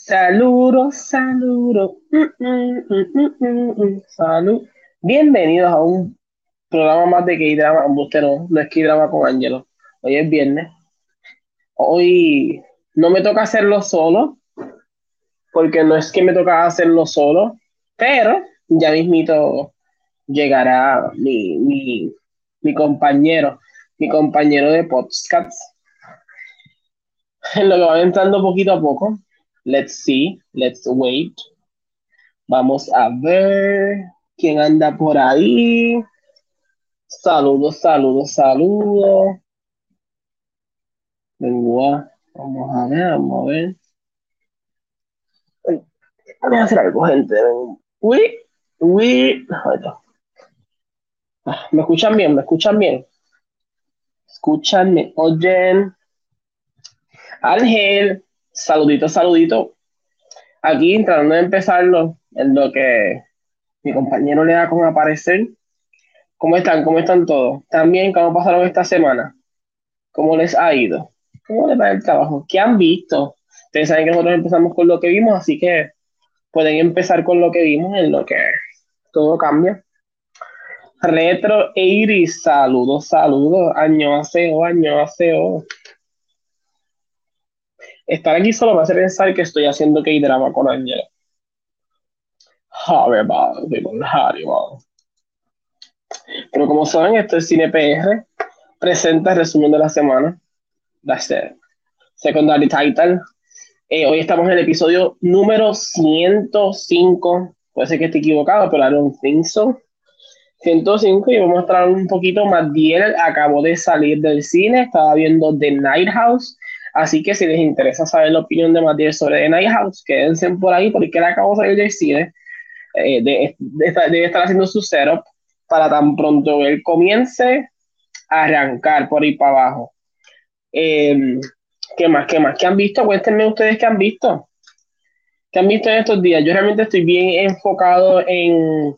Saludos, saludos. Mm, mm, mm, Salud. Bienvenidos a un programa más de K-Drama. Usted no, no es K-Drama con Angelo. Hoy es viernes. Hoy no me toca hacerlo solo, porque no es que me toca hacerlo solo, pero ya mismito llegará mi, mi, mi compañero, mi compañero de podcasts. En lo que va entrando poquito a poco. Let's see, let's wait. Vamos a ver quién anda por ahí. Saludos, saludos, saludos. Vengo vamos a ver, vamos a ver. Vamos a hacer algo, gente. Uy, uy. Ah, ¿Me escuchan bien? ¿Me escuchan bien? ¿Escuchan? ¿Me oyen? Ángel, saludito, saludito. Aquí tratando de empezarlo, en lo que mi compañero le da con aparecer. ¿Cómo están? ¿Cómo están todos? ¿También cómo pasaron esta semana? ¿Cómo les ha ido? ¿Cómo les va el trabajo? ¿Qué han visto? Ustedes saben que nosotros empezamos con lo que vimos, así que pueden empezar con lo que vimos, en lo que todo cambia. Retro Iris, saludos, saludos. Año aseo, año aseo. Estar aquí solo me hace pensar que estoy haciendo K-drama con Angela. Horrible, people, horrible. Pero como saben, esto es Cine PR. Presenta el resumen de la semana. That's it. Secondary title. Eh, hoy estamos en el episodio número 105. Puede ser que esté equivocado, pero I don't think so. 105 y vamos a mostrar un poquito más bien. Acabó de salir del cine, estaba viendo The Night House Así que si les interesa saber la opinión de Matías sobre The Night House, quédense por ahí porque él acabó de salir del cine. Eh, de, debe estar haciendo su setup para tan pronto él comience a arrancar por ahí para abajo. Em, ¿Qué más? ¿Qué más? ¿Qué han visto? Cuéntenme ustedes qué han visto. ¿Qué han visto en estos días? Yo realmente estoy bien enfocado en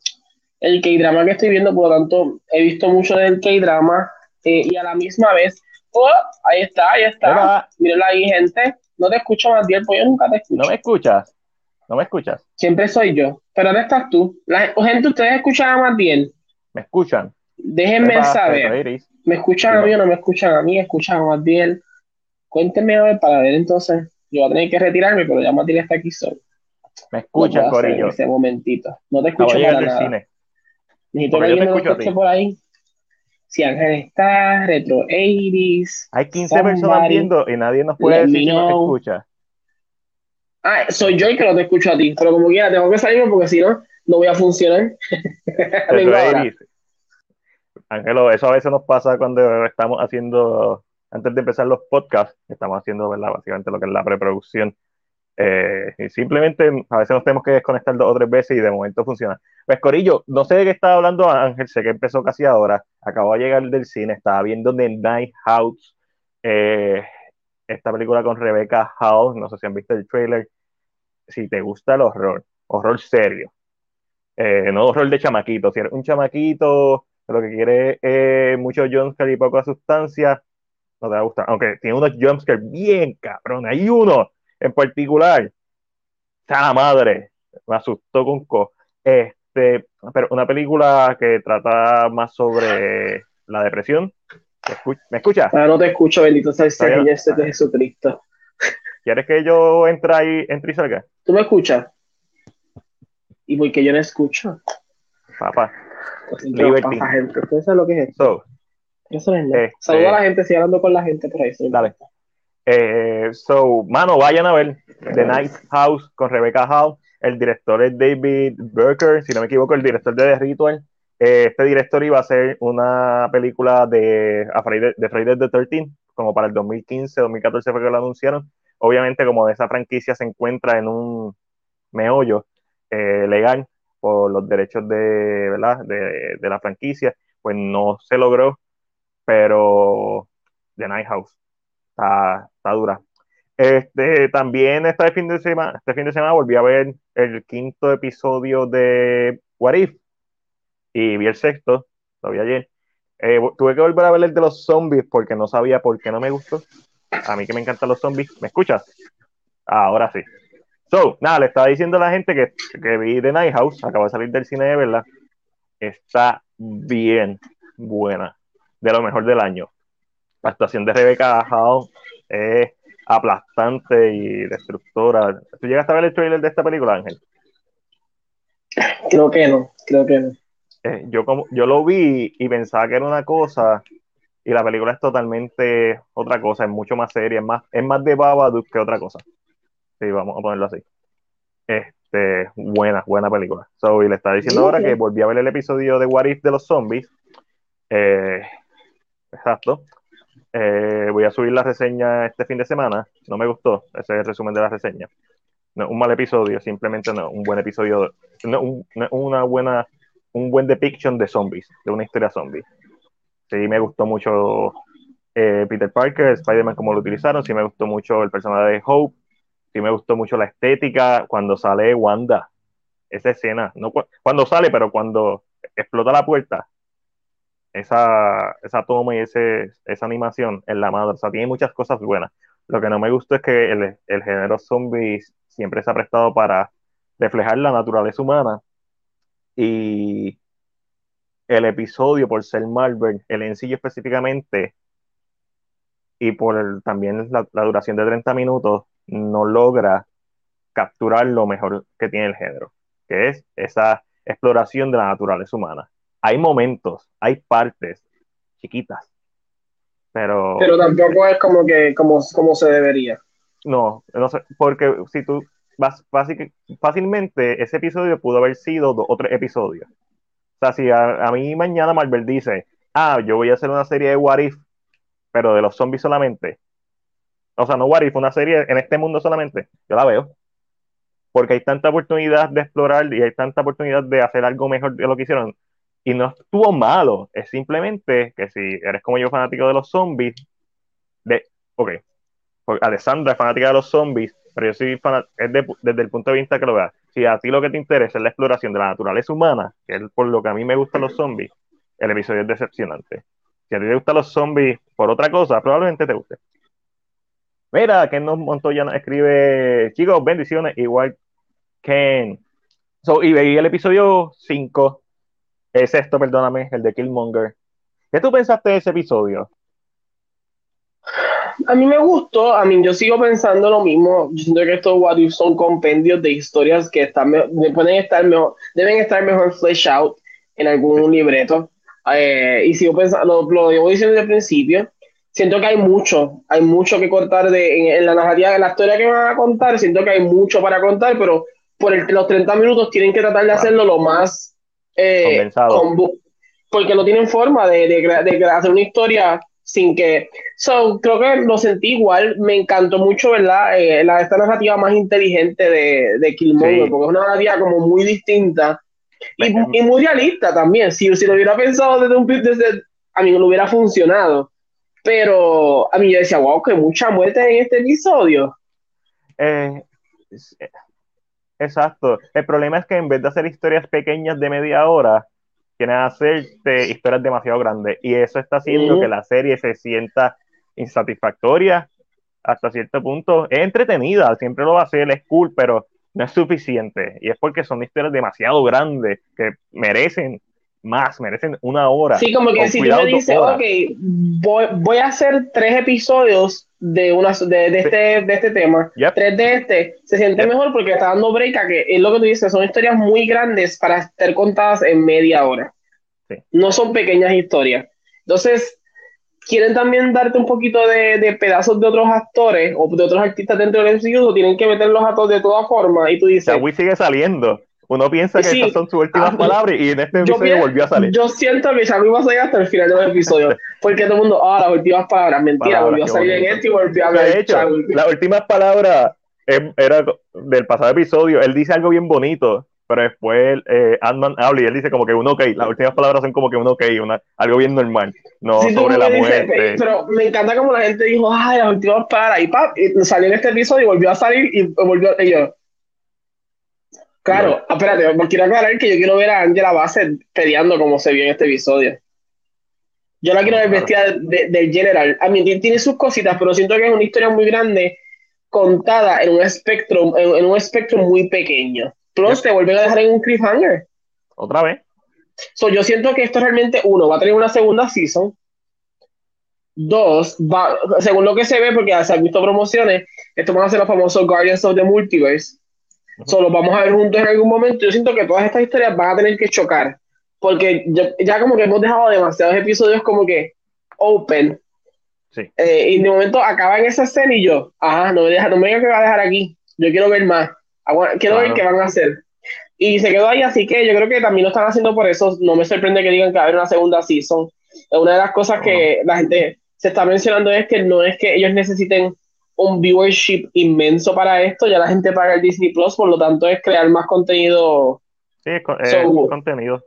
el K-drama que estoy viendo, por lo tanto, he visto mucho del K-drama eh, y a la misma vez Oh, ahí está, ahí está. Mírala ahí, gente. No te escucho más bien, pues yo nunca te escucho. ¿No me escuchas? ¿No me escuchas? Siempre soy yo. Pero ¿dónde estás tú? La gente, ¿ustedes escuchan a más bien? ¿Me escuchan? Déjenme saber. ¿Me escuchan a mí o no me escuchan a mí? ¿Escuchan a más bien? Cuéntenme a ver para ver entonces. Yo voy a tener que retirarme, pero ya Matilde está aquí solo. Me escuchan, no Corillo. ese momentito. No te escucho para nada. Cine. Necesito que alguien me escuche por ahí. Si Ángel está, Retro 80 Hay 15 personas viendo y nadie nos puede decir que nos escucha. Ah, soy yo el que no te escucho a ti, pero como quiera, tengo que salirme porque si no, no voy a funcionar. Ángelo, eso a veces nos pasa cuando estamos haciendo, antes de empezar los podcasts, estamos haciendo ¿verdad? básicamente lo que es la preproducción eh, y simplemente a veces nos tenemos que desconectar dos o tres veces y de momento funciona. Pues Corillo, no sé de qué estaba hablando Ángel, sé que empezó casi ahora, acabó de llegar del cine, estaba viendo The Night House, eh, esta película con Rebecca House, no sé si han visto el trailer, si te gusta el horror, horror serio, eh, no horror de chamaquito, si eres un chamaquito, lo que quiere es mucho jumpscare y poca sustancia, no te va a gustar, aunque tiene unos jumpscares bien cabrón, hay uno en particular, la madre, me asustó con co. Este, pero una película que trata más sobre la depresión. ¿Me escuchas? Ah, no te escucho, bendito sea el Señor de Jesucristo. ¿Quieres que yo entre ahí, entre y salga? ¿Tú me escuchas? ¿Y por qué yo no escucho? Papá. Pues, gente. ¿Ustedes saben lo que es esto? eso es este, Saluda a la gente, sigue hablando con la gente por ahí. Dale. Eh, so, mano, vayan a ver The Night House con Rebecca House. El director es David Burker, si no me equivoco, el director de The Ritual. Eh, este director iba a hacer una película de, Friday, de the 13 como para el 2015, 2014 fue que lo anunciaron. Obviamente, como esa franquicia se encuentra en un meollo eh, legal por los derechos de, ¿verdad? De, de, la franquicia, pues no se logró, pero The Night House está, dura. Este, también este fin, de semana, este fin de semana volví a ver el quinto episodio de What If y vi el sexto, lo vi ayer. Eh, tuve que volver a ver el de los zombies porque no sabía por qué no me gustó. A mí que me encantan los zombies. ¿Me escuchas? ahora sí. So, nada, le estaba diciendo a la gente que, que vi The Night House, acabo de salir del cine de verdad. Está bien buena, de lo mejor del año. La actuación de Rebecca Hall es aplastante y destructora. ¿Tú llegaste a ver el trailer de esta película, Ángel? Creo que no, creo que no. Eh, yo, como, yo lo vi y pensaba que era una cosa y la película es totalmente otra cosa, es mucho más seria, es más, es más de Babadook que otra cosa. Sí, vamos a ponerlo así. Este, buena, buena película. So, y le está diciendo ahora que volví a ver el episodio de What If de los zombies. Eh, exacto. Eh, voy a subir la reseña este fin de semana. No me gustó. Ese es el resumen de la reseña. No un mal episodio, simplemente no, un buen episodio, no, un, una buena, un buen depiction de zombies, de una historia zombie. Sí, me gustó mucho eh, Peter Parker, Spider-Man, como lo utilizaron. Sí, me gustó mucho el personaje de Hope. Sí, me gustó mucho la estética cuando sale Wanda. Esa escena, no cuando sale, pero cuando explota la puerta, esa, esa toma y ese, esa animación en la madre, o sea, tiene muchas cosas buenas. Lo que no me gusta es que el, el género zombies siempre se ha prestado para reflejar la naturaleza humana. Y el episodio, por ser Marvel, el ensillo específicamente, y por también la, la, duración de 30 minutos, no logra capturar lo mejor que tiene el género, que es esa exploración de la naturaleza humana hay momentos, hay partes chiquitas, pero... Pero tampoco es como que como, como se debería. No, no sé, porque si tú vas fácilmente, ese episodio pudo haber sido otro episodio. O sea, si a, a, mí mañana Marvel dice, ah, yo voy a hacer una serie de What If, pero de los zombies solamente. O sea, no What If, una serie en este mundo solamente. Yo la veo. Porque hay tanta oportunidad de explorar y hay tanta oportunidad de hacer algo mejor de lo que hicieron y no estuvo malo, es simplemente que si eres como yo fanático de los zombies, de, ok, Alessandra es fanática de los zombies, pero yo soy es desde el punto de vista que lo veas. Si a ti lo que te interesa es la exploración de la naturaleza humana, que es por lo que a mí me gustan los zombies, el episodio es decepcionante. Si a ti te gustan los zombies por otra cosa, probablemente te guste. Mira, Ken nos montó ya nos escribe, chicos, bendiciones, igual Ken. So, y veí el episodio 5 es esto, perdóname, el de Killmonger. ¿Qué tú pensaste de ese episodio? A mí me gustó, a mí yo sigo pensando lo mismo. Yo siento que estos What If son compendios de historias que están pueden estar mejor, deben estar mejor flesh out en algún libreto. Eh, y sigo pensando, lo, lo llevo diciendo desde el principio. Siento que hay mucho, hay mucho que cortar de, en, la narrativa, de la historia que van a contar. Siento que hay mucho para contar, pero por los 30 minutos tienen que tratar de hacerlo lo más eh, porque no tienen forma de, de, hacer una historia sin que. So, creo que lo sentí igual. Me encantó mucho, ¿verdad? Eh, la, esta narrativa más inteligente de, de Killmonger, porque es una narrativa como muy distinta y, y, muy realista también. Si, si lo hubiera pensado desde un desde, a mí no lo hubiera funcionado. Pero a mí yo decía, wow, que mucha muerte en este episodio. Eh, Exacto. El problema es que en vez de hacer historias pequeñas de media hora, quieren hacerte historias demasiado grandes. Y eso está haciendo que la serie se sienta insatisfactoria hasta cierto punto. Es entretenida, siempre lo va a hacer, es cool, pero no es suficiente. Y es porque son historias demasiado grandes que merecen más, merecen una hora. Sí, como que si tú me dices, ok, voy, voy, a hacer tres episodios de, una, de, de este, de este tema, tres de este, se siente mejor porque está dando break a que es lo que tú dices, son historias muy grandes para ser contadas en media hora. Sí. No son pequeñas historias. Entonces, quieren también darte un poquito de, de, pedazos de otros actores o de otros artistas dentro del MCU, tienen que meterlos a todos de todas formas. Y tú dices. Wii sigue saliendo. Uno piensa que estas son sus últimas ah, palabras y en este episodio volvió a salir. Yo siento que Xavi va a salir hasta el final del episodio. porque todo el mundo, ah, las últimas palabras, mentira, volvió a salir en este y volvió a hablar. De hecho, las últimas palabras era del pasado episodio. Él dice algo bien bonito, pero después eh, Ant-Man habla y él dice como que un ok. Las últimas palabras son como que un ok, una, algo bien normal, no sobre la muerte. pero me encanta como la gente dijo, ay, las últimas palabras. Y, pap, y salió en este episodio y volvió a salir y volvió. Y yo, Claro, espérate, quiero aclarar que yo quiero ver a Angela Bassett peleando como se vio en este episodio. Yo la quiero ver vestida del general. A mí tiene sus cositas, pero siento que es una historia muy grande contada en un espectro, en, un espectro muy pequeño. Plus te vuelven a dejar en un cliffhanger. Otra vez. So, yo siento que esto realmente, uno, va a tener una segunda season. Dos, va, según lo que se ve, porque se han visto promociones, esto van a ser los famosos Guardians of the Multiverse. Solo vamos a ver juntos en algún momento. Yo siento que todas estas historias van a tener que chocar. Porque ya, como que hemos dejado demasiados episodios como que open. Sí. Eh, y de momento acaba en esa escena y yo, ajá, no me, deja, no me diga que va a dejar aquí. Yo quiero ver más. Quiero ver qué van a hacer. Y se quedó ahí, así que yo creo que también lo están haciendo por eso. No me sorprende que digan que va a haber una segunda season. Una de las cosas que la gente se está mencionando es que no es que ellos necesiten un viewership inmenso para esto, ya la gente paga el Disney Plus, por lo tanto es crear más contenido. Sí, es, contenido.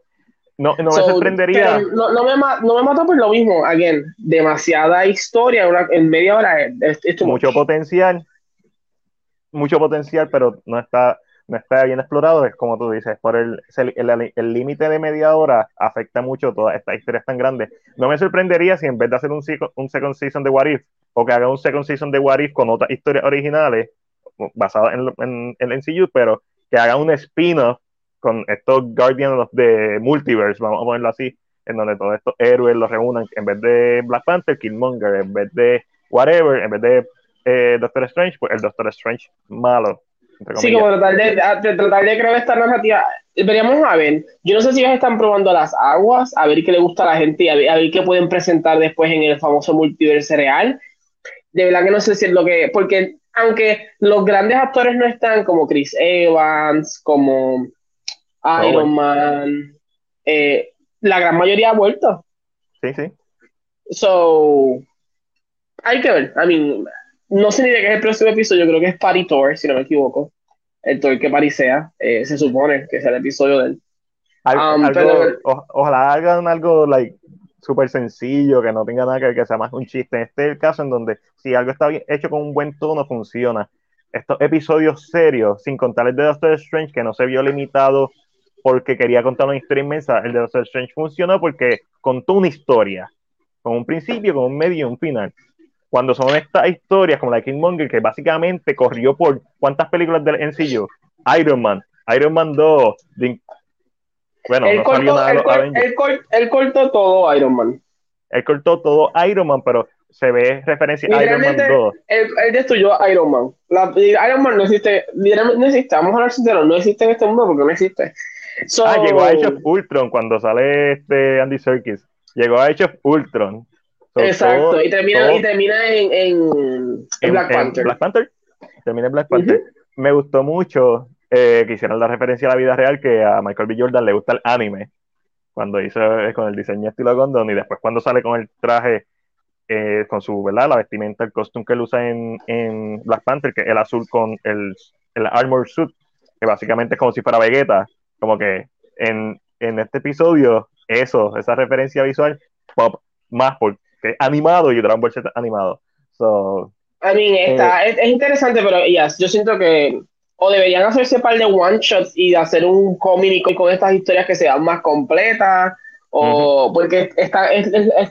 No, no me sorprendería. No, no, me, no me mató por lo mismo, again, demasiada historia en media hora. mucho potencial, mucho potencial, pero no está, no está bien explorado, es como tú dices, por el límite de media hora afecta mucho todas estas historias tan grandes. No me sorprendería si en vez de hacer un, un second season de What If, o que haga un second season de What If con otras historias originales basadas en, en, en el MCU, pero que haga un spin-off con estos Guardians de Multiverse, vamos a ponerlo así, en donde todos estos héroes los reúnan, en vez de Black Panther, Killmonger, en vez de whatever, en vez de eh, Doctor Strange, pues el Doctor Strange malo. Sí, como tratar de, tratar de crear esta narrativa. Veríamos a ver, yo no sé si ellos están probando las aguas, a ver qué le gusta a la gente y a ver, a ver qué pueden presentar después en el famoso multiverse real de verdad que no sé si es lo que, porque aunque los grandes actores no están como Chris Evans, como Iron Man, eh, la gran mayoría ha vuelto. Sí, sí. So, hay que ver. I mean, no sé ni de qué es el próximo episodio, yo creo que es Party Thor, si no me equivoco. El Thor que parisea, eh, se supone que es el episodio de él. Um, ojalá hagan algo like súper sencillo, que no tenga nada que ver, que sea más un chiste. Este es el caso en donde si algo está bien, hecho con un buen tono, funciona. Estos episodios serios, sin contar el de Doctor Strange, que no se vio limitado porque quería contar una historia inmensa, el de Doctor Strange funcionó porque contó una historia, con un principio, con un medio y un final. Cuando son estas historias como la de Monger que básicamente corrió por ¿cuántas películas del MCU? Iron Man, Iron Man 2, bueno, él, no cortó, nada él, cortó todo Iron Man. Él cortó todo Iron Man, pero se ve referencia a Iron Man 2. Él, destruyó a Iron Man. La, Iron Man no existe, no existe, vamos a hablar sinceros, no existe en este mundo porque no existe. ah, llegó a Age of Ultron cuando sale este Andy Serkis. Llegó a Age of Ultron. Exacto, y termina, y termina en, en, Black Panther. Black Panther. Termina en Black Panther. Me gustó mucho eh, que hicieron la referencia a la vida real que a Michael B. Jordan le gusta el anime, cuando hizo eh, con el diseño estilo Gondon y después cuando sale con el traje, eh, con su, ¿verdad? La vestimenta, el costume que él usa en, en Black Panther, que es el azul con el, el armor suit, que básicamente es como si fuera Vegeta, como que en, en este episodio, eso, esa referencia visual, pop más porque es animado y Dragon Ball Z animado. So, I mean, está, es, interesante, pero yes, yo siento que o deberían hacerse par de one shots y hacer un cómic con estas historias que sean más completas o porque está,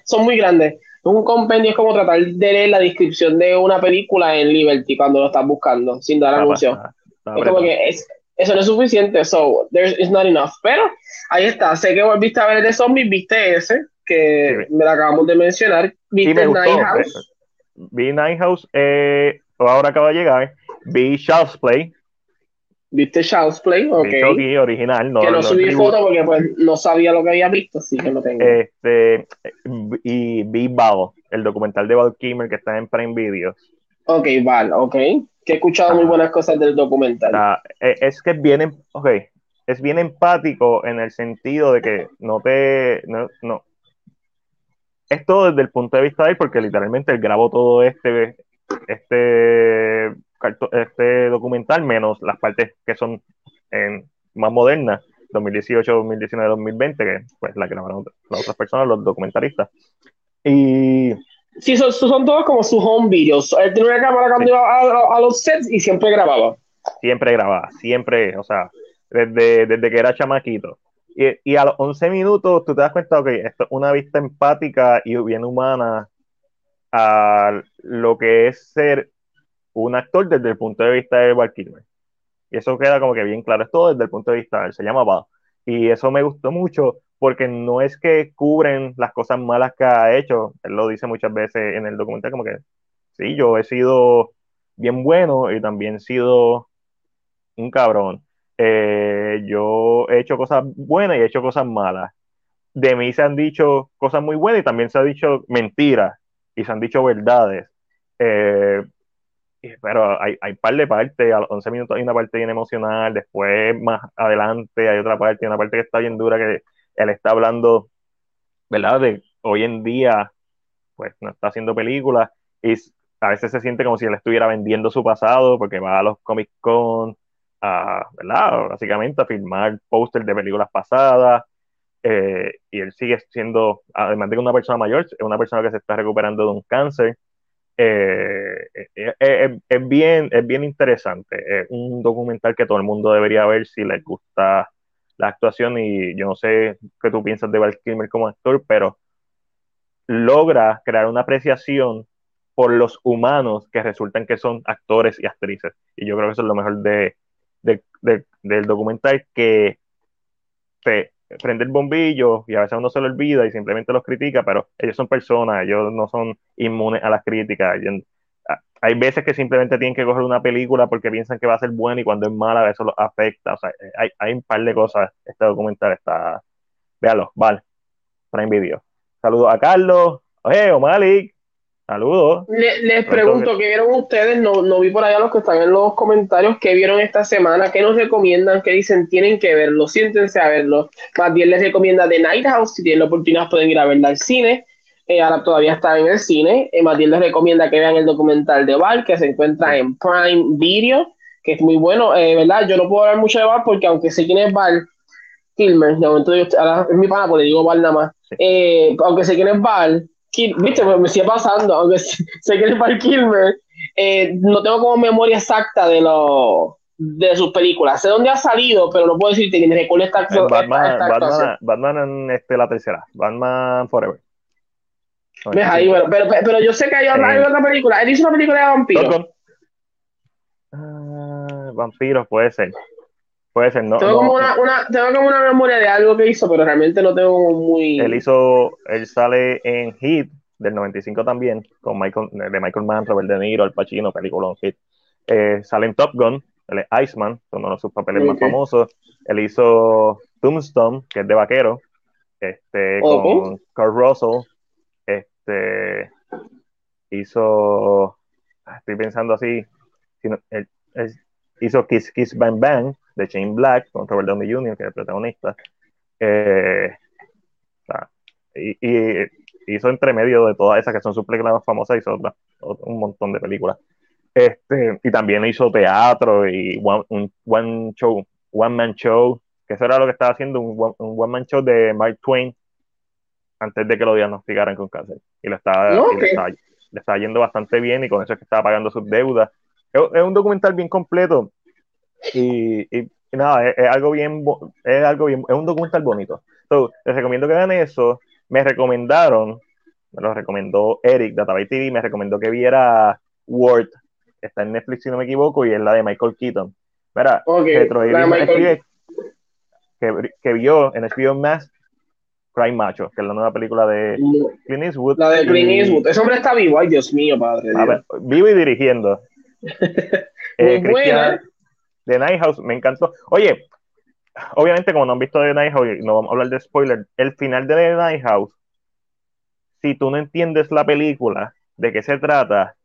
son muy grandes. Un compendio es como tratar de leer la descripción de una película en Liberty cuando lo estás buscando sin dar anuncio. es como que eso no es suficiente, so there is not enough. Pero ahí está, sé que volviste a ver el de zombies, viste ese que me lo acabamos de mencionar, viste Night House. Vi Night House, eh, ahora acaba de llegar, vi Child's Play, ¿Viste Child's Play? Okay. original. No, que no, subí foto porque pues, no sabía lo que había visto, así que no tengo. Este, y vi Val, el documental de Val Kimmer que está en Prime Video. Ok, Val, ok. Que he escuchado muy buenas cosas del documental. E, es que es bien, okay, es bien empático en el sentido de que no te, no, no. Es todo desde el punto de vista de él, porque literalmente él grabó todo este, este este documental, menos las partes que son más modernas, 2018, 2019, 2020, que pues la grabaron las otras personas, los documentalistas. Y Sí, son, son todos como sus home videos. Él tiene una cámara cuando iba a, los sets y siempre grababa. Siempre grababa, siempre, o sea, desde, desde que era chamaquito. Y, y, a los 11 minutos tú te das cuenta que esto es una vista empática y bien humana a lo que es ser un actor desde el punto de vista de Val Kilmer. Y eso queda como que bien claro, es todo desde el punto de vista de él, se llama Val. Y eso me gustó mucho porque no es que cubren las cosas malas que ha hecho, él lo dice muchas veces en el documental, como que sí, yo he sido bien bueno y también he sido un cabrón. Eh, yo he hecho cosas buenas y he hecho cosas malas. De mí se han dicho cosas muy buenas y también se han dicho mentiras y se han dicho verdades. Eh, pero hay, hay par de partes, a los 11 minutos hay una parte bien emocional, después más adelante hay otra parte, una parte que está bien dura, que él está hablando, ¿verdad? De hoy en día, pues no está haciendo películas y a veces se siente como si él estuviera vendiendo su pasado porque va a los Comic Con, a, ¿verdad? Básicamente a filmar póster de películas pasadas. Eh, y él sigue siendo, además de que una persona mayor, es una persona que se está recuperando de un cáncer. Eh, eh, es, bien, es bien interesante. Es un documental que todo el mundo debería ver si les gusta la actuación. Y yo no sé qué tú piensas de Val Kilmer como actor, pero logra crear una apreciación por los humanos que resultan que son actores y actrices. Y yo creo que eso es lo mejor de, del documental, que se prende el bombillo y a veces uno se lo olvida y simplemente los critica, pero ellos son personas, ellos no son inmunes a las críticas. hay veces que simplemente tienen que coger una película porque piensan que va a ser buena y cuando es mala eso los afecta. O sea, hay, hay un par de cosas. Este documental está. Véalo, vale. Prime Video. Saludos a Carlos, oye, Malik, Saludos. les pregunto, ¿qué vieron ustedes? No, no vi por allá los que están en los comentarios. ¿Qué vieron esta semana? ¿Qué nos recomiendan? ¿Qué dicen? Tienen que verlo, siéntense a verlo. Más bien les recomienda The Night House. Si tienen la oportunidad, pueden ir a verla al cine. Eh, ahora todavía está en el cine. Eh, bien les recomienda que vean el documental de Val, que se encuentra en Prime Video, que es muy bueno. Eh, ¿Verdad? Yo no puedo hablar mucho de Val porque, aunque sé quién es Val, Kilmer, de momento yo, ahora es mi pana, porque digo Val nada más. aunque sé quién es Val viste, me, sigue pasando, aunque sé que es Val Kilmer, eh, no tengo como memoria exacta de lo, de sus películas. Sé dónde ha salido, pero no puedo decirte que recuerdo esta, esta, Batman, Batman, Batman, en este, la tercera, Batman Forever. ahí, bueno, pero, pero, yo sé que hay, otra, eh, otra película. Él hizo una película de vampiros. Uh, vampiros, puede ser. Puede ser, no. Tengo, como una, una, tengo como una memoria de algo que hizo, pero realmente no tengo muy. Él hizo, él sale en Hit del 95 también, con Michael, de Michael Mann, Robert De Niro, Al Pacino, película Hit. Eh, sale en Top Gun, él es Iceman, uno de sus papeles más famosos. Él hizo Tombstone, que es de vaquero, este, con Carl Russell. Este, hizo, estoy pensando así, hizo Kiss Kiss Bang Bang, de Shane Black con Robert Downey Jr., que es el protagonista. Eh, y, hizo entre medio de todas esas que son sus películas famosas, hizo un montón de películas. Este, y también hizo teatro y un one show, one man show, que eso era lo que estaba haciendo, un one, man show de Mark Twain antes de que lo diagnosticaran con cáncer. Y le estaba, le, estaba yendo bastante bien y con eso es que estaba pagando sus deudas. es un documental bien completo y, nada, es, algo bien, es algo bien, es un documental bonito. les recomiendo que vean eso. Me recomendaron, me lo recomendó Eric de Atabay TV, me recomendó que viera Word, está en Netflix si no me equivoco, y es la de Michael Keaton. Mira, que, que, vio en HBO Mass Cry Macho, que es la nueva pelíula de Clint Eastwood. La de Clint Eastwood. Ese hombre está vivo, ay Dios mío, padre. vivo y dirigiendo. eh, Night House me encantó. Oye, obviamente como no han visto The Night House, no vamos a hablar de spoiler, el final de The Night House, si tú no entiendes la película, de qué se trata,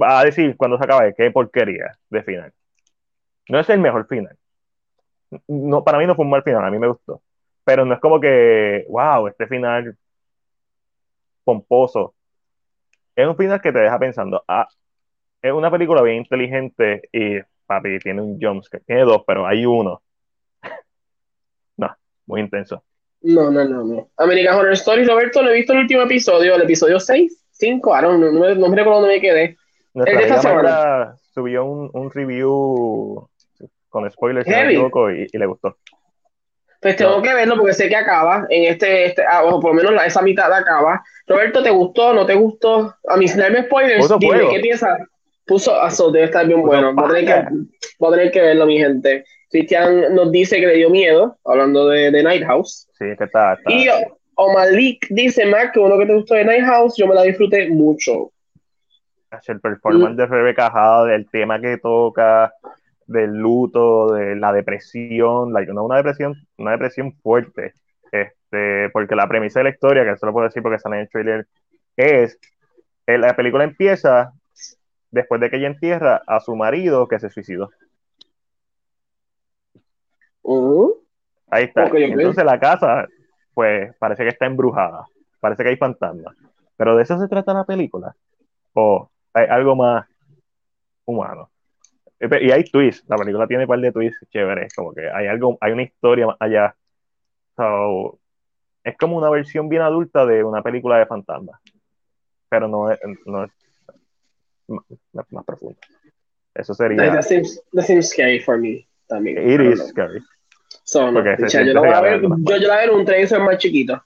va a decir cuando se acabe qué porquería de final. No es el mejor final. No, para mí no fue un mal final, a mí me gustó. Pero no es como que, wow, este final pomposo. Es un final que te deja pensando, ah, es una película bien inteligente y, papi, tiene un jumpscare. Tiene dos, pero hay uno. no, muy intenso. No, no, no, no. American Horror Story, Roberto, no he visto el último episodio, el episodio 6, 5, no, no, no, me recuerdo dónde me quedé. el de esta semana. Subió un, un, review con spoilers, si no me equivoco, y, le gustó. Pues tengo que verlo porque sé que acaba en este, este ah, o por lo menos la, esa mitad acaba. Roberto, ¿te gustó? ¿No te gustó? A mis dame spoilers, dime. ¿qué piensas? Puso, ah, so, debe estar bien bueno. Voy a, tener que, a tener verlo, mi gente. Cristian nos dice que le dio miedo, hablando de, de Night House. Sí, que está. está- Y Omalik dice, Mac, que uno que te gustó de Night House, yo me la disfruté mucho. el performance de Rebecca Hall, del tema que toca, del luto, de la depresión, like, no una depresión, una depresión fuerte, este, porque la premisa de la historia, que eso lo puedo decir porque sale en el trailer, es, eh, la película empieza después de que ella entierra a su marido que se suicidó. Ujú. Ahí está. Entonces la casa, pues parece que está embrujada, parece que hay fantasmas, pero de eso se trata la película, o hay algo más humano. Y hay twists, la película tiene un par de twists chéveres, como que hay algo, hay una historia más allá. So, es como una versión bien adulta de una película de fantasmas, pero no es, no es más, más profunda. Eso sería. That seems, that seems scary for me también. It is know. scary. So, no, picha, yo, lo voy a ver, yo, yo la veré un trailer más chiquito.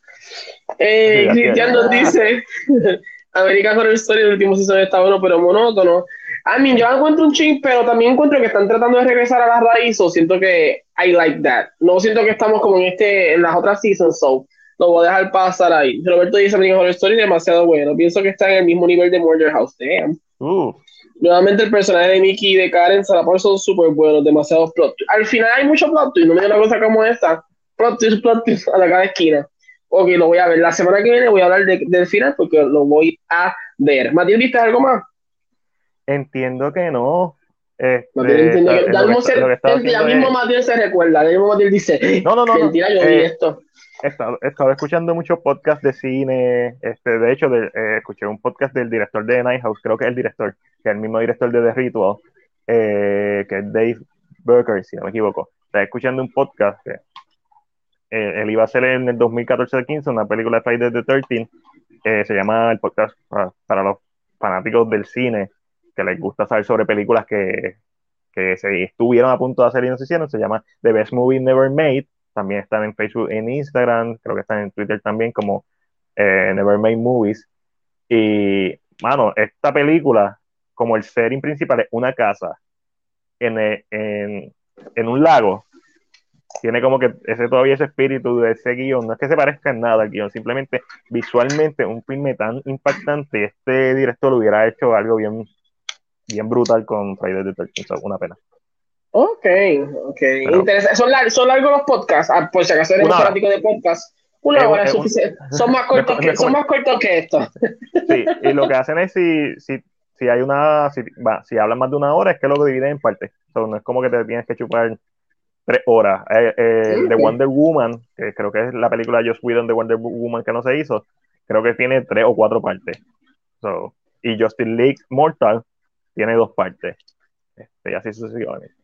Eh, Cristian nos dice, American Horror Story, el último season está bueno, pero monótono. I mean, yo encuentro un ching, pero también encuentro que están tratando de regresar a las raíces, o siento que I like that. No siento que estamos como en este, en las otras seasons, so lo voy a dejar pasar ahí. Roberto dice American Horror Story demasiado bueno. Pienso que está en el mismo nivel de Murder House. Damn. Uh, Nuevamente el personaje de Mickey y de Karen Salapor son súper buenos, demasiados plot twists. Al final hay mucho plot twist, no me da una cosa como esta. Plot twist, plot twist a la cada esquina. Ok, lo voy a ver. La semana que viene voy a hablar de- del final porque lo voy a ver. Matilde, ¿viste algo más? entiendo que no. Este, Matilde entiende que, lo ya que mismo, está- se- lo que está ya haciendo mismo es- Matilde se recuerda, ya mismo Matilde dice, No, no, no, no. mentira, yo vi Eh, esto. He estado, escuchando muchos podcasts de cine. Este, de hecho, eh, escuché un podcast del director de Night House, creo que es el director, que es el mismo director de The Ritual, eh, que es Dave Burker, si no me equivoco. Estaba escuchando un podcast que eh, él iba a hacer en el 2014-15 una película de Friday the 13 eh, se llama el podcast para, para los fanáticos del cine que les gusta saber sobre películas que, que se estuvieron a punto de hacer y no se hicieron. Se llama The Best Movie Never Made. También están en Facebook, en Instagram, creo que están en Twitter también como eh, Never Made Movies. Y, mano, esta película, como el setting principal es una casa en, eh, en, en un lago, tiene como que ese todavía ese espíritu de ese guion, no es que se parezca en nada al guion, simplemente visualmente un filme tan impactante, este director hubiera hecho algo bien, bien brutal con Friday the 13th, so, una pena. Ok, ok. Pero- Interesa- ¿Son, lar- ¿Son largos los podcasts? Ah, por si acaso eres hora. fanático de podcasts. Una Es- hora es un- suficiente. Son más cortos que, son más cortos que esto. Sí, y lo que hacen es si, si, si hay una, si, va, si hablan más de una hora, es que lo dividen en partes. So, no es como que te tienes que chupar tres horas. Eh, eh, Ok. Wonder Woman, que creo que es la película Joss Whedon de Wonder Woman que no se hizo, creo que tiene tres o cuatro partes. So, y Justin League Mortal tiene dos partes. Este, y así sucesivamente.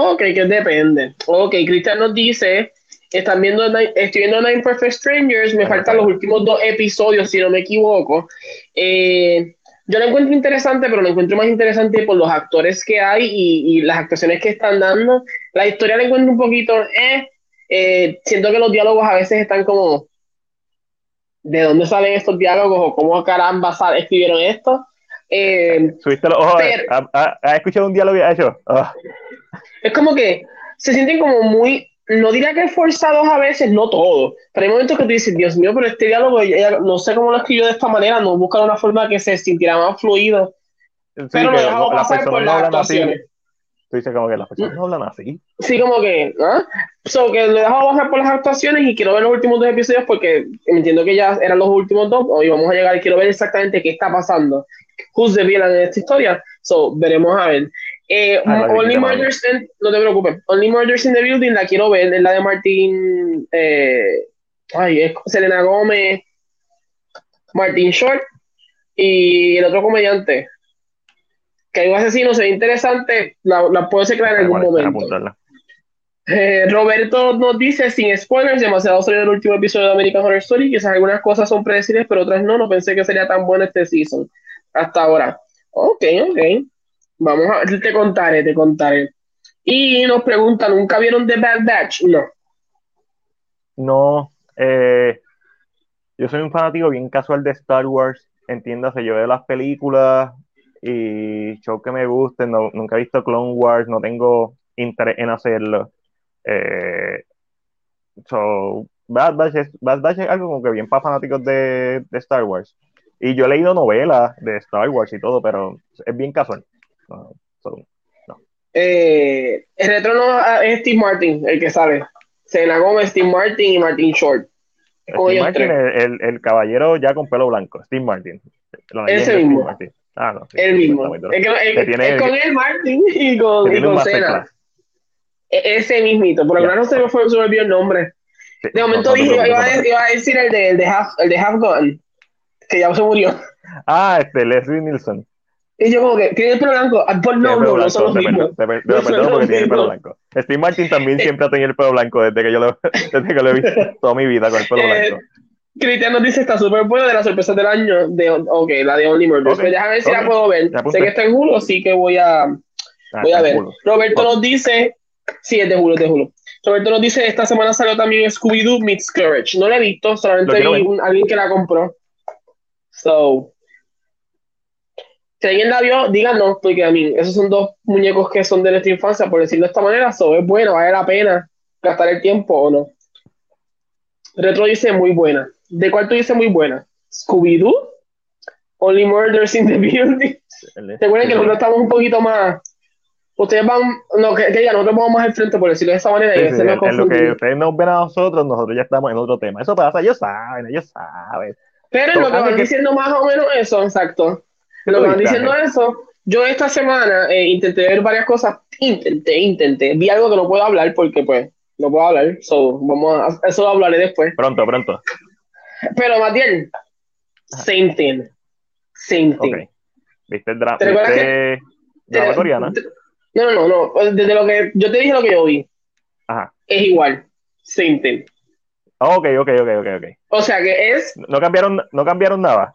Ok, que depende. Ok, Cristian nos dice, están viendo, Nine- estoy viendo Nine Perfect Strangers, me faltan los últimos dos episodios, si no me equivoco. Eh, yo lo encuentro interesante, pero lo encuentro más interesante por los actores que hay y, y las actuaciones que están dando. La historia la encuentro un poquito, eh, eh, siento que los diálogos a veces están como, ¿de dónde salen estos diálogos o cómo caramba escribieron esto? Eh, ¿Subiste los ojos? Pero- ¿Has ha, ha escuchado un diálogo y ha hecho? Ah, Es como que se sienten como muy, no diría que forzados a veces, no todos, pero hay momentos que tú dices, Dios mío, pero este diálogo, ella- no sé cómo lo escribió de esta manera, no buscan una forma que se sintiera más fluido, sí, pero lo dejamos pasar por las hablan así. Tú dices como que las personas no hablan así. Sí, como que, ¿ah? So, que lo dejamos pasar por las actuaciones y quiero ver los últimos dos episodios porque entiendo que ya eran los últimos dos, hoy vamos a llegar y quiero ver exactamente qué está pasando. Who's the villain en esta historia? So, veremos a ver. Eh, Ah, no, Only. Murders in, no te preocupes, Only Murders in the Building la quiero ver, es la de Martín, eh, ay, es Selena Gómez, Martín Short y el otro comediante. Que hay un asesino, se ve interesante, la, la puedo crear en algún momento. Eh, Roberto nos dice, sin spoilers, demasiado salió el último episodio de American Horror Story. Quizás algunas cosas son predecibles, pero otras no. No pensé que sería tan bueno este season hasta ahora. Ok, ok. Vamos a, te contaré, te contaré. Y nos preguntan, ¿nunca vieron The Bad Batch? No. no, eh, yo soy un fanático bien casual de Star Wars, entiéndase, yo veo las películas y show que me gusten, no, nunca he visto Clone Wars, no tengo interés en hacerlo. Eh, so, Bad Batch, es, Bad Batch es algo como que bien para fanáticos de, de, Star Wars. Y yo he leído novelas de Star Wars y todo, pero es bien casual. No, so, no. Eh, el retrono es Steve Martin, el que sabe. Selena Gomez, Steve Martin y Martin Short. Steve Martin, el, el, caballero ya con pelo blanco, Steve Martin. Ese mismo. Ah, no, sí, el mismo. Es, que, es, con el Martin y con, y con Cena. E, ese mismito, por lo menos no se me, fue, se me olvidó el nombre. De momento dije, iba, iba, a decir el de, el de, Half, el de Half Gun, que ya se murió. Ah, este, Leslie Nielsen. Y yo como que, ¿tiene el pelo blanco? Ah, pues no, no, no son los mismos. Te, te, perdón porque tiene el pelo blanco. Steve Martin también siempre ha tenido el pelo blanco desde que yo lo, desde que lo he visto toda mi vida con el pelo eh, blanco. Cristian nos dice está súper buena de las sorpresas del año. De, ok, la de Only Murders. Okay, pues déjame ver si la puedo ver. Sé que está en Hulu, así que voy a, ah, voy a ver. Roberto nos dice, sí, es de Hulu, es de Hulu. Roberto nos dice, esta semana salió también Scooby-Doo Meets Courage. No la he visto, solamente vi un, alguien que la compró. So, si alguien la vio, díganos, porque a mí, esos son dos muñecos que son de nuestra infancia, por decirlo de esta manera, so, es bueno, vale la pena gastar el tiempo o no. Retro dice muy buena. ¿De cuál tú dices muy buena? ¿Scooby-Doo? Only Murders in the Building. ¿Te acuerdas que nosotros estamos un poquito más ustedes van, no, que, que ya nosotros vamos más al frente, por decirlo de esa manera. Sí, y sí, en lo que ustedes nos ven a nosotros, nosotros ya estamos en otro tema. Eso pasa, ellos saben, ellos saben. Pero en lo que van que... diciendo más o menos eso, exacto. Lo que van diciendo eso, yo esta semana eh, intenté ver varias cosas. Intenté, intenté. Vi algo que no puedo hablar porque, pues, no puedo hablar. So, vamos a, eso lo hablaré después. Pronto, pronto. Pero, Matiel, same thing. Same thing. Okay. ¿Viste el drama? ¿Viste drama coreana? No, no, no, no. Desde lo que yo te dije lo que yo vi. Ajá. Es igual. Same thing. Ok, ok, ok, ok, ok. O sea que es. No cambiaron, no cambiaron nada.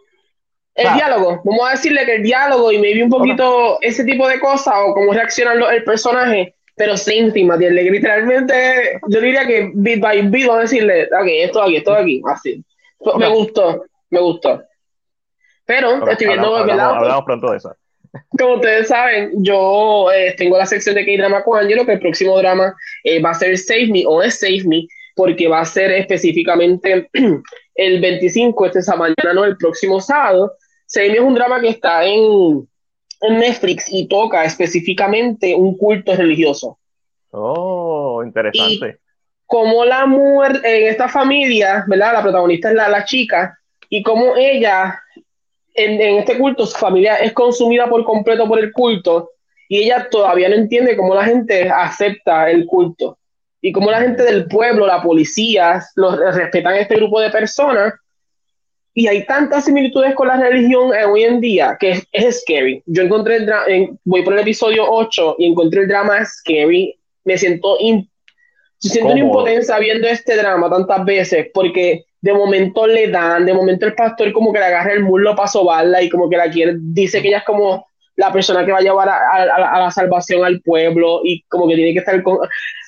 El ah. diálogo. Vamos a decirle que el diálogo y me vi un poquito okay. ese tipo de cosas o cómo reacciona el personaje, pero same thing, Matías. Literalmente, yo diría que bit by bit vamos a decirle, ok, esto aquí, esto aquí, así. Okay. Me gustó, me gustó. Pero okay. estoy viendo. Hablamos, hablamos, hablamos pronto de eso. Como ustedes saben, yo eh, tengo la sección de K-Drama con Angelo, que el próximo drama eh, va a ser Save Me o es Save Me, porque va a ser específicamente el 25, este es mañana, no, el próximo sábado. Save Me es un drama que está en, en Netflix y toca específicamente un culto religioso. Oh, interesante. Y como la muerte en esta familia, ¿verdad? La protagonista es la, la chica, y como ella en, en, este culto su familia es consumida por completo por el culto y ella todavía no entiende cómo la gente acepta el culto y cómo la gente del pueblo, la policía, los, respetan a este grupo de personas. Y hay tantas similitudes con la religión eh, hoy en día que es, es scary. Yo encontré, el en, voy por el episodio 8 y encontré el drama scary. Me siento, siento una impotencia viendo este drama tantas veces porque de momento le dan, de momento el pastor como que le agarra el muslo para sobarla y como que la quiere, dice que ella es como la persona que va a llevar a, a, a, la salvación al pueblo y como que tiene que estar con...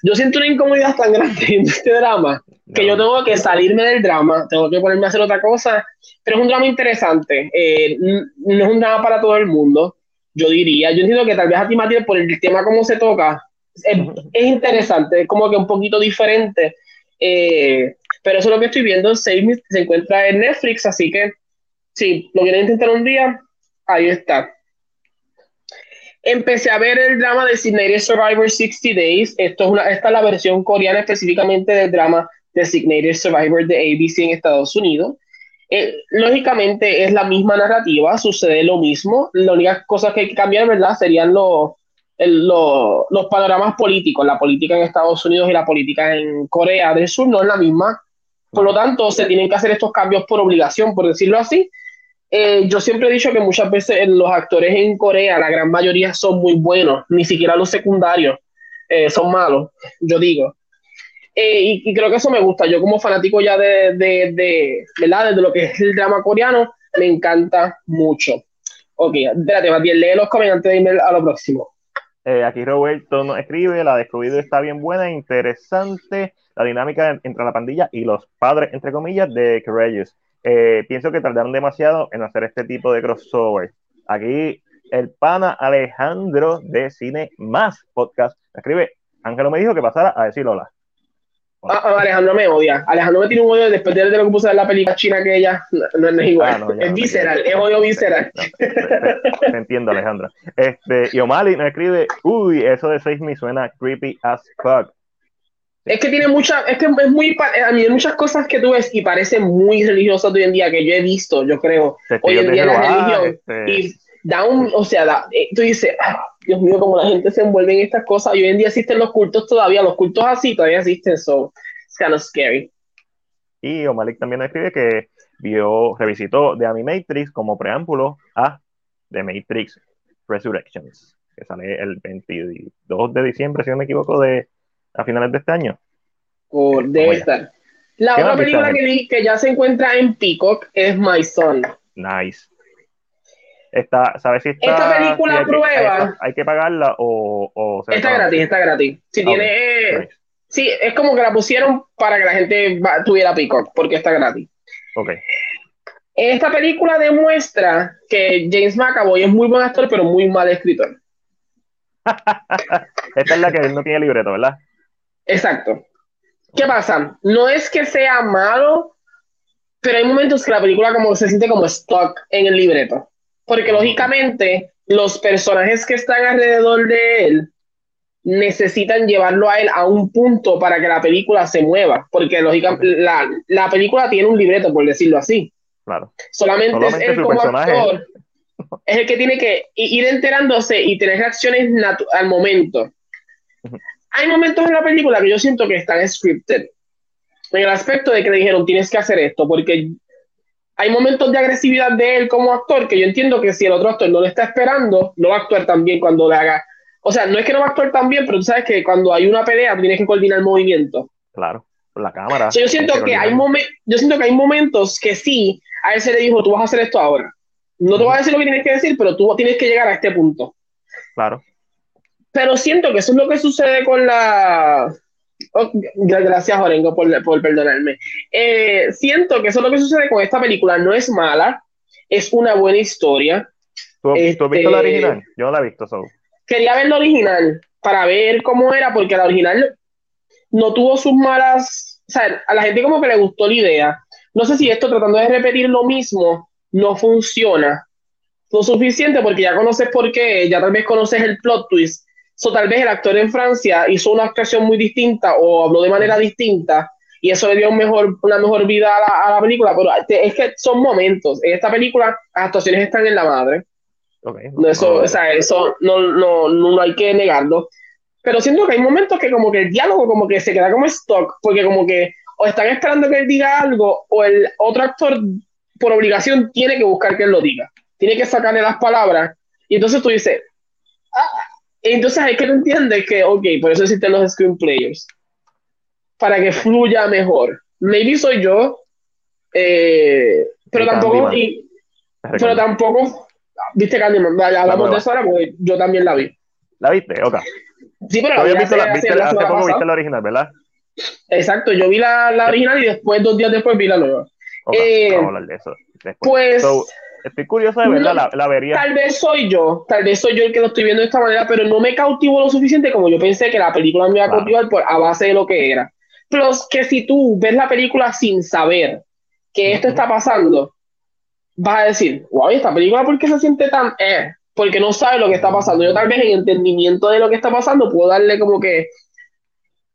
Yo siento una incomodidad tan grande en este drama que no. yo tengo que salirme del drama, tengo que ponerme a hacer otra cosa, pero es un drama interesante, eh, no es un drama para todo el mundo, yo diría, yo entiendo que tal vez a ti Matías por el tema como se toca, es, es interesante, es como que un poquito diferente, eh, pero eso es lo que estoy viendo. Save se encuentra en Netflix, así que si lo quieren intentar un día, ahí está. Empecé a ver el drama de Designated Survivor 60 Days. Esto es una, esta es la versión coreana específicamente del drama Designated Survivor de ABC en Estados Unidos. Eh, lógicamente es la misma narrativa, sucede lo mismo. La única cosa que hay que cambiar, ¿verdad? Serían los, el, lo, los panoramas políticos. La política en Estados Unidos y la política en Corea del Sur no es la misma. Por lo tanto, se tienen que hacer estos cambios por obligación, por decirlo así. Eh, yo siempre he dicho que muchas veces los actores en Corea, la gran mayoría son muy buenos, ni siquiera los secundarios eh, son malos, yo digo. Eh, y, creo que eso me gusta. Yo como fanático ya de, de, de, ¿verdad? de lo que es el drama coreano, me encanta mucho. Ok, espérate, Matías, lee los comentarios antes de irme a lo próximo. Eh, aquí Roberto nos escribe, la de está bien buena, interesante, la dinámica entre la pandilla y los padres, entre comillas, de Courageous. Eh, pienso que tardaron demasiado en hacer este tipo de crossover. Aquí el pana Alejandro de Cine Más Podcast escribe, Ángelo me dijo que pasara a decir hola. Ah, ah, Alejandro me odia. Alejandro me tiene un odio después de lo que puse en la película china que ella no, es igual. Ah, es visceral, es odio visceral. te, entiendo, Alejandro. Este, y O'Malley nos escribe, uy, eso de seis me suena creepy as fuck. Es que tiene mucha, es que es muy, a mí hay muchas cosas que tú ves y parecen muy religiosas hoy en día que yo he visto, yo creo, hoy en día la religión. Este... Y da un, o sea, da, eh, tú dices, Dios mío, como la gente se envuelve en estas cosas. Y hoy en día existen los cultos todavía, los cultos así todavía existen, so it's kind of scary. Y O'Malik también escribe que vio, revisitó The Animatrix como preámbulo a The Matrix Resurrections, que sale el 22 de diciembre, si no me equivoco, de a finales de este año. Oh, debe estar. La otra película que vi que ya se encuentra en Peacock es My Son. Nice. Está, ¿Sabes si está, Esta película hay prueba. Que, hay, que pagarla o. o está gratis, está gratis. Si tiene. Sí, es como que la pusieron para que la gente tuviera Peacock, porque está gratis. Ok. Esta película demuestra que James McAvoy es muy buen actor, pero muy mal escritor. Esta es la que no tiene libreto, ¿verdad? Exacto. ¿Qué pasa? No es que sea malo, pero hay momentos que la película como se siente como stock en el libreto. Porque lógicamente los personajes que están alrededor de él necesitan llevarlo a él a un punto para que la película se mueva. Porque lógicamente la, la película tiene un libreto, por decirlo así. Claro. Solamente, es él como actor. Es el que tiene que ir enterándose y tener reacciones al momento. Hay momentos en la película que yo siento que están scripted. En el aspecto de que le dijeron, tienes que hacer esto, porque hay momentos de agresividad de él como actor que yo entiendo que si el otro actor no le está esperando, no va a actuar tan bien cuando le haga. O sea, no es que no va a actuar tan bien, pero tú sabes que cuando hay una pelea tienes que coordinar el movimiento. Claro, la cámara. yo, siento que hay yo siento que hay momentos que sí, a él se le dijo, tú vas a hacer esto ahora. No te voy a decir lo que tienes que decir, pero tú tienes que llegar a este punto. Claro. Pero siento que eso es lo que sucede con la, Oh, gracias, Orengo, por, por perdonarme. Eh, siento que eso es lo que sucede con esta película. No es mala, es una buena historia. ¿Tú, has visto la este, original? Yo no la he visto solo. Quería ver la original para ver cómo era, porque la original no tuvo sus malas. O sea, a la gente como que le gustó la idea. No sé si esto tratando de repetir lo mismo no funciona lo suficiente porque ya conoces por qué, ya tal vez conoces el plot twist So, tal vez el actor en Francia hizo una actuación muy distinta o habló de manera distinta y eso le dio un mejor, una mejor vida a la, película, pero es que son momentos. En esta película las actuaciones están en la madre. no, eso, o sea, eso no, no, no, hay que negarlo. Pero siento que hay momentos que como que el diálogo como que se queda como stock, porque como que o están esperando que él diga algo o el otro actor por obligación tiene que buscar que él lo diga. Tiene que sacarle las palabras. Y entonces tú dices, ah, entonces hay que entender que, ok, por eso existen los screenplayers. Para que fluya mejor. Maybe soy yo, eh, pero tampoco, pero tampoco, viste Candyman, ya hablamos de eso ahora porque yo también la vi. ¿La viste? Ok. Sí, pero la vi hace, la, viste, hace poco viste la original, ¿verdad? Exacto, yo vi la, la original y después, dos días después, vi la nueva. Okay, vamos a hablar de eso. Después. Pues Estoy curioso de verla, la, la, vería. Tal vez soy yo, tal vez soy yo el que lo estoy viendo de esta manera, pero no me cautivo lo suficiente como yo pensé que la película me iba a cautivar por, a base de lo que era. Plus, que si tú ves la película sin saber que esto está pasando, vas a decir, wow, esta película, ¿por qué se siente tan... Eh? Porque no sabe lo que está pasando. Yo tal vez en entendimiento de lo que está pasando puedo darle como que...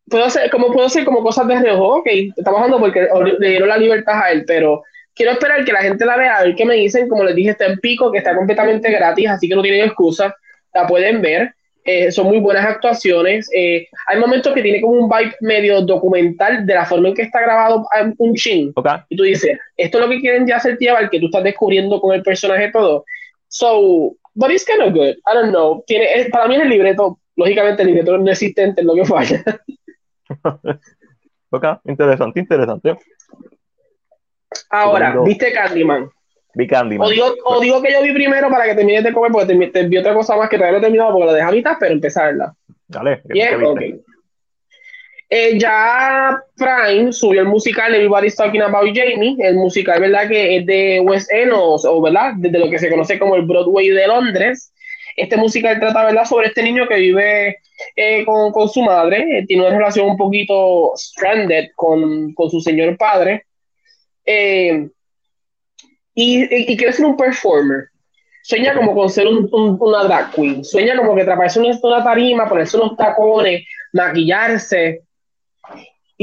Puedo hacer, como puedo hacer como cosas de reojo, ok, está pasando porque le dieron la libertad a él, pero quiero esperar que la gente la vea, a ver qué me dicen. Como les dije, está en pico, que está completamente gratis, así que no tienen excusa. La pueden ver. Eh, son muy buenas actuaciones. Eh, hay momentos que tiene como un vibe medio documental de la forma en que está grabado un chin. Y tú dices, esto es lo que quieren ya hacer llevar, que tú estás descubriendo con el personaje todo. So, but it's kind of good. I don't know. Tiene, para mí es el libreto, lógicamente el libreto no existente, es lo que falla. ok, interesante, interesante. Ahora, ¿viste Candyman? Vi Candyman. O digo, o digo que yo vi primero para que termines de comer, porque te, te vi otra cosa más que todavía no he terminado porque la dejé a mitad, pero empezarla. Dale. Bien, ok. Eh, ya Prime subió el musical Everybody's Talking About Jamie, el musical, ¿verdad? Que es de West End, o, ¿verdad? Desde lo que se conoce como el Broadway de Londres. Este musical trata, ¿verdad?, sobre este niño que vive eh, con, con, su madre, eh, tiene una relación un poquito stranded con, con su señor padre, eh, y, quiere ser un performer. Sueña como con ser un, una drag queen, sueña como que atraparse en una tarima, ponerse unos tacones, maquillarse,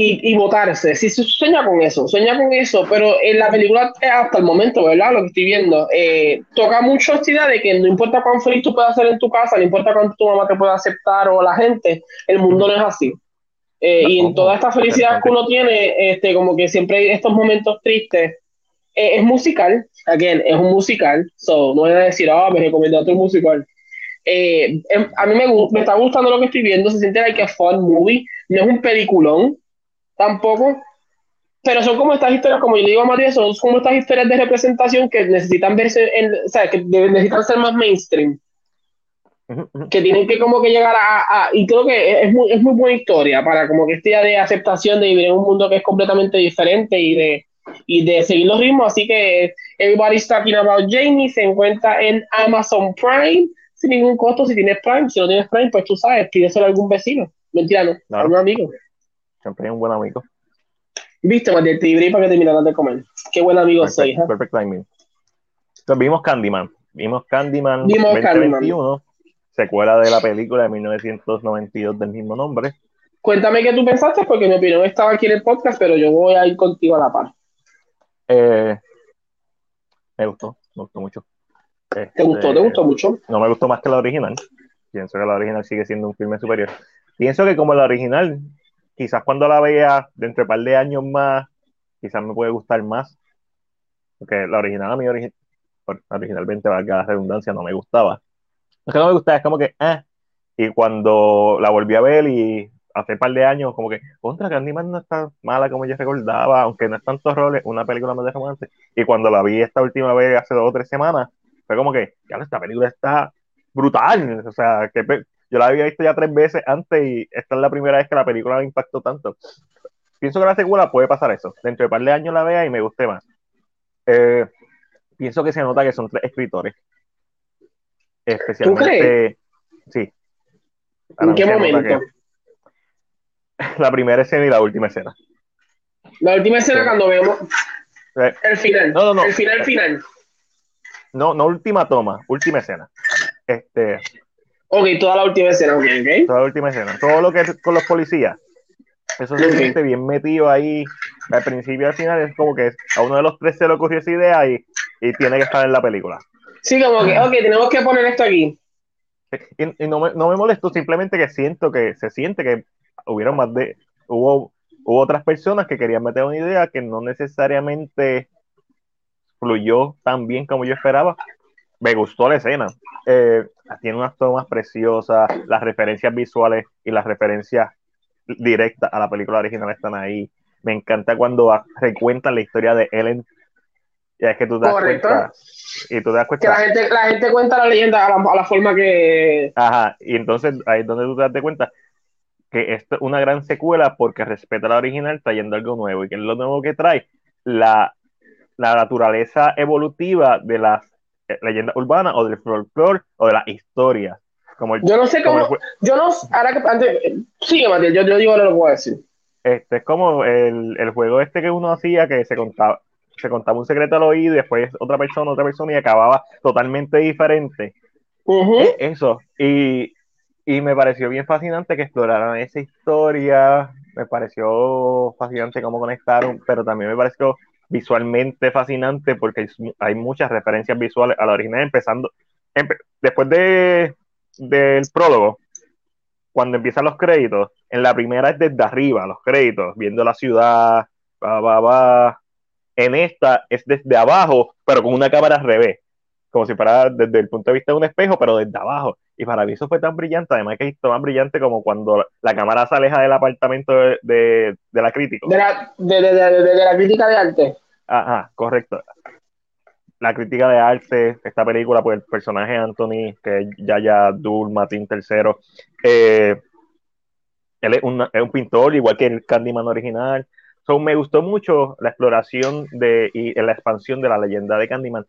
y, y votarse. Sí, sueña con eso, sueña con eso, pero en la película eh, hasta el momento, ¿verdad? Lo que estoy viendo, eh, toca mucho esta idea de que no importa cuán feliz tú puedas ser en tu casa, no importa cuánto tu mamá te pueda aceptar o la gente, el mundo no es así. Eh, y en toda esta felicidad que uno tiene, este, como que siempre hay estos momentos tristes, es musical, again, es un musical, so no voy a decir, ah, me recomiendo otro musical. Em, a mí me, me está gustando lo que estoy viendo, se siente like a fun movie, no es un peliculón, tampoco. Pero son como estas historias, como yo digo a Matías, son como estas historias de representación que necesitan verse, en, o sea, que necesitan ser más mainstream. Que tienen que como que llegar a, y creo que es muy, es muy buena historia para como que esta idea de aceptación de vivir en un mundo que es completamente diferente y de, y de seguir los ritmos. Así que Everybody's Talking About Jamie se encuentra en Amazon Prime sin ningún costo. Si tienes Prime, si no tienes Prime, pues tú sabes, pídeselo a algún vecino. Mentira, no, a un amigo. Siempre hay un buen amigo. Viste, Matías, te para que terminaras de comer. Qué buen amigo soy. ¿eh? Perfect timing. Entonces vimos Candyman. Vimos Candyman vimos 2021, secuela de la película de 1992 del mismo nombre. Cuéntame qué tú pensaste, porque mi opinión estaba aquí en el podcast, pero yo voy a ir contigo a la par. Eh, me gustó, me gustó mucho. ¿Te gustó? ¿Te gustó mucho? No me gustó más que la original. Pienso que la original sigue siendo un filme superior. Pienso que como la original quizás cuando la vea dentro de un par de años más, quizás me puede gustar más. Porque la original a mí origi originalmente, valga la redundancia, no me gustaba. Es que no me gustaba, es como que, ah. Y cuando la volví a ver y hace un par de años, como que, contra Candyman no está mala como yo recordaba, aunque no es tantos roles, una película más de romance. Y cuando la vi esta última vez hace dos o tres semanas, fue como que, ya esta película está brutal. O sea, que yo la había visto ya tres veces antes y esta es la primera vez que la película me impactó tanto. Pienso que la secuela puede pasar eso. Dentro de un par de años la vea y me guste más. Eh, pienso que se nota que son tres escritores. Especialmente. Sí. ¿En qué momento? La primera escena y la última escena. La última escena cuando vemos el final. No, no, no. El final, final. No, no última toma, última escena. Este, Ok, toda la última escena, ok, ok. Toda la última escena. Todo lo que es con los policías. Eso se siente bien metido ahí. Al principio y al final es como que a uno de los tres se le ocurrió esa idea y, y tiene que estar en la película. Sí, como que, ok, tenemos que poner esto aquí. Y, no, me, no me molesto, simplemente que siento que se siente que hubieron más de. Hubo, hubo otras personas que querían meter una idea que no necesariamente fluyó tan bien como yo esperaba. Me gustó la escena. Eh, tiene unas tomas preciosas, las referencias visuales y las referencias directas a la película original están ahí. Me encanta cuando recuentan la historia de Ellen. Ya es que tú te das cuenta. Y tú te das cuenta. Que la gente, la gente cuenta la leyenda a la, forma que. Ajá, y entonces ahí es donde tú te das cuenta que esto es una gran secuela porque respeta la original trayendo algo nuevo. ¿Y que es lo nuevo que trae? La, la naturaleza evolutiva de las leyenda urbana o del folclore o de la historia. Como yo no sé cómo, yo no, ahora que antes, sigue Matías, yo, yo digo lo que voy a decir. Este es como el, el, juego este que uno hacía que se contaba, se contaba un secreto al oído y después otra persona, otra persona y acababa totalmente diferente. Eso, y, y me pareció bien fascinante que exploraran esa historia, me pareció fascinante cómo conectaron, pero también me pareció visualmente fascinante porque hay, muchas referencias visuales a la original, empezando, después de, del prólogo, cuando empiezan los créditos, en la primera es desde arriba, los créditos, viendo la ciudad, va, va, va. En esta es desde abajo, pero con una cámara al revés, como si fuera desde el punto de vista de un espejo, pero desde abajo. Y para mí eso fue tan brillante, además que es tan brillante como cuando la cámara se aleja del apartamento de, de, la crítica. De la, de, de, la crítica de arte. Ajá, correcto. la crítica de arte, esta película, pues el personaje Anthony, que es Yaya Dul Martín III, eh, él es, es, un pintor, igual que el Candyman original. So, me gustó mucho la exploración de, y la expansión de la leyenda de Candyman.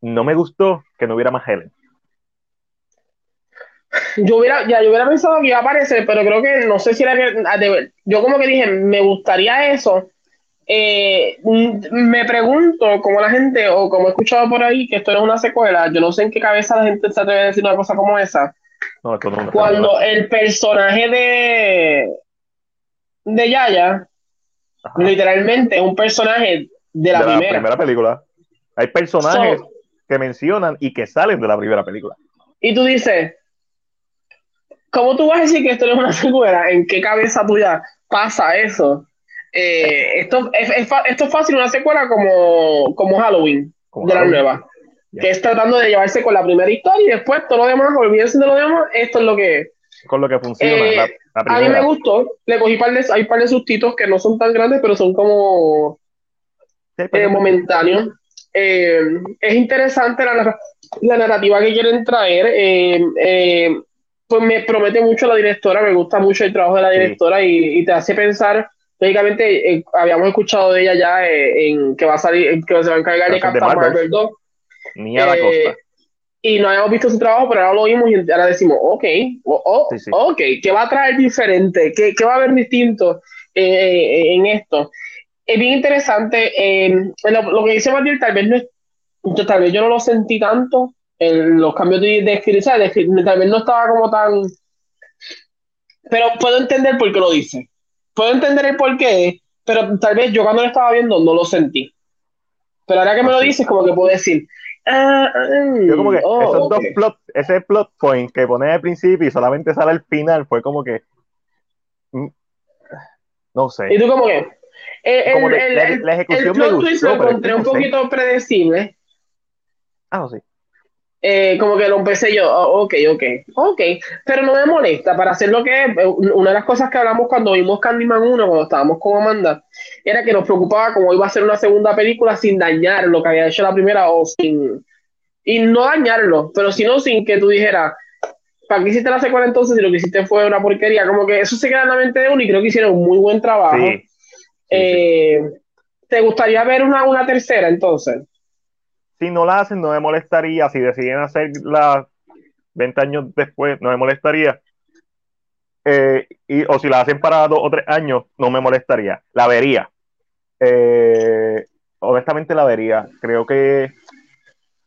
No me gustó que no hubiera más Helen. Yo hubiera, ya, yo hubiera pensado que iba a aparecer, pero creo que no sé si era que. Ah, yo como que dije, me gustaría eso. Eh, me pregunto cómo la gente, o como he escuchado por ahí, que esto no es una secuela, yo no sé en qué cabeza la gente se atreve a decir una cosa como esa. Cuando el personaje de de Yaya, literalmente es un personaje de la, primera. película. Hay personajes que mencionan y que salen de la primera película. Y tú dices, ¿Cómo tú vas a decir que esto no es una secuela? ¿En qué cabeza tuya pasa eso? Eh, esto, es, esto es fácil, una secuela como, como Halloween, de la nueva. Que es tratando de llevarse con la primera historia y después todo lo demás, olvídense de lo demás, esto es lo que Con lo que funciona. Eh, a mí me gustó, le cogí par de, hay par de sustitos que no son tan grandes, pero son como eh, momentáneos. es interesante la, la, narrativa que quieren traer. Eh, pues me promete mucho la directora, me gusta mucho el trabajo de la directora y, te hace pensar, lógicamente, eh, habíamos escuchado de ella ya eh, en que va a salir, que se va a encargar de Captain Marvel 2. Ni a la costa. Y no habíamos visto su trabajo, pero ahora lo vimos y ahora decimos, ok, oh, ok, ¿qué va a traer diferente? ¿Qué, qué va a haber distinto eh, en esto? Es bien interesante. Lo, que dice Matilde, tal vez no es, tal vez yo no lo sentí tanto, los cambios de, de, tal vez no estaba como tan... Pero puedo entender por qué lo dice. Puedo entender el por qué, pero tal vez yo cuando lo estaba viendo no lo sentí. Pero ahora que me lo dices, como que puedo decir... Ah, yo como que oh, esos dos plot, ese plot point que pone al principio y solamente sale al final, fue como que... Mm, no sé. Y tú como que... la, ejecución me gustó, lo encontré un poquito predecible. Ah, no, sí. Eh, como que lo empecé yo, oh, ok, ok, ok, pero no me molesta para hacer lo que es. Eh, una de las cosas que hablamos cuando vimos Candyman 1, cuando estábamos con Amanda, era que nos preocupaba cómo iba a ser una segunda película sin dañar lo que había hecho la primera o sin. Y no dañarlo, pero sino sin que tú dijeras, ¿para qué hiciste la secuela entonces si lo que hiciste fue una porquería? Como que eso se queda en la mente de uno y creo que hicieron un muy buen trabajo. Eh, ¿Te gustaría ver una, una tercera entonces? Si no la hacen, no me molestaría. Si deciden hacerla 20 años después, no me molestaría. Eh, y, o si la hacen para dos o tres años, no me molestaría. La vería. Eh, honestamente la vería. Creo que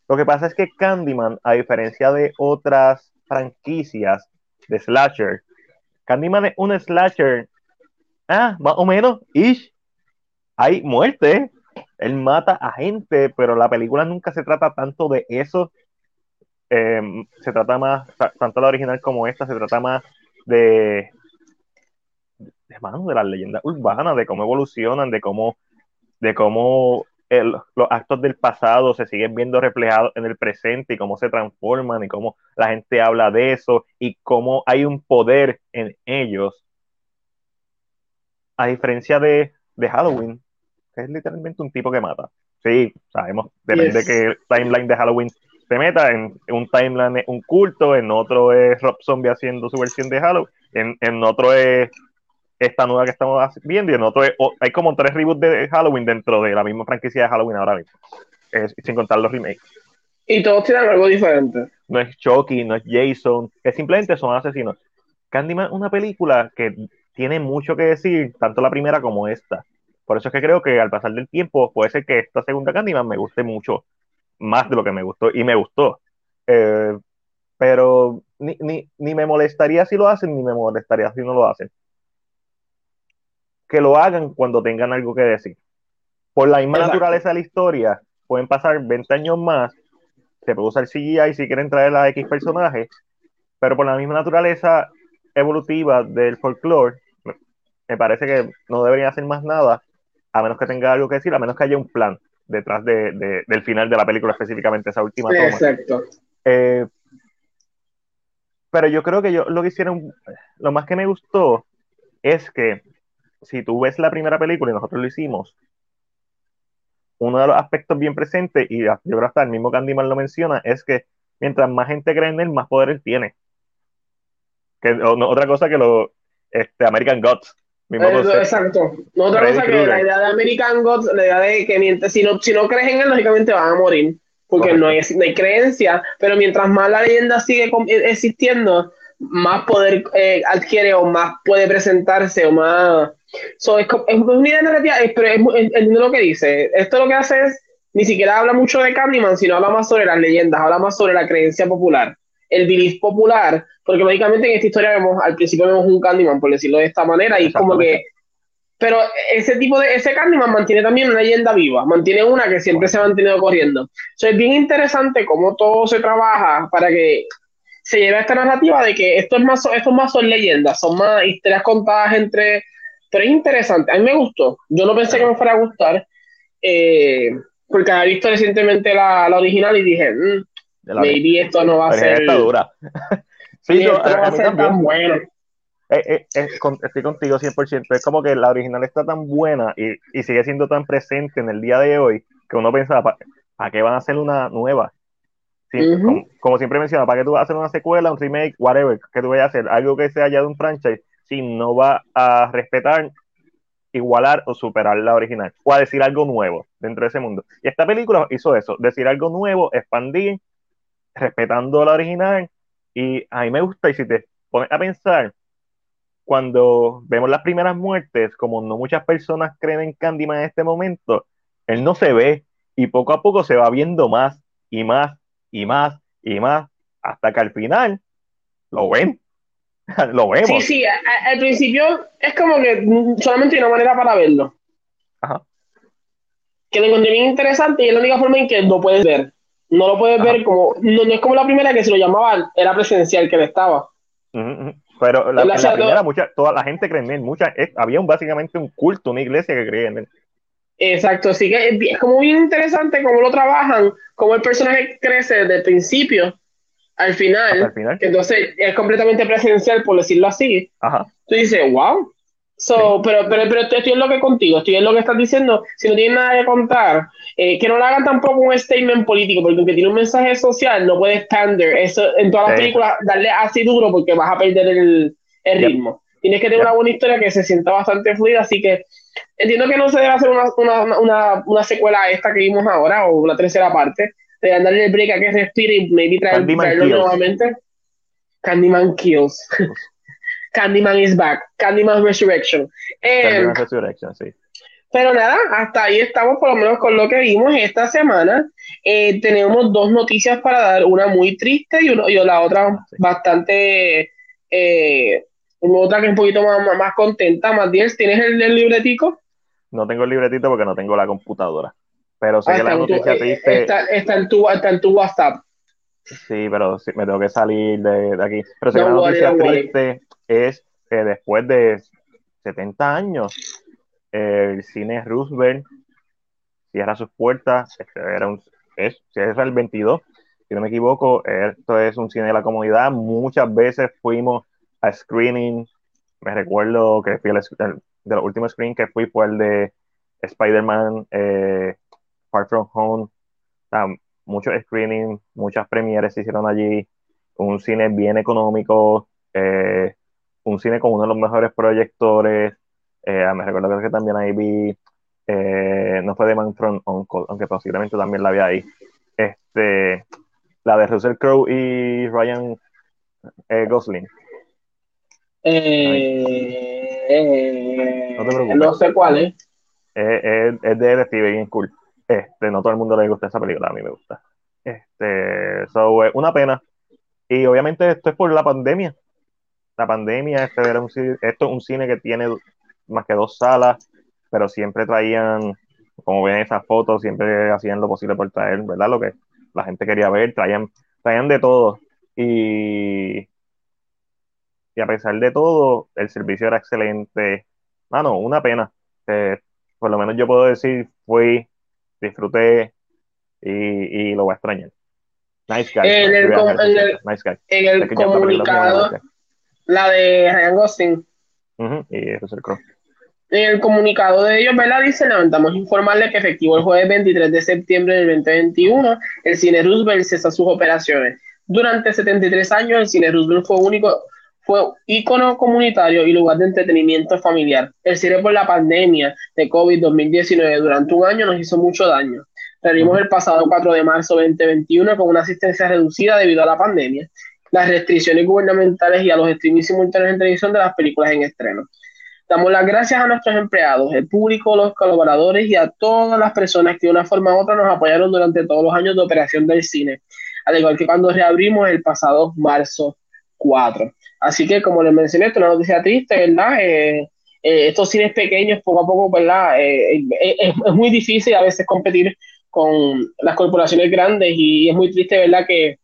lo que pasa es que Candyman, a diferencia de otras franquicias de slasher, Candyman es un slasher, ah, más o menos, ish. Hay muerte, él mata a gente, pero la película nunca se trata tanto de eso. Em, se trata más, tanto la original como esta, se trata más de, de, de las leyendas urbanas, de cómo evolucionan, de cómo, de cómo los actos del pasado se siguen viendo reflejados en el presente y cómo se transforman y cómo la gente habla de eso y cómo hay un poder en ellos. A diferencia de, de Halloween, es literalmente un tipo que mata. Sí, sabemos, depende de que el timeline de Halloween se meta. En, un timeline es un culto, en otro es Rob Zombie haciendo su versión de Halloween, en, en otro es esta nueva que estamos viendo, y en otro es, hay como tres reboots de Halloween dentro de la misma franquicia de Halloween ahora mismo, sin contar los remakes. Y todos tienen algo diferente. No es Chucky, no es Jason, que simplemente son asesinos. Candyman es una película que tiene mucho que decir, tanto la primera como esta. Por eso es que creo que al pasar del tiempo puede ser que esta segunda Candyman me guste mucho más de lo que me gustó y me gustó. Eh, pero ni, me molestaría si lo hacen, ni me molestaría si no lo hacen. Que lo hagan cuando tengan algo que decir. Por la misma naturaleza de la historia, pueden pasar 20 años más, se puede usar CGI si quieren traer a X personajes, pero por la misma naturaleza evolutiva del folclore, me parece que no deberían hacer más nada a menos que tenga algo que decir, a menos que haya un plan detrás de, del final de la película, específicamente esa última toma. Exacto. Eh, pero yo creo que yo lo que hicieron, lo más que me gustó es que si tú ves la primera película y nosotros lo hicimos, uno de los aspectos bien presentes, y yo creo hasta el mismo Candyman lo menciona, es que mientras más gente cree en él, más poder él tiene. Que, otra cosa que lo este, American Gods. Exacto. otra cosa que la idea de American Gods, la idea de que mientras, si, no, si no crees en él, lógicamente van a morir. Porque no hay, no hay, creencia, pero mientras más la leyenda sigue e, existiendo, más poder eh, adquiere o más puede presentarse o más... So, es, es, una idea narrativa, pero es, es, lo que dice. Esto lo que hace es, ni siquiera habla mucho de Candyman, sino habla más sobre las leyendas, habla más sobre la creencia popular, el belief popular, porque lógicamente en esta historia vemos, al principio vemos un Candyman, por decirlo de esta manera, y como que... Pero ese tipo de, ese Candyman mantiene también una leyenda viva, mantiene una que siempre se ha mantenido corriendo. So, es bien interesante cómo todo se trabaja para que se lleva esta narrativa de que esto es más, esto más son leyendas, son más historias contadas entre. Pero es interesante, a mí me gustó. Yo no pensé que me fuera a gustar, eh, porque había visto recientemente la, la original y dije, mmm, maybe esto no va a ser. Está dura. sí, esto no va a ser tan bueno. Eh, eh, estoy contigo 100%. Es como que la original está tan buena y, y sigue siendo tan presente en el día de hoy que uno pensaba, ¿para qué van a hacer una nueva? como, siempre menciono, ¿para qué tú vas a hacer una secuela, un remake, whatever, que tú vayas a hacer? Algo que sea ya de un franchise, si no va a respetar, igualar o superar la original, o a decir algo nuevo dentro de ese mundo. Y esta película hizo eso, decir algo nuevo, expandir, respetando la original, y a mí me gusta, y si te pones a pensar, cuando vemos las primeras muertes, como no muchas personas creen en Candyman en este momento, él no se ve, y poco a poco se va viendo más y más y más y más, hasta que al final lo ven. lo vemos. Sí, sí, al principio es como que solamente hay una manera para verlo. Ajá. Que lo encontré bien interesante y es la única forma en que lo puedes ver. No lo puedes ver como. No, es como la primera que se lo llamaban, era presencial que le estaba. Pero la, la, primera, mucha, toda la gente cree en él. Mucha, había un, básicamente un culto, una iglesia que creía en él. Exacto, así que es, como bien interesante cómo lo trabajan, cómo el personaje crece desde el principio al final, que entonces es completamente presencial, por decirlo así. Ajá. Tú dices, wow. So, pero, pero, pero estoy en lo que contigo, estoy en lo que estás diciendo. Si no tienes nada que contar, eh, que no le hagan tampoco un statement político, porque aunque tiene un mensaje social, no puede estándar eso en todas las películas, darle así duro porque vas a perder el, el ritmo. Tienes que tener una buena historia que se sienta bastante fluida, así que entiendo que no se debe hacer una, una, una, una secuela a esta que vimos ahora o una tercera parte. Deberían darle el break a que respire y maybe traer, traerlo nuevamente. Candyman Kills. Candyman is back. Candyman Resurrection. Candyman em, Resurrection, sí. Pero nada, hasta ahí estamos por lo menos con lo que vimos esta semana. Eh, tenemos dos noticias para dar, una muy triste y, uno, y la otra bastante eh, otra que es un poquito más, más, contenta. Más ¿tienes el, libretico? No tengo el libretito porque no tengo la computadora. Pero sé ah, que la noticia eh, triste. Está, en tu, está en tu WhatsApp. Sí, pero sí, me tengo que salir de, aquí. Pero sé que la noticia triste es que después de 70 años, el cine Roosevelt cierra sus puertas. Este era un, es, cierra el 22, si no me equivoco. Esto es un cine de la comunidad. Muchas veces fuimos a screening. Me recuerdo que fui el, últimos screen que fui fue el de Spider-Man eh, Far From Home. muchos screening, muchas premieres se hicieron allí. Un cine bien económico, eh, un cine con uno de los mejores proyectores. Eh, me recuerdo que también ahí vi, no fue de Man from Uncle, aunque posiblemente también la vi ahí. Este, la de Russell Crowe y Ryan Gosling. Eh, no te preocupes. No sé cuál es. Es, de Steve bien cool. Este, no todo el mundo le gusta esa película, a mí me gusta. Este, so, una pena. Y obviamente esto es por la pandemia. La pandemia, este era un, esto es un cine que tiene más que dos salas, pero siempre traían, como ven esas fotos, siempre hacían lo posible por traer, ¿verdad? Lo que la gente quería ver, traían, traían de todo. Y y a pesar de todo, el servicio era excelente. Mano, una pena. por lo menos yo puedo decir, fui, disfruté y, lo voy a extrañar. Nice guy. En el, nice guy. En el comunicado, la de Ryan Gosling. y Russell Crowe. En el comunicado de ellos, ¿verdad? Dice, lamentamos informarle que efectivo el jueves 23 de septiembre del 2021, el Cine Roosevelt cesa sus operaciones. Durante 73 años, el Cine Roosevelt fue único, fue ícono comunitario y lugar de entretenimiento familiar. El cine por la pandemia de COVID-2019 durante un año nos hizo mucho daño. Reunimos el pasado 4 de marzo 2021 con una asistencia reducida debido a la pandemia, las restricciones gubernamentales y a los streaming simultáneos en televisión de las películas en estreno. Damos las gracias a nuestros empleados, el público, los colaboradores y a todas las personas que de una forma u otra nos apoyaron durante todos los años de operación del cine, al igual que cuando reabrimos el pasado marzo 4. Así que, como les mencioné, esto es una noticia triste, ¿verdad? Eh, eh, estos cines pequeños, poco a poco, ¿verdad? Eh, es, muy difícil a veces competir con las corporaciones grandes y es muy triste, ¿verdad? Que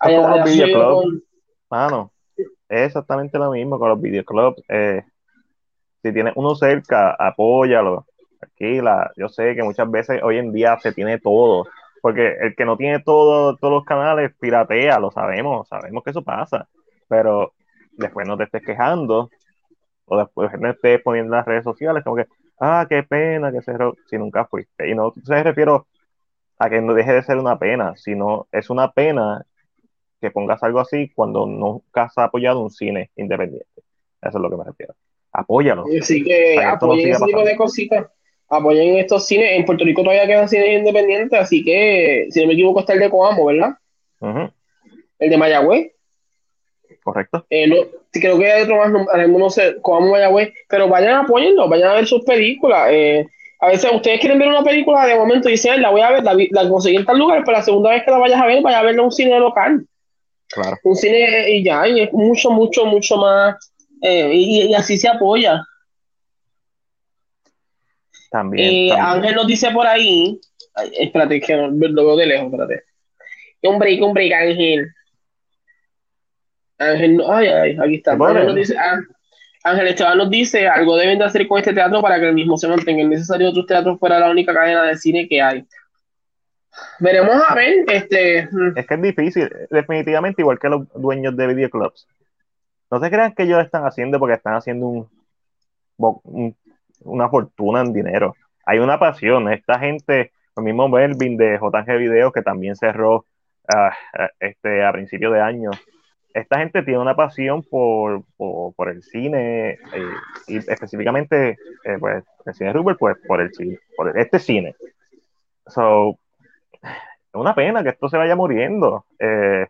haya, haya con... Mano, es exactamente lo mismo con los videoclubs. Eh, si tienes uno cerca, apóyalo, tranquila. Yo sé que muchas veces hoy en día se tiene todo, porque el que no tiene todo, todos los canales piratea, lo sabemos, sabemos que eso pasa, pero después no te estés quejando o después no estés poniendo en las redes sociales como que, ah, qué pena que cerró, si nunca fuiste. Y no se refiero a que no deje de ser una pena, sino es una pena que pongas algo así cuando nunca has apoyado un cine independiente. Eso es lo que me refiero apóyalo. Así que apoyen ese tipo de cositas. Apoyen estos cines. En Puerto Rico todavía quedan cines independientes, así que, si no me equivoco, está el de Coamo, ¿verdad? El de Mayagüez. Correcto. Eh, creo que hay otro más, no sé, Coamo, Mayagüez, pero vayan apoyando, vayan a ver sus películas. Eh, a veces ustedes quieren ver una película de momento y dicen, la voy a ver, la, la conseguí en tal lugar, pero la segunda vez que la vayas a ver, vaya a verla en un cine local. Claro. Un cine y ya, y es mucho, mucho, mucho más eh, y, así se apoya. También, Ángel nos dice por ahí, espérate, que lo veo de lejos, espérate. Un break, un break, Ángel. Ángel, ay, ay, aquí está. Ángel, nos dice, Ángel Esteban nos dice, algo deben de hacer con este teatro para que el mismo se mantenga. Es necesario otros teatros fuera la única cadena de cine que hay. Veremos a ver, este... Mm. Es que es difícil, definitivamente, igual que los dueños de videoclubs no se crean que ellos lo están haciendo porque están haciendo un, una fortuna en dinero. Hay una pasión. Esta gente, el mismo Melvin de JG Video, que también cerró ah, este, a principios de año. Esta gente tiene una pasión por, el cine eh, y específicamente eh, pues, el cine Rubber, pues por el por este cine. So, es una pena que esto se vaya muriendo. Eh,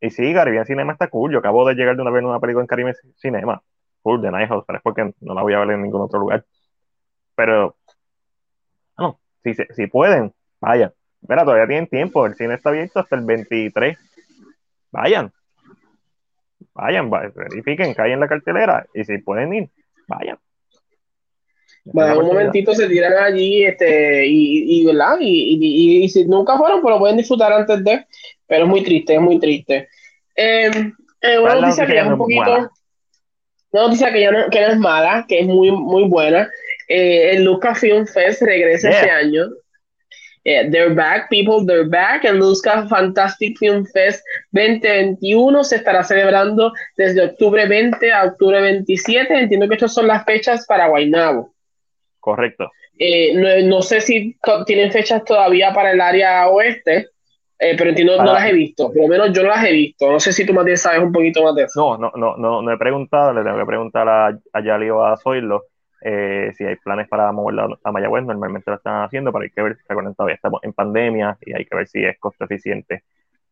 y sí, Caribbean Cinema está cool. Yo acabo de llegar de una vez en una película en Caribbean Cinema. Cool, de Nighthouse, pero es porque no la voy a ver en ningún otro lugar. Pero, no, si, si pueden, vayan. Mira, todavía tienen tiempo. El cine está abierto hasta el 23. Vayan. Vayan, verifiquen, caen en la cartelera. Y si pueden ir, vayan. Bueno, un momentito se tiran allí, este, y, y ¿verdad? Y, y, si nunca fueron, pues lo pueden disfrutar antes de, pero es muy triste, es muy triste. Eh, eh, una noticia que ya es un poquito, una noticia que ya no, que no es mala, que es muy, muy buena. Eh, el Lucasfilm Fest regresa este año. Eh, they're back, people, they're back. El Lucas Fantastic Film Fest 2021 se estará celebrando desde octubre 20 a octubre 27. Entiendo que estas son las fechas para Guaynabo. Correcto. Eh, no, sé si tienen fechas todavía para el área oeste, eh, pero entiendo no las he visto. Por lo menos yo no las he visto. No sé si tú, Matías, sabes un poquito más de eso. No, no, no, no, he preguntado. Le tengo que preguntar a, a Yali o a Zoilo eh, si hay planes para moverla a Mayagüez. Normalmente lo están haciendo, pero hay que ver. Recuerden, todavía estamos en pandemia y hay que ver si es costo eficiente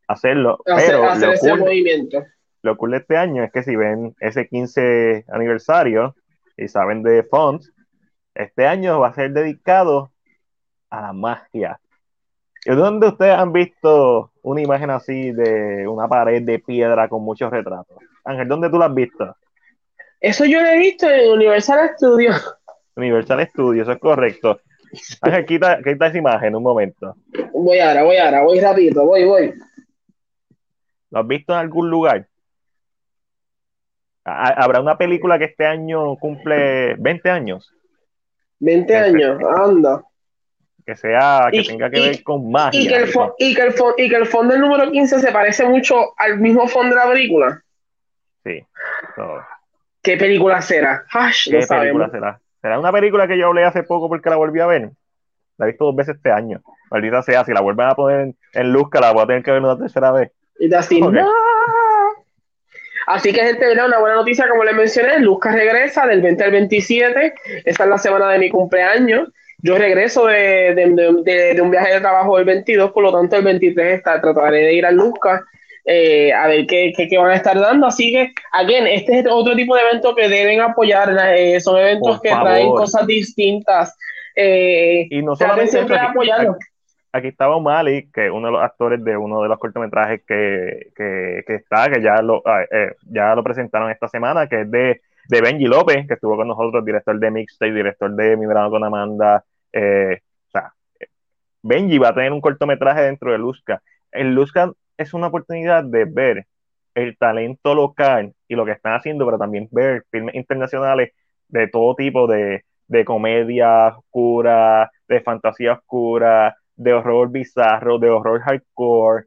hacerlo. pero hacer ese movimiento. Lo cool de este año es que si ven ese 15 aniversario y saben de fonts, este año va a ser dedicado a la magia. ¿Y dónde ustedes han visto una imagen así de una pared de piedra con muchos retratos? Ángel, ¿dónde tú la has visto? Eso yo lo he visto en Universal Studios. Universal Studios, eso es correcto. Ángel, quita, quita esa imagen un momento. Voy ahora, voy ahora, voy rápido, voy, voy. ¿Lo has visto en algún lugar? ¿Habrá una película que este año cumple 20 años? 20 años, anda. Que sea, que tenga que ver con magia. Y que, el y, que el y que el fondo del número 15 se parece mucho al mismo fondo de la película. Sí. ¿Qué película será? ¿Qué película será? será una película que yo hablé hace poco porque la volví a ver. La he visto dos veces este año. Maldita sea, si la vuelven a poner en, en Luzca, la voy a tener que ver una tercera vez. Y así, Ok. ¡no! Así que, gente, ¿verdad? una buena noticia, como les mencioné, Luzca regresa del 20 al 27. Esta es la semana de mi cumpleaños. Yo regreso de, de- de- un viaje de trabajo el 22, por lo tanto, el 23 está, trataré de ir a Luzca eh, a ver qué, qué- qué van a estar dando. Así que, again, este es otro tipo de evento que deben apoyar. eh, son eventos Por que favor. traen cosas distintas. Eh, Y no solamente siempre apoyarlo. Aquí estaba O'Malley, que es uno de los actores de uno de los cortometrajes que, que, que está, que ya lo, ah, eh, ya lo presentaron esta semana, que es de, de Benji López, que estuvo con nosotros, director de Mixtape, director de Mi Verano con Amanda. eh, o sea, Benji va a tener un cortometraje dentro de Luzca. El Luzca es una oportunidad de ver el talento local y lo que están haciendo, pero también ver filmes internacionales de todo tipo de, de comedia oscura, de fantasía oscura, de horror bizarro, de horror hardcore.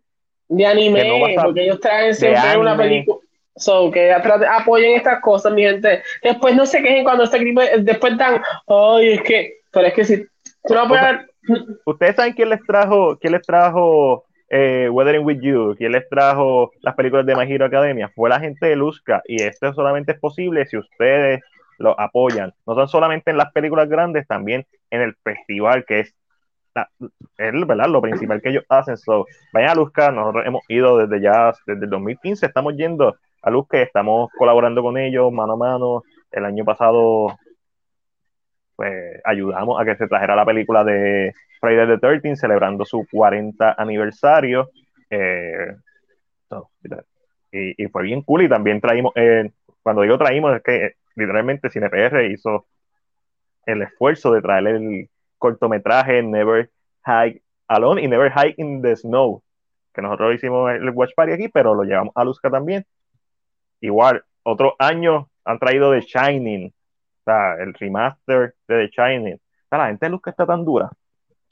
de anime, que no a- porque ellos traen siempre una película. So, que apoyen estas cosas, mi gente. Después no se quejen cuando este equipo, después dan, ay, es que, pero es que si tú no apoyas, ¿Ustedes saben quién les trajo, quién les trajo eh, Weathering with You? ¿Quién les trajo las películas de My Hero Academia? Fue la gente de Luzca y esto solamente es posible si ustedes lo apoyan. No son solamente en las películas grandes, también en el festival que es, la- es ¿verdad? lo principal que ellos hacen. So, vayan a Luzca, nosotros hemos ido desde ya, desde el 2015, estamos yendo a Luzca, estamos colaborando con ellos mano a mano. El año pasado pues ayudamos a que se trajera la película de Friday the 13 celebrando su 40 aniversario. eh, y, y fue bien cool y también traímos, eh, cuando digo traímos es que eh, literalmente CinePR hizo el esfuerzo de traer el cortometraje Never Hike Alone y Never Hike in the Snow, que nosotros hicimos el Watch Party aquí, pero lo llevamos a Luzca también. Igual, otros años han traído The Shining, o sea, el remaster de The Shining. O sea, la gente de Luzca está tan dura.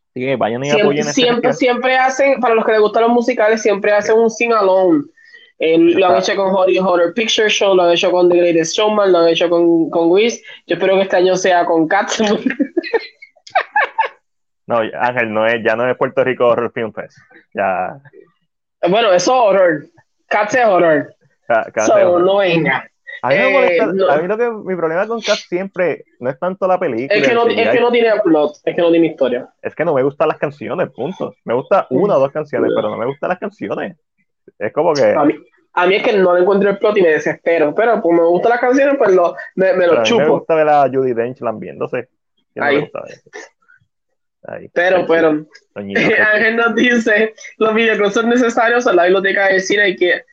Así que vayan y siempre, apoyen siempre, siempre hacen, para los que les gustan los musicales, siempre hacen un sing alone. Eh, lo han hecho con Horror, Horror Picture Show, lo han hecho con The Greatest Showman, lo han hecho con, con Grease. Yo espero que este año sea con Cats. No, Ángel, no es, ya no es Puerto Rico Horror Film Fest. Ya, bueno, eso es horror. Cats es horror. ca- So, horror. no venga. A mí, me eh, molesta- no. a mí lo que mi problema con Cats siempre no es tanto la película, Es que, no, es que no tiene plot, es que no tiene historia. es que no me gustan las canciones, punto. Me gusta una o dos canciones, pero no me gustan las canciones. Es como que A mí, a mí es que no le encuentro el plot y me desespero. Pero como me gustan las canciones, pues lo, me, me lo a mí me chupo. gusta ver a Judy Dench lambiéndose. ¿Quién no le gusta eso? Ahí. Pero, pero, sexy. Ángel nos dice, los videoclips son necesarios en la biblioteca de cine que,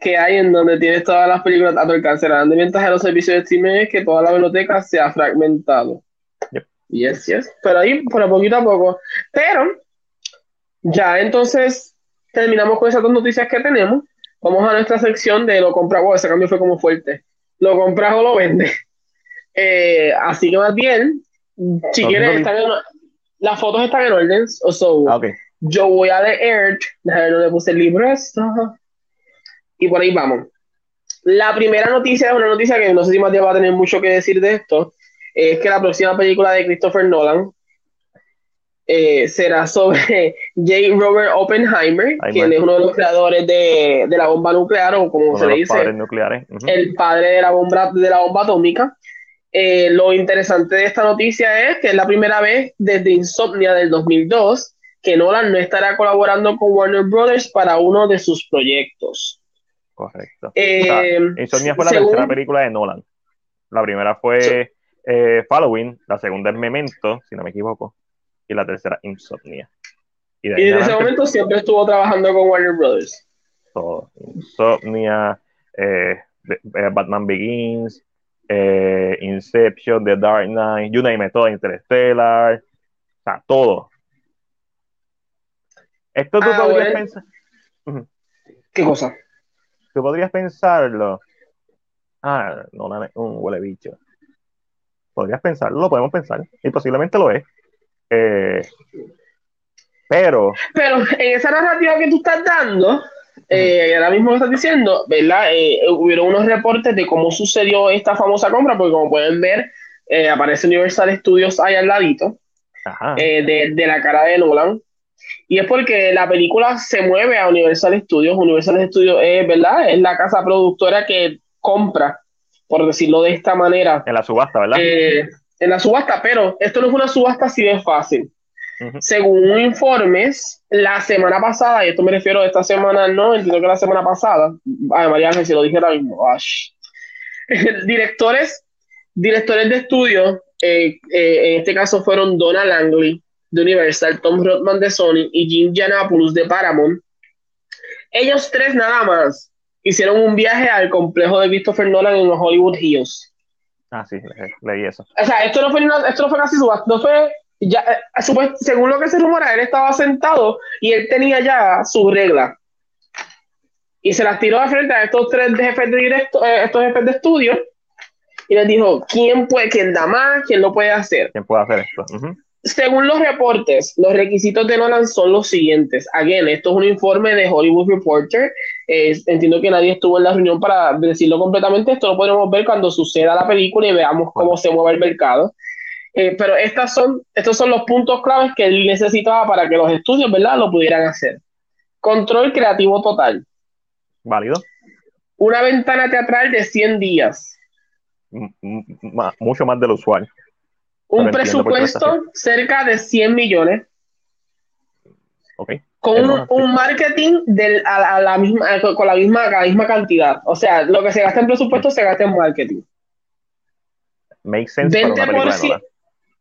que hay en donde tienes todas las películas a tu alcance. La ventaja de los servicios de streaming es que toda la biblioteca se ha fragmentado. Yep. Yes, yes. Pero ahí, por poquito a poco. Pero, ya entonces terminamos con esas dos noticias que tenemos. Vamos a nuestra sección de lo compra. Wow, ese cambio fue como fuerte. Lo compras o lo vendes. Eh, así que más bien, si quieres, están en- las fotos están en orden. o so, Ah, ok. yo voy a leer, déjame ver dónde puse el libro esto. Y por ahí vamos. La primera noticia es una noticia que no sé si Matías va a tener mucho que decir de esto. Es que la próxima película de Christopher Nolan eh, será sobre J. Robert Oppenheimer, Ay, quien man. es uno de los creadores de, de la bomba nuclear, o como Uno se le dice, nucleares. Ujú. el padre de la bomba, de la bomba atómica. Eh, lo interesante de esta noticia es que es la primera vez desde Insomnia del 2002 que Nolan no estará colaborando con Warner Brothers para uno de sus proyectos. Correcto. Eh, Insomnia fue la según- tercera película de Nolan. La primera fue eh, Following, la segunda es Memento, si no me equivoco, y la tercera Insomnia. Y de desde ese momento siempre estuvo trabajando con Warner Brothers. todo. Insomnia, eh, eh, Batman Begins, eh, Inception, The Dark Knight, you name it, todo, Interstellar, o sea, todo. Esto tú Ah, podrías bueno. pensar, ¿Qué cosa? tú podrías pensarlo. Ah, no, un huele bicho. Podrías pensarlo, lo podemos pensar, y posiblemente lo es. Eh, pero, Pero en esa narrativa que tú estás dando, eh, ahora mismo estás diciendo, ¿verdad? Eh, hubieron unos reportes de cómo sucedió esta famosa compra, porque como pueden ver, eh, aparece Universal Studios ahí al ladito, eh, de, de, la cara de Nolan. Y es porque la película se mueve a Universal Studios. Universal Studios es, ¿verdad? Es la casa productora que compra, por decirlo de esta manera. En la subasta, ¿verdad? Eh, en la subasta, pero esto no es una subasta así de fácil. Según informes, la semana pasada, y esto me refiero a esta semana, no, entiendo que la semana pasada, ay María si lo dije ahora mismo, directores, directores de estudio, eh, eh, en este caso fueron Donald Langley de Universal, Tom Rothman de Sony y Jim Janopoulos de Paramount. Ellos tres nada más hicieron un viaje al complejo de Christopher Nolan en los Hollywood Hills. Ah, sí, leí eso. O sea, esto no fue, esto no fue casi no fue ya, eh, según lo que se rumora, él estaba sentado y él tenía ya su regla. Y se las tiró de frente a estos tres jefes de directo, eh, estos jefes de estudio y les dijo, ¿quién puede, quién da más, quién lo puede hacer? ¿Quién puede hacer esto? Según los reportes, los requisitos de Nolan son los siguientes. Again, esto es un informe de Hollywood Reporter. entiendo que nadie estuvo en la reunión para decirlo completamente. Esto lo podemos ver cuando suceda la película y veamos cómo se mueve el mercado. Eh, pero estas son, estos son los puntos claves que él necesitaba para que los estudios, ¿verdad?, lo pudieran hacer. Control creativo total. Válido. Una ventana teatral de 100 días. mucho más del usual. Un presupuesto cerca de 100 millones. Okay. Con un, marketing del, a, la misma, con la misma, la misma cantidad. O sea, lo que se gasta en presupuesto se gasta en marketing. Make sense 20%,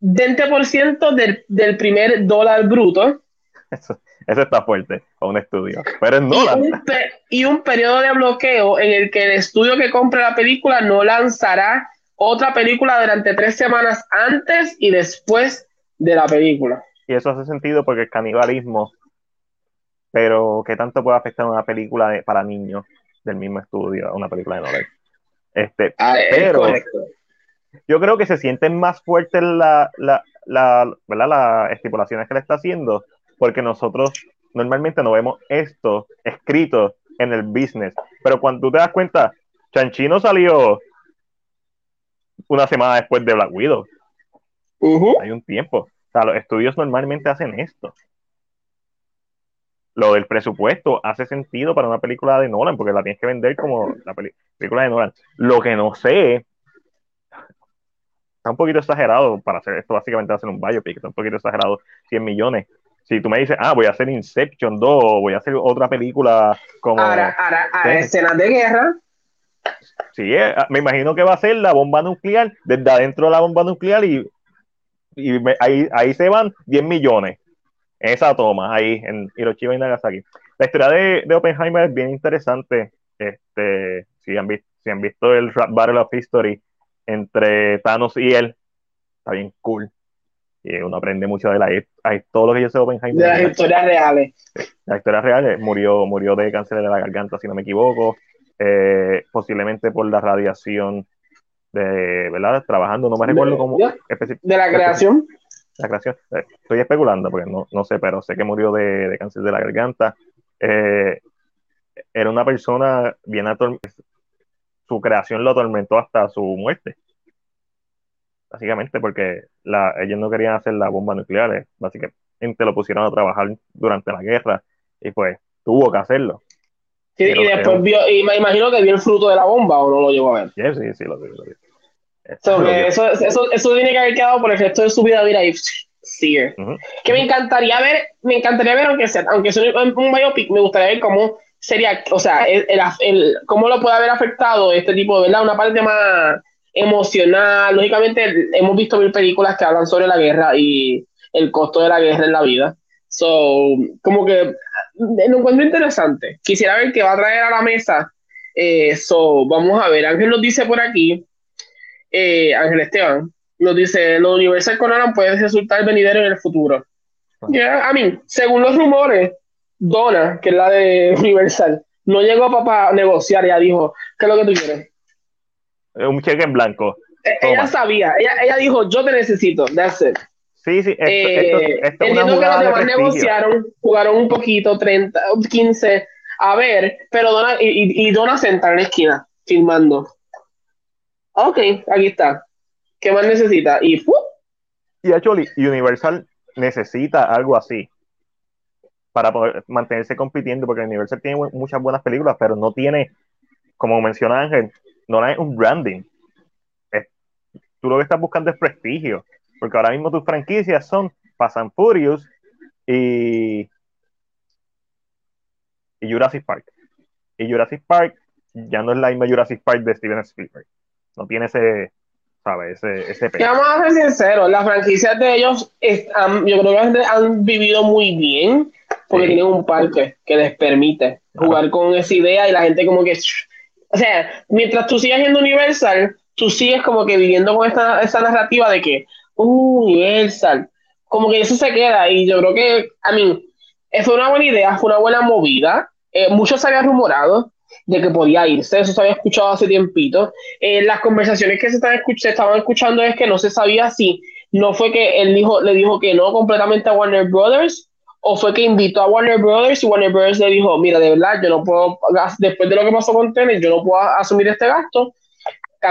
20% del, del primer dólar bruto. Eso, eso está fuerte a un estudio. Pero en dólar. Y un, y un periodo de bloqueo en el que el estudio que compre la película no lanzará otra película durante tres semanas antes y después de la película. Y eso hace sentido porque el canibalismo, pero ¿qué tanto puede afectar una película para niños del mismo estudio, una película de Nolan? Este, ah, pero yo creo que se sienten más fuertes la, la, la, las estipulaciones que le está haciendo, porque nosotros normalmente no vemos esto escrito en el business. Pero cuando tú te das cuenta, Chanchino salió una semana después de Black Widow. Hay un tiempo. O sea, los estudios normalmente hacen esto. Lo del presupuesto hace sentido para una película de Nolan, porque la tienes que vender como la película de Nolan. Lo que no sé un poquito exagerado para hacer esto, básicamente hacer un biopic, está un poquito exagerado, 100 millones. Si tú me dices, ah, voy a hacer Inception 2, voy a hacer otra película como... Ahora, ahora, escenas de guerra. Sí, eh, ah, me imagino que va a ser la bomba nuclear, desde adentro de la bomba nuclear y, y ahí, ahí se van 10 millones. Esa toma, ahí en Hiroshima y Nagasaki. La historia de, de Oppenheimer es bien interesante. Este, si han, visto, si han visto el Battle of History, entre Thanos y él, está bien cool. Y uno aprende mucho de la hay todo lo que yo sé de Oppenheimer. De las historias reales. Las historias reales. Murió, murió de cáncer de la garganta, si no me equivoco. Eh, posiblemente por la radiación de, ¿verdad? Trabajando, no me recuerdo cómo. De la creación. La creación. Eh, estoy especulando porque no, no sé, pero sé que murió de, de cáncer de la garganta. Eh, era una persona bien atormentada su creación lo atormentó hasta su muerte. Básicamente porque la, ellos no querían hacer la bomba nuclear, eh, básicamente lo pusieron a trabajar durante la guerra y pues tuvo que hacerlo. y después vio, y me imagino que vio el fruto de la bomba o no lo llevó a ver. Sí, sí, sí, lo vio. Lo eso, eso, eso, tiene que haber quedado por el resto de su vida, mira, ahí, Que me encantaría ver, me encantaría ver, aunque sea, aunque sea un, un biopic, me gustaría ver cómo sería, o sea, el, el, cómo lo puede haber afectado este tipo de, ¿verdad? Una parte más emocional. Lógicamente, hemos visto mil películas que hablan sobre la guerra y el costo de la guerra en la vida. So, como que lo encuentro interesante. Quisiera ver qué va a traer a la mesa. Eh, so, vamos a ver. Ángel nos dice por aquí, eh, Ángel Esteban, nos dice: Lo Universal Conan puede resultar venidero en el futuro. a mí, según los rumores, Donna, que es la de Universal, no llegó para negociar, ya dijo, ¿qué es lo que tú quieres? Un cheque en blanco. E, ella sabía, ella, ella dijo, yo te necesito, that's it. Sí, sí, esto, eh, esto, entiendo que los demás negociaron, jugaron un poquito, 30, 15, a ver, pero Donna, y, y Donna sentada en la esquina, filmando. Ok, aquí está. ¿Qué más necesita? Y ¡fu! Y actually, Universal necesita algo así para poder mantenerse compitiendo, porque Universal tiene muchas buenas películas, pero no tiene, como menciona Ángel, no hay un branding. tú lo que estás buscando es prestigio, porque ahora mismo tus franquicias son Fast and Furious y, y Jurassic Park. Y Jurassic Park ya no es la misma Jurassic Park de Steven Spielberg. No tiene ese, ¿sabes? Ese, ese Vamos a ser sinceros, las franquicias de ellos, yo creo que han vivido muy bien porque tienen un parque que les permite jugar con esa idea y la gente como que... O sea, mientras tú sigas siendo Universal, tú sigues como que viviendo con esta, esta narrativa de que, uh, Universal, como que eso se queda y yo creo que, a mí, fue una buena idea, fue una buena movida, eh, mucho se había rumorado de que podía irse, eso se había escuchado hace tiempito. Eh, las conversaciones que se, están se estaban escuchando es que no se sabía si no fue que él dijo, le dijo que no completamente a Warner Brothers o fue que invitó a Warner Brothers y Warner Brothers le dijo, mira, de verdad, yo no puedo, después de lo que pasó con Tenet, yo no puedo asumir este gasto,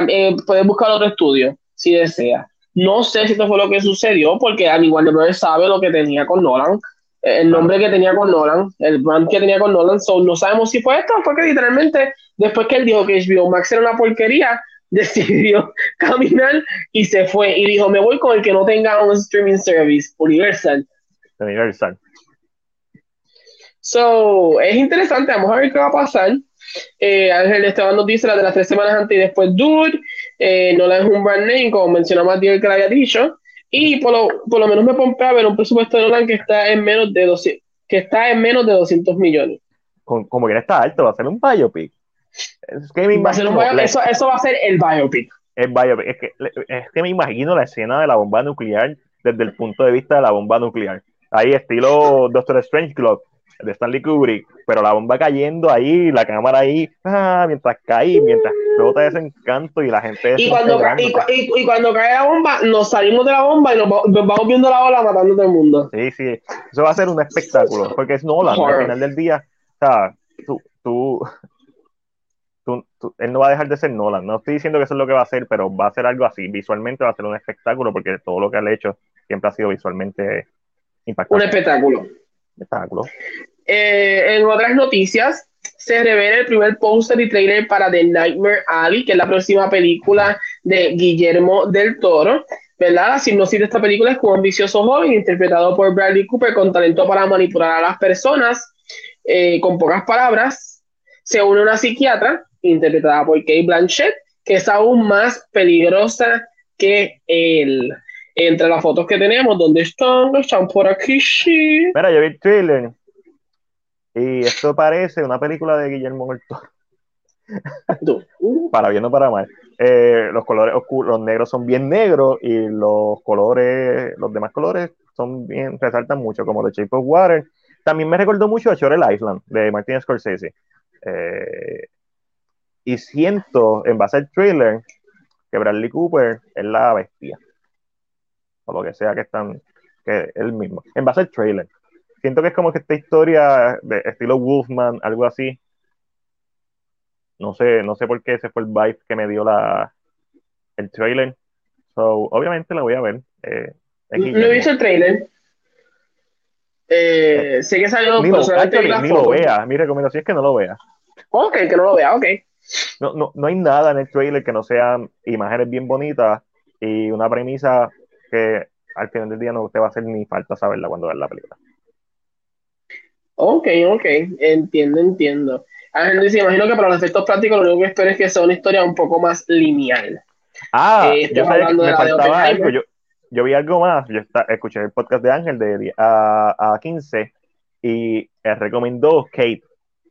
eh, puedes buscar otro estudio, si desea. No sé si esto fue lo que sucedió, porque a mí Warner Brothers sabe lo que tenía con Nolan, el nombre que tenía con Nolan, el brand que tenía con Nolan, so, no sabemos si fue esto o fue que literalmente después que él dijo que HBO Max era una porquería, decidió caminar y se fue y dijo, me voy con el que no tenga un streaming service, Universal. Universal. So, es interesante, vamos a ver qué va a pasar. Eh, Ángel Esteban nos dice la de las tres semanas antes y después Dude. Eh, Nolan es un brand name, como mencionó Diego que le había dicho. Y por lo, por lo menos me pompea a ver un presupuesto de Nolan que está en menos de 200, que está en menos de 200 millones. Como que está alto, va a ser un biopic. Es que me imagino, eso, eso, va a ser el biopic. El biopic. Es que, es que me imagino la escena de la bomba nuclear desde el punto de vista de la bomba nuclear. Ahí estilo Doctor Strange Club de Stanley Kubrick, pero la bomba cayendo ahí, la cámara ahí, ah, mientras cae, mientras explota ese encanto y la gente... Y cuando, y, cuando cae la bomba, nos salimos de la bomba y nos, vamos viendo la ola matando a todo el mundo. Sí, sí, eso va a ser un espectáculo, porque es Nolan, al final del día, o sea, tú, tú, tú, él no va a dejar de ser Nolan, no estoy diciendo que eso es lo que va a hacer, pero va a ser algo así, visualmente va a ser un espectáculo, porque todo lo que ha hecho siempre ha sido visualmente impactante. Un espectáculo. Eh, en otras noticias, se revela el primer póster y trailer para The Nightmare Alley, que es la próxima película de Guillermo del Toro. ¿Verdad? La sinopsis de esta película es que un ambicioso joven interpretado por Bradley Cooper con talento para manipular a las personas, eh, con pocas palabras, se une a una psiquiatra interpretada por Kate Blanchett, que es aún más peligrosa que él entre las fotos que tenemos, ¿dónde están? Están por aquí, sí. Mira, yo vi el trailer y esto parece una película de Guillermo del para bien o para mal. Eh, los colores oscuros, los negros son bien negros y los colores, los demás colores son bien, resaltan mucho, como The Shape of Water. También me recordó mucho a Shore Island de Martin Scorsese. Eh, y siento, en base al trailer, que Bradley Cooper es la bestia o lo que sea que están, que él mismo, en base al trailer. Siento que es como que esta historia de estilo Wolfman, algo así. No sé, no sé por qué ese fue el vibe que me dio la, el trailer. So, obviamente la voy a ver. Eh, no he visto el trailer. Eh, sé que salió ni, lo, ni lo vea. Mi recomendación es que no lo vea. Ok, que no lo vea, ok. No, no, no hay nada en el trailer que no sean imágenes bien bonitas y una premisa que al final del día no te va a hacer ni falta saberla cuando veas la película. Ok, ok, entiendo, entiendo. Entonces, imagino que para los efectos prácticos lo único que espero es que sea una historia un poco más lineal. Ah, eh, yo, me faltaba algo. Yo, yo, vi algo más. Yo está, escuché el podcast de Ángel de a, a 15 y él recomendó Kate.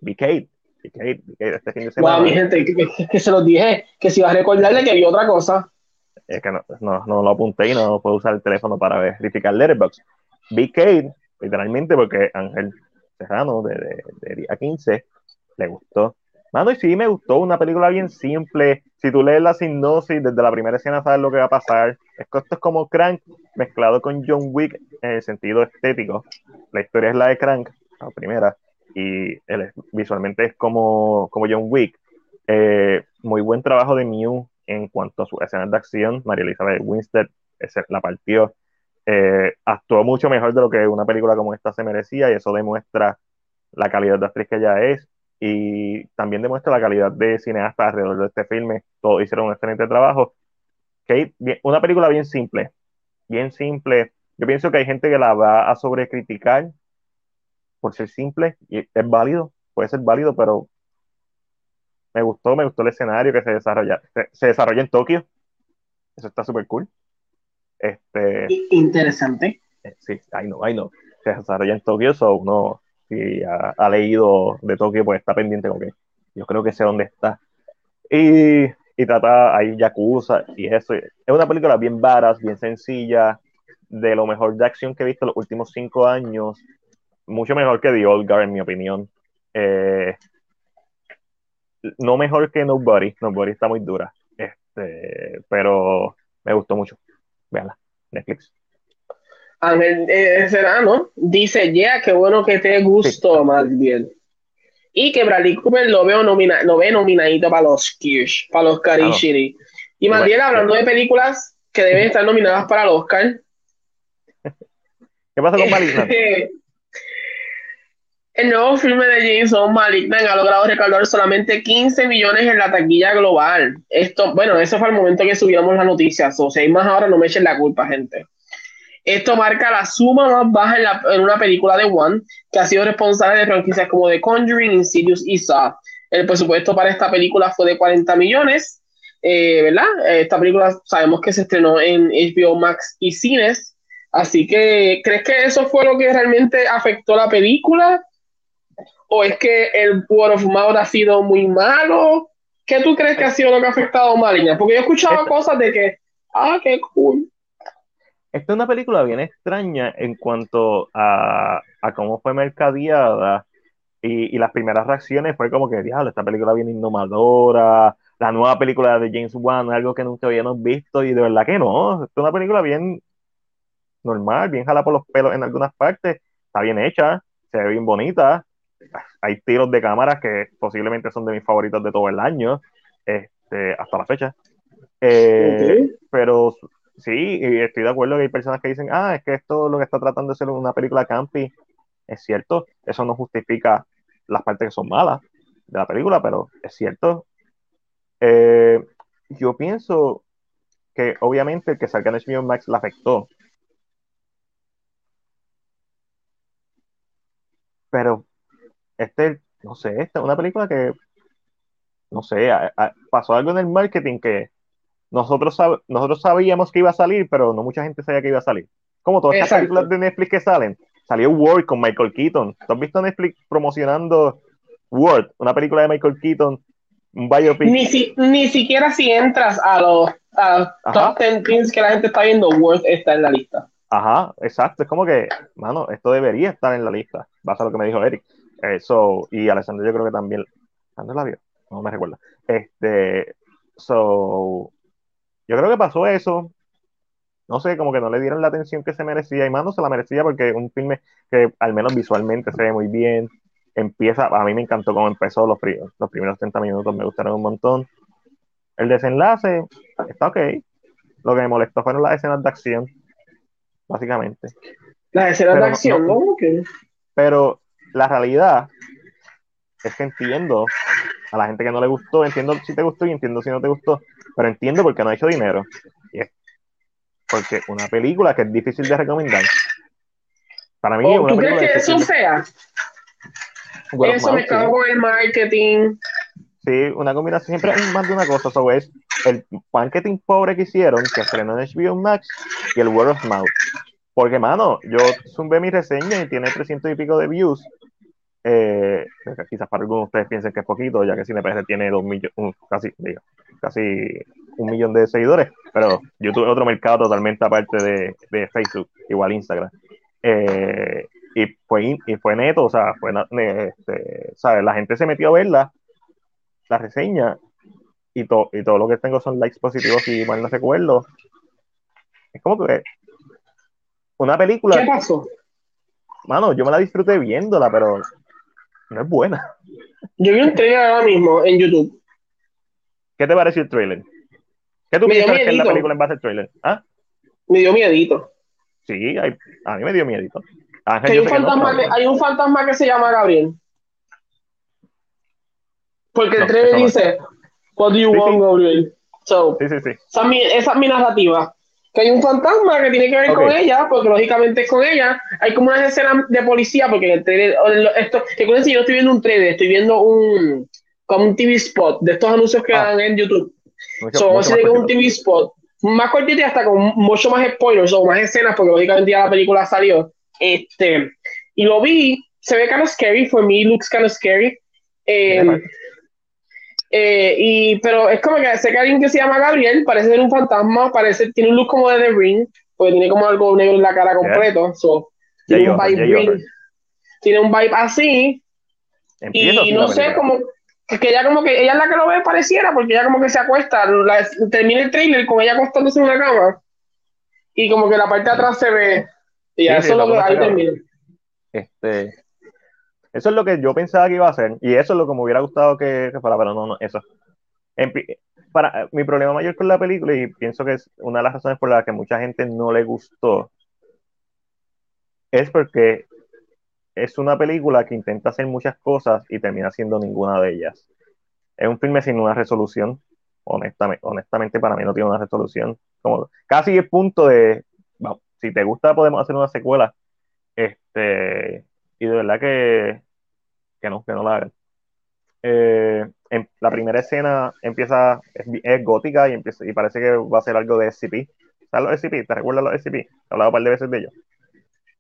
Vi Kate. Kate, este fin de semana. Wow, mi gente, que, que, se los dije que si va a recordarle que vi otra cosa es que no, no, lo apunté y no puedo usar el teléfono para verificar Letterboxd. Kate, literalmente, porque Ángel Serrano de, de, día 15 le gustó. Mano, y sí me gustó, una película bien simple. Si tú lees la sinopsis, desde la primera escena sabes lo que va a pasar. Esto es como Crank mezclado con John Wick en el sentido estético. La historia es la de Crank, la primera, y él visualmente es como, como John Wick. Eh, muy buen trabajo de Mew en cuanto a sus escenas de acción. María Elizabeth Winstead la partió. Eh, actuó mucho mejor de lo que una película como esta se merecía y eso demuestra la calidad de actriz que ella es y también demuestra la calidad de cineasta alrededor de este filme. Todos hicieron un excelente trabajo. Kate, una película bien simple, bien simple. Yo pienso que hay gente que la va a sobrecriticar por ser simple y es válido, puede ser válido, pero me gustó, me gustó el escenario que se desarrolla, se, desarrolla en Tokio. Eso está súper cool. Este, Interesante. Eh, sí, I know, I know. Se desarrolla en Tokio, so uno si ha, leído de Tokio, pues está pendiente con que yo creo que sé dónde está. Y, y trata, hay Yakuza y eso. Es una película bien varas, bien sencilla, de lo mejor de acción que he visto en los últimos cinco años. Mucho mejor que The Old Guard, en mi opinión. Eh, no mejor que Nobody, Nobody está muy dura, este, pero me gustó mucho. Veanla, Netflix. Ángel eh, Serrano dice, yeah, qué bueno que te gustó más bien. Y que Bradley Cooper lo veo nomina lo ve nominadito para los Kirsch, para los Oscar Y más bien hablando de películas que deben estar nominadas para el Oscar. ¿Qué pasa con Malignant? El nuevo filme de Jason Malignant ha logrado recaudar solamente 15 millones en la taquilla global. Esto, bueno, eso fue el momento que subíamos las noticias. O sea, y más ahora no me echen la culpa, gente. Esto marca la suma más baja en, una película de One, que ha sido responsable de franquicias como The Conjuring, Insidious y Saw. El presupuesto para esta película fue de 40 millones, eh, ¿verdad? Esta película sabemos que se estrenó en HBO Max y cines, así que ¿crees que eso fue lo que realmente afectó la película? ¿O es que el word of mouth ha sido muy malo? ¿Qué tú crees que ha sido lo que ha afectado a Maligna? Porque yo he escuchado cosas de que, ah, qué cool. Esta es una película bien extraña en cuanto a, cómo fue mercadeada y, las primeras reacciones fue como que, diablo, esta película bien innovadora, la nueva película de James Wan, algo que nunca habíamos visto y de verdad que no, es una película bien normal, bien jala por los pelos en algunas partes, está bien hecha, se ve bien bonita, hay tiros de cámaras que posiblemente son de mis favoritos de todo el año, este, hasta la fecha. Eh, pero sí, estoy de acuerdo que hay personas que dicen, ah, es que esto lo que está tratando de ser una película campi. Es cierto, eso no justifica las partes que son malas de la película, pero es cierto. Eh, yo pienso que obviamente el que salga en HBO Max la afectó. Pero este, no sé, esta es una película que, no sé, pasó algo en el marketing que nosotros, nosotros sabíamos que iba a salir, pero no mucha gente sabía que iba a salir. Como todas estas películas de Netflix que salen. Salió Word con Michael Keaton. ¿Tú has visto Netflix promocionando Word, una película de Michael Keaton, un biopic? Ni, ni siquiera si entras a los top 10 things que la gente está viendo, Word está en la lista. Ajá, exacto. Es como que, mano, esto debería estar en la lista. Basta a lo que me dijo Eric. Eso, y Alessandro yo creo que también. ¿Dónde la vio? No me recuerdo. Este, so, yo creo que pasó eso. No sé, como que no le dieron la atención que se merecía. Y más no se la merecía porque un filme que al menos visualmente se ve muy bien. Empieza, a mí me encantó cómo empezó los, los primeros 30 minutos, me gustaron un montón. El desenlace está ok. Lo que me molestó fueron las escenas de acción, básicamente. Las escenas de acción, ¿no? Pero la realidad es que entiendo a la gente que no le gustó, entiendo si te gustó y entiendo si no te gustó, pero entiendo por qué no ha hecho dinero. Y es porque una película que es difícil de recomendar. Para mí, ¿Tú crees que eso sea? eso me cago con el marketing. Sí, una combinación siempre es más de una cosa. Eso es el marketing pobre que hicieron, que estrenó en HBO Max, y el word of mouth. Porque, mano, yo zumbé mi reseña y tiene 300 y pico de views. Eh, quizás para algunos de ustedes piensen que es poquito, ya que CinePR tiene dos millones, casi, digo, casi un millón de seguidores, pero YouTube es otro mercado totalmente aparte de, de Facebook, igual Instagram. Eh, y, fue, y fue neto, o sea, fue, este, ¿sabes? La gente se metió a verla, la reseña, y, y todo lo que tengo son likes positivos y mal no recuerdo. Es como que una película. ¿Qué pasó? Mano, yo me la disfruté viéndola, pero no es buena. Yo vi un trailer ahora mismo en YouTube. ¿Qué te pareció el trailer? ¿Qué tú piensas que es la película en base al trailer? ¿Ah? Me dio miedito. Sí, hay- a mí me dio miedito. Ángel, Que hay, un no, fantasma que, hay un fantasma que se llama Gabriel. Porque el No, trailer dice, What do you Sí, want, sí. Gabriel? So, Sí, sí, sí. esa, es mi, esa es mi narrativa. Que hay un fantasma que tiene que ver Ok. con ella, porque lógicamente es con ella. Hay como unas escenas de policía, porque en el trailer, esto, recuerden si yo estoy viendo un trailer, estoy viendo un, como un TV spot de estos anuncios que Ah. dan en YouTube. Mucho, So, vamos a decir que un TV spot más cortito y hasta con mucho más spoilers o más escenas, porque lógicamente ya la película salió. Este, y lo vi, se ve kind of scary, for me looks kind of scary. Eh. Eh, y, pero es como que sé que alguien que se llama Gabriel parece ser un fantasma, parece, tiene un look como de The Ring, porque tiene como algo negro en la cara completo. So, tiene un vibe Otter. tiene un vibe así, Empieza y no sé, como que ella como que ella es la que lo ve pareciera, porque ella como que se acuesta, la- termina el trailer con ella acostándose en una cama y como que la parte de atrás se ve y Sí, sí, eso es lo que ahí termina. Este, eso es lo que yo pensaba que iba a hacer y eso es lo que me hubiera gustado que, que fuera, pero no, no, eso. En para, mi problema mayor con la película y pienso que es una de las razones por las que mucha gente no le gustó es porque es una película que intenta hacer muchas cosas y termina haciendo ninguna de ellas. Es un filme sin una resolución, honestamente, honestamente para mí no tiene una resolución. Como casi el punto de, vamos, si te gusta podemos hacer una secuela, este, y de verdad que, que no, que no la hagan. Eh, en- la primera escena empieza, es, es gótica y, empieza, y parece que va a ser algo de SCP. ¿Sabes los SCP? ¿Te recuerdas los SCP? He hablado un par de veces de ellos.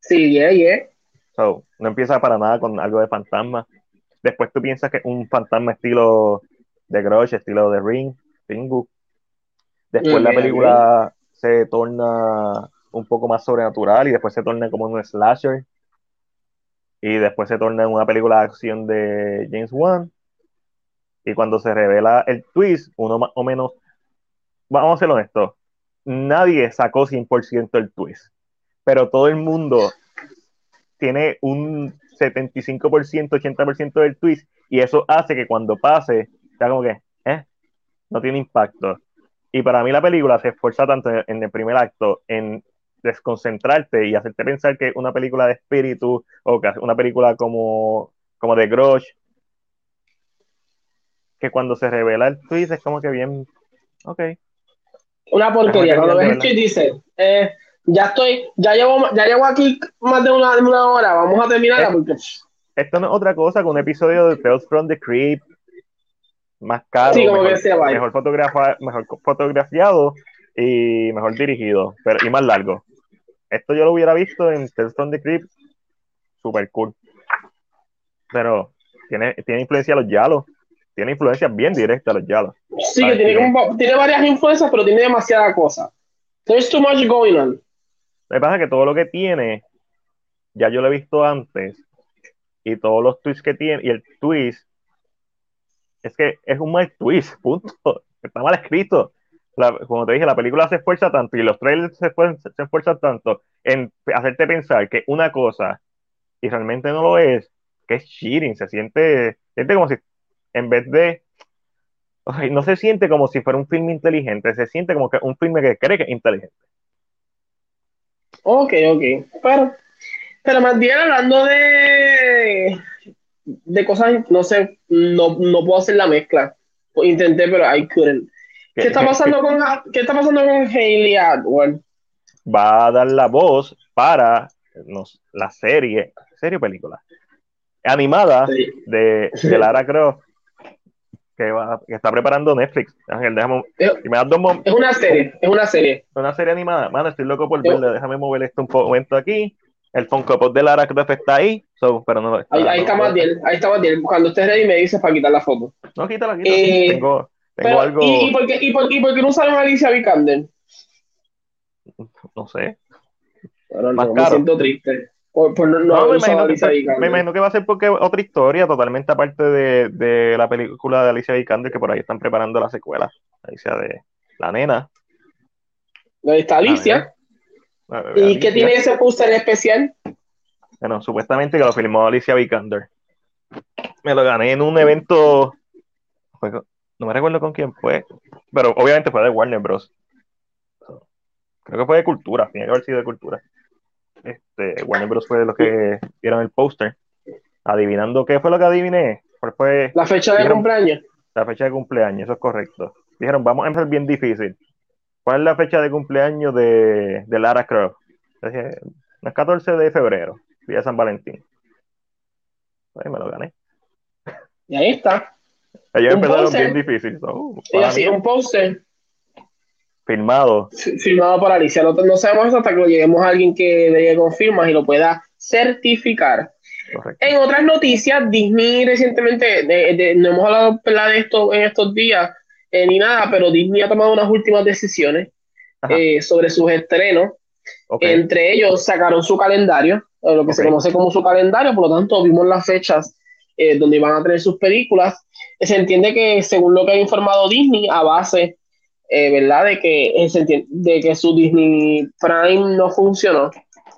Sí, yeah, yeah. So, no empieza para nada con algo de fantasma. Después tú piensas que un fantasma estilo de Grudge, estilo de Ring, Ringu. Después la Ok, película se torna un poco más sobrenatural y después se torna como un slasher. Y después se torna en una película de acción de James Wan. Y cuando se revela el twist, uno más o menos, vamos a ser honestos, nadie sacó 100% el twist, pero todo el mundo tiene un 75%, 80% del twist y eso hace que cuando pase, sea como que, eh, no tiene impacto. Y para mí la película se esfuerza tanto en, el primer acto desconcentrarte y hacerte pensar que es una película de espíritu o que es una película como, como de Grudge, que cuando se revela el twist es como que bien, ok. Una porquería. Cuando ves el tweet dice, eh, ya estoy, ya llevo, ya llevo aquí más de una, hora, vamos a terminarla Eh, porque Esto no es otra cosa que un episodio de Tales from the Crypt más caro, Sí, como mejor, que mejor, fotografa- mejor fotografiado y mejor dirigido, pero y más largo. Esto yo lo hubiera visto en Tales from the Crypt, super cool. Pero tiene, tiene influencia a los yalos, tiene influencia bien directa a los yalos. sí que tiene, como- tiene varias influencias, pero tiene demasiada cosa. There's too much going on. Lo que pasa es que todo lo que tiene, ya yo lo he visto antes, y todos los twists que tiene, y el twist, es que es un mal twist, punto. Está mal escrito. La- como te dije, la película se esfuerza tanto y los trailers se esfuerzan, se esfuerzan tanto en hacerte pensar que una cosa y realmente no lo es, que es cheating, se siente, siente como si en vez de no se siente como si fuera un filme inteligente, se siente como que un filme que cree que es inteligente. Ok, ok. Pero, pero más bien hablando de, de cosas, no sé, no, no puedo hacer la mezcla. Intenté, pero I couldn't. ¿Qué está pasando con, qué está pasando con Hayley Atwell? va a dar la voz para nos, la serie, serie película, animada Sí. de, de Lara Croft que, va, que está preparando Netflix. Ángel, déjame, Es, si me das dos es una serie, es una serie. una serie animada, mano, estoy loco por verla, déjame mover esto un momento aquí. El Funko Pop de Lara Croft está ahí, so, pero no Ahí, ahí está Matiel, ahí está Matiel. Cuando estés ready me dices para quitar la foto. No, quítala, quítala. Eh, tengo tengo Pero, algo, ¿y, y, por qué, y, por, ¿Y por qué no usaron a Alicia Vikander? no sé. Más no, me caro. siento triste. Por, por no, no me, imagino que, Alicia me Vikander. imagino que va a ser porque otra historia totalmente aparte de, de la película de Alicia Vikander, que por ahí están preparando la secuela. Alicia de la nena. Ahí está Alicia. la ¿Y Alicia. qué tiene ese póster especial? Bueno, supuestamente que lo filmó Alicia Vikander. Me lo gané en un evento. No me recuerdo con quién fue, pero obviamente fue de Warner Bros. Creo que fue de Cultura, tiene que haber sido de Cultura. Este, Warner Bros. fue de los que vieron el póster. Adivinando qué fue lo que adiviné. ¿Cuál fue? La fecha de Dijeron- cumpleaños. La fecha de cumpleaños, eso es correcto. Dijeron, vamos a empezar bien difícil. ¿Cuál es la fecha de cumpleaños de, de Lara Croft? Dije, el 14 de febrero, día de San Valentín. Ahí me lo gané. Y ahí está. Ellos Un empezaron póster. bien difícil. so, Y así, un póster firmado. fi- firmado por Alicia. No, no sabemos eso hasta que lo lleguemos a alguien que le confirma y lo pueda certificar. Correcto. En otras noticias, Disney recientemente, de- de- no hemos hablado de esto en estos días eh, ni nada, pero Disney ha tomado unas últimas decisiones eh, sobre sus estrenos. Entre ellos sacaron su calendario, lo que se conoce como su calendario, por lo tanto vimos las fechas eh, donde iban a tener sus películas. Se entiende que según lo que ha informado Disney, a base, eh, ¿verdad? De que, eh, se entiende- de que su Disney Prime no funcionó,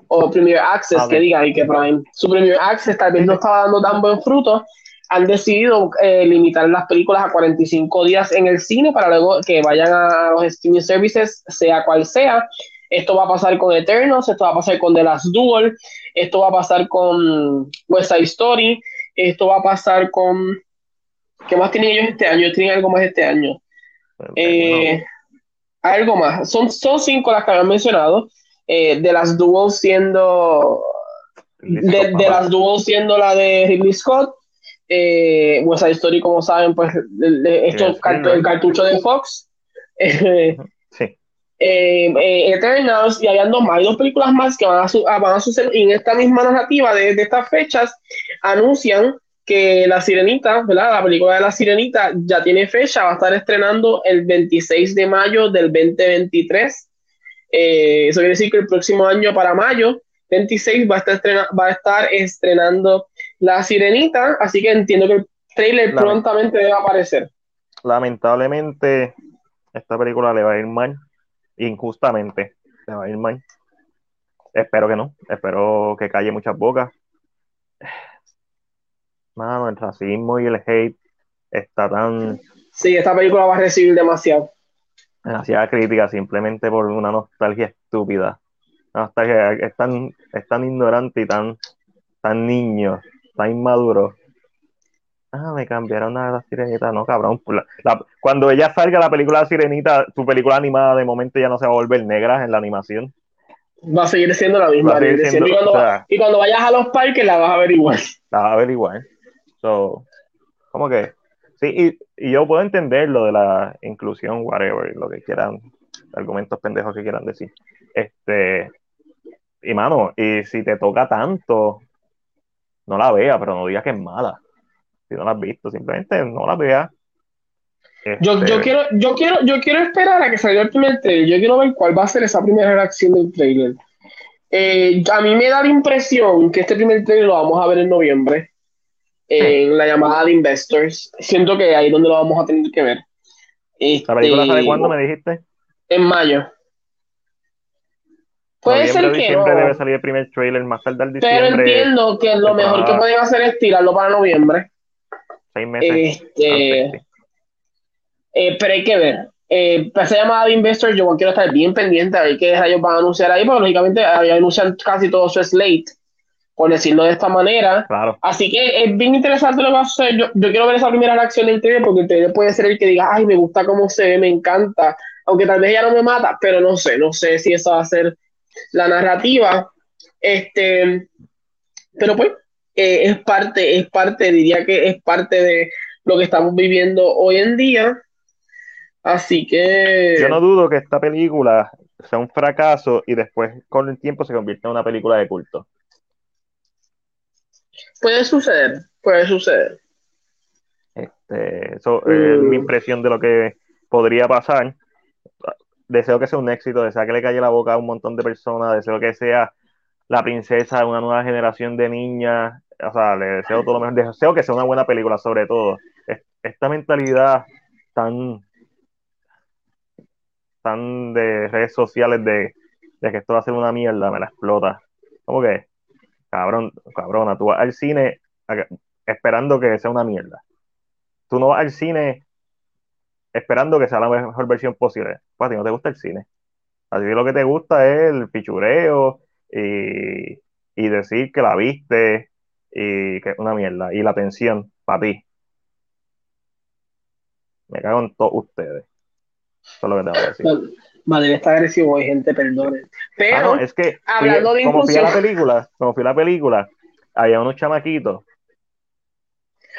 o Premier Access, que diga, y que Prime, su Premier Access tal vez no estaba dando tan buen fruto, han decidido eh, limitar las películas a 45 días en el cine para luego que vayan a los streaming services, sea cual sea. Esto va a pasar con Eternals, esto va a pasar con The Last Duel, esto va a pasar con West Side Story, esto va a pasar con... ¿Qué más tienen ellos este año? Tienen algo más este año. Eh, algo más. Son, son cinco las que habían mencionado. Eh, de las Duel siendo de, de las Duel siendo la de Ridley Scott. Eh, West Side Story, como saben, pues el, el- esto, cartucho de Fox. Eh. Eh, eh, Eternals y hay dos más, hay dos películas más que van a, su- ah, van a suceder y en esta misma narrativa de, de estas fechas anuncian que La Sirenita, ¿verdad? La película de La Sirenita ya tiene fecha, va a estar estrenando el 26 de mayo del 2023. Eh, eso quiere decir que el próximo año para mayo 26 va a estar, estrena- va a estar estrenando La Sirenita, así que entiendo que el trailer prontamente debe aparecer. Lamentablemente, esta película le va a ir mal. Injustamente, le va a ir mal. Espero que no. Espero que calle muchas bocas. Mano, el racismo y el hate está tan Sí, esta película va a recibir demasiado. demasiada crítica simplemente por una nostalgia estúpida. Una nostalgia es tan, es tan ignorante y tan, tan niño, tan inmaduro. Ah, me cambiaron a la sirenita, no, cabrón. La- la- cuando ella salga la película de sirenita, tu película animada de momento ya no se va a volver negra en la animación. Va a seguir siendo la misma. Siendo, y, cuando, o sea- y cuando vayas a los parques la vas a ver igual. La vas a ver igual. So, como que, sí, y, y yo puedo entender lo de la inclusión, whatever, lo que quieran, argumentos pendejos que quieran decir. Este, y mano, y si te toca tanto, no la veas, pero no digas que es mala. Si no la has visto, simplemente no la veas. Yo, Este, yo, quiero, yo, quiero, yo quiero esperar a que salga el primer trailer. Yo quiero ver cuál va a ser esa primera reacción del trailer. Eh, a mí me da la impresión que este primer trailer lo vamos a ver en noviembre. En la llamada de Investors. Siento que ahí es donde lo vamos a tener que ver. ¿La película Este, sale cuándo me dijiste? En mayo. Puede ser que no. debe salir el primer trailer, más tardar Pero diciembre, entiendo que lo mejor que pueden hacer es tirarlo para noviembre. Seis meses Este, eh, pero hay que ver. Eh, para esa llamada de Investors, yo quiero estar bien pendiente a ver qué rayos van a anunciar ahí, porque lógicamente ahí anuncian casi todo su slate, por decirlo de esta manera. Claro, Así que es bien interesante lo que va a suceder. Yo, yo quiero ver esa primera reacción del trailer, porque el trailer puede ser el que diga, ay, me gusta cómo se ve, me encanta. Aunque tal vez ella no me mata, pero no sé, no sé si esa va a ser la narrativa. Este, pero pues, eh, es parte, es parte, diría que es parte de lo que estamos viviendo hoy en día. Así que Yo no dudo que esta película sea un fracaso y después con el tiempo se convierta en una película de culto. puede suceder, puede suceder. Este, eso es Mm. mi impresión de lo que podría pasar. Deseo que sea un éxito, deseo que le calle la boca a un montón de personas, deseo que sea la princesa de una nueva generación de niñas. O sea, le deseo todo lo mejor. Deseo que sea una buena película, sobre todo. Es- Esta mentalidad tan, tan de redes sociales de, de que esto va a ser una mierda, me la explota. ¿Cómo que? Cabrón, cabrona, tú vas al cine esperando que sea una mierda. Tú no vas al cine esperando que sea la mejor versión posible. Pues a ti no te gusta el cine. A ti lo que te gusta es el pichureo y decir que la viste y que es una mierda. Y la atención para ti. Me cago en todos ustedes. Eso es lo que tengo que decir. Madre, está agresivo hoy, gente, perdone. Pero, Ah, no, es que hablando de como fui a la película, como fui a la película, había unos chamaquitos.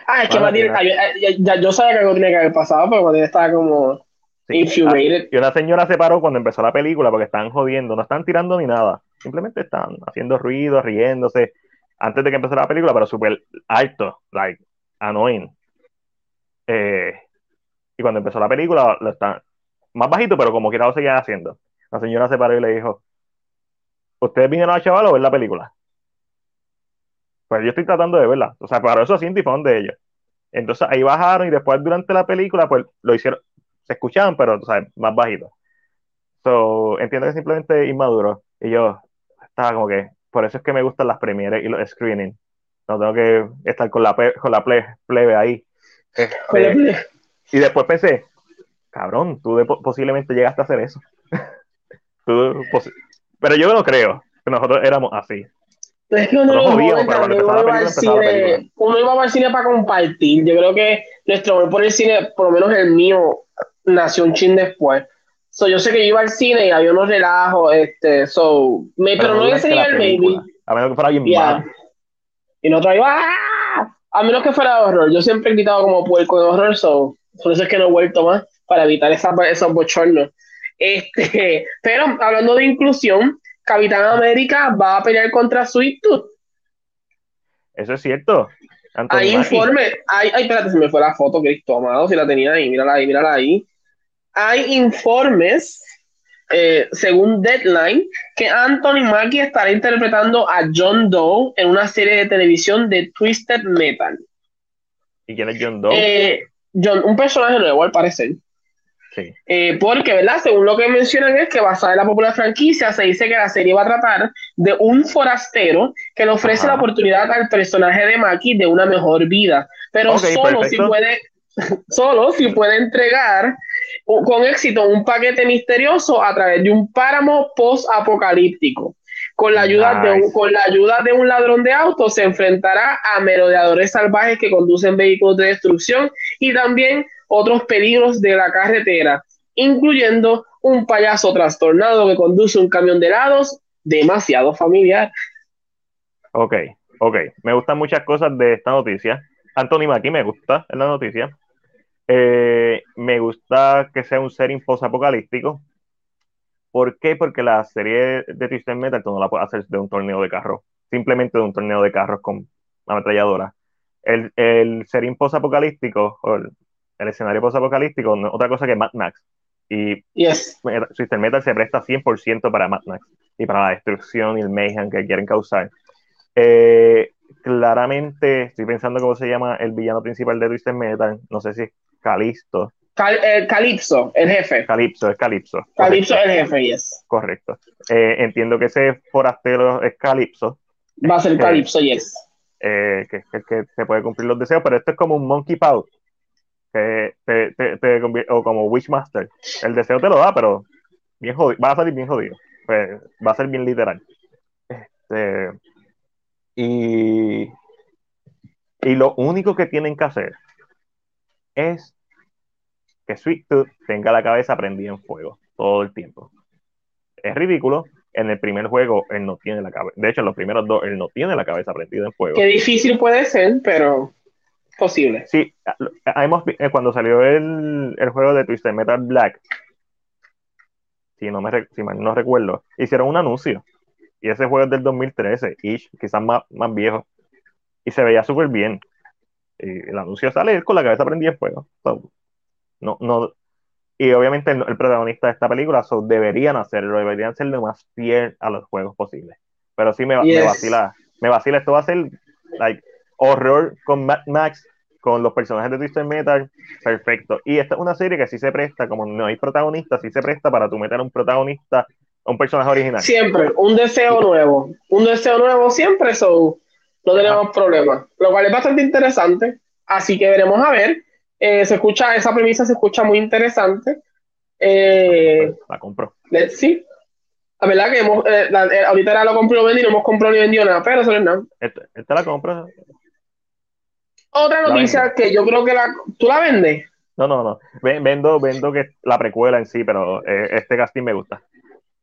ah, es que Matilde, ah, yo, ya, ya yo sabía que algo tenía que haber pasado, pero Matilde estaba como sí, infuriated. Y una señora se paró cuando empezó la película porque estaban jodiendo, no están tirando ni nada. Simplemente están haciendo ruido, riéndose antes de que empezara la película, pero súper alto, like, annoying. Eh, y cuando empezó la película, lo están más bajito, pero como quiera lo seguían haciendo. La señora se paró y le dijo: ¿Ustedes vinieron a chaval o ver la película? Pues yo estoy tratando de verla. O sea, para eso y fue de ellos. Entonces ahí bajaron y después durante la película, pues lo hicieron, se escuchaban, pero, o sea, más bajito. So, entiendo que simplemente inmaduro. Y yo estaba como que, por eso es que me gustan las premieres y los screenings. No tengo que estar con la, con la ple- plebe ahí. Este, y después pensé, cabrón, tú de- posiblemente llegaste a hacer eso. Tú pero yo no creo que nosotros éramos así. Es que uno, Nos no jodíamos, pero cuando empezaba la uno iba al cine, película. uno iba al cine para compartir. Yo creo que nuestro amor por el cine, por lo menos el mío, nació un chin después. So, yo sé que yo iba al cine y había unos relajos, este, so, me, pero, no durante ese nivel, maybe. A menos que fuera bien Yeah. Y nosotros iba, ¡ah! a menos que fuera de horror. Yo siempre he gritado como puerco de horror, so, por eso es que no he vuelto más, para evitar esas, esos bochornos. Este, pero hablando de inclusión, Capitán América va a pelear contra Sweet Tooth. Eso es cierto. Anthony Hay Mackie. informes, hay, ay, espérate, se me fue la foto, Cristo amado, si la tenía ahí, mírala ahí, mírala ahí. Hay informes, eh, según Deadline, que Anthony Mackie estará interpretando a John Doe en una serie de televisión de Twisted Metal. ¿Y quién es John Doe? Eh, John, un personaje nuevo al parecer. sí. Eh, porque, ¿verdad? Según lo que mencionan es que basada en la popular franquicia, se dice que la serie va a tratar de un forastero que le ofrece Ajá. la oportunidad al personaje de Maki de una mejor vida, pero solo si puede, solo si puede entregar con éxito un paquete misterioso a través de un páramo post-apocalíptico. Con la, ayuda de un, con la ayuda de un ladrón de autos se enfrentará a merodeadores salvajes que conducen vehículos de destrucción y también otros peligros de la carretera, incluyendo un payaso trastornado que conduce un camión de helados demasiado familiar. Ok, ok. Me gustan muchas cosas de esta noticia. Anthony Mackie me gusta en la noticia. Eh, me gusta que sea un setting post-apocalíptico. ¿Por qué? Porque la serie de Twisted Metal tú no la puedes hacer de un torneo de carros. Simplemente de un torneo de carros con ametralladora. El, el setting post-apocalíptico, o el, el escenario post-apocalíptico, no otra cosa que Mad Max. Y Yes. Meta- Twisted Metal se presta 100% para Mad Max y para la destrucción y el mayhem que quieren causar. Eh, claramente, estoy pensando cómo se llama el villano principal de Twisted Metal. No sé si es Calisto. Cal- eh, Calipso, el jefe. Calipso, es Calipso. Calipso, Correcto. el jefe, yes. correcto. Eh, entiendo que ese forastero es Calipso, Va a ser Eh, Calipso, yes. eh, que es que se puede cumplir los deseos, pero esto es como un Monkey Paw. Que te, te- te convier- o como Wishmaster. El deseo te lo da, pero bien jodido, va a salir bien jodido. Pues, va a ser bien literal. Este, y, y lo único que tienen que hacer es que Sweet Tooth tenga la cabeza prendida en fuego todo el tiempo. Es ridículo. En el primer juego él no tiene la cabeza. De hecho, en los primeros dos él no tiene la cabeza prendida en fuego. Qué difícil puede ser, pero posible. Sí, hemos, eh, cuando salió el, el juego de Twisted Metal Black, si, no me, si mal no recuerdo, hicieron un anuncio. Y ese juego es del 2013, ish, quizás más, más viejo. Y se veía súper bien. Y el anuncio sale él con la cabeza prendida en fuego. So, no, no, y obviamente el, el protagonista de esta película, so, deberían hacerlo, deberían ser lo más fiel a los juegos posible. Pero sí me, va- me Yes. vacila, me vacila, esto va a ser like, horror con Mad Max, con los personajes de Twisted Metal, perfecto. Y esta es una serie que sí se presta, como no hay protagonista, sí se presta para tú meter a un protagonista, a un personaje original. Siempre, un deseo nuevo. Un deseo nuevo siempre, so no tenemos problema. Lo cual es bastante interesante. Así que veremos a ver Eh, se escucha, esa premisa se escucha muy interesante. Eh, la compro. Let's see. La verdad que hemos, eh, la, eh, ahorita era lo compró vendí, no hemos comprado ni vendido nada, pero eso no es nada. Esta, esta la compro. Otra noticia que yo creo que la, tú la vendes. No, no, no. Ven- Vendo, vendo que la precuela en sí, pero eh, este casting me gusta.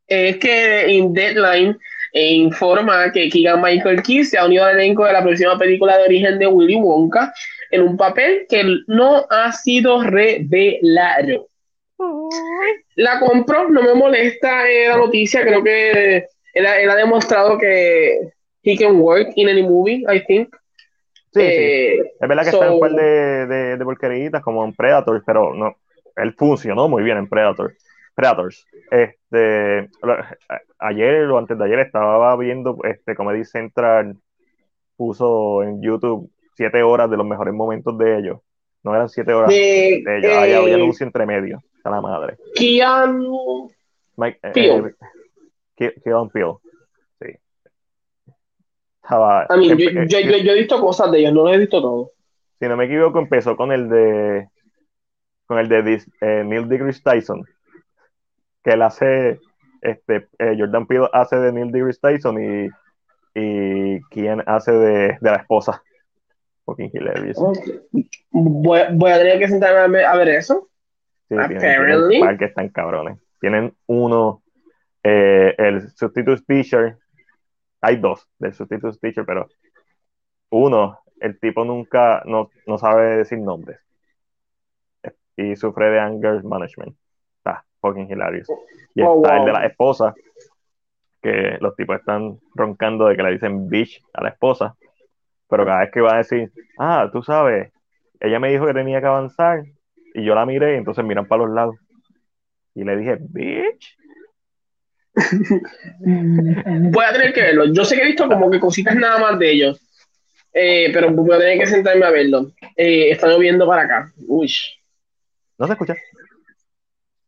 Es que en Deadline eh, informa que Keegan Michael Key se ha unido al elenco de la próxima película de origen de Willy Wonka en un papel que no ha sido revelado. La compro, no me molesta eh, la noticia, creo que él, ha- él ha demostrado que he can work in any movie, I think. Sí, sí. Eh, Es verdad que so- está en un par de, de, de porqueritas como en Predator, pero no, él funcionó muy bien en Predator. Predators. Este, ayer o antes de ayer estaba viendo este Comedy Central puso en YouTube siete horas de los mejores momentos de ellos. No eran siete horas de, de, ellos, había, había eh, anuncio entre medio. A la madre. Keanu Mike, eh, Peele. eh, Ke- Keanu Peele. Sí. Estaba, I mean, yo, empe- yo, yo- yo he visto cosas de ellos, no lo he visto todo. si no me equivoco, empezó con el de con el de eh, Neil deGrasse Tyson, que él hace, este, eh, Jordan Peele hace de Neil deGrasse Tyson y, y quien hace de, de la esposa. Fucking hilarious. Voy, voy a tener que sentarme a ver, eso. Sí, Apparently. tienen que están cabrones. Tienen uno, eh, el substitute teacher, hay dos del substitute teacher, pero uno, el tipo nunca, no, no sabe decir nombres. Y sufre de anger management. Fucking hilarious. Y Oh, está el de la esposa, que los tipos están roncando de que le dicen bitch a la esposa, pero cada vez que va a decir, ah, tú sabes, ella me dijo que tenía que avanzar, y yo la miré, y entonces miran para los lados. Y le dije, bitch. Voy a tener que verlo. Yo sé que he visto como que cositas nada más de ellos. Eh, pero voy a tener que sentarme a verlo. Eh, está lloviendo para acá. Uy. ¿No se escucha?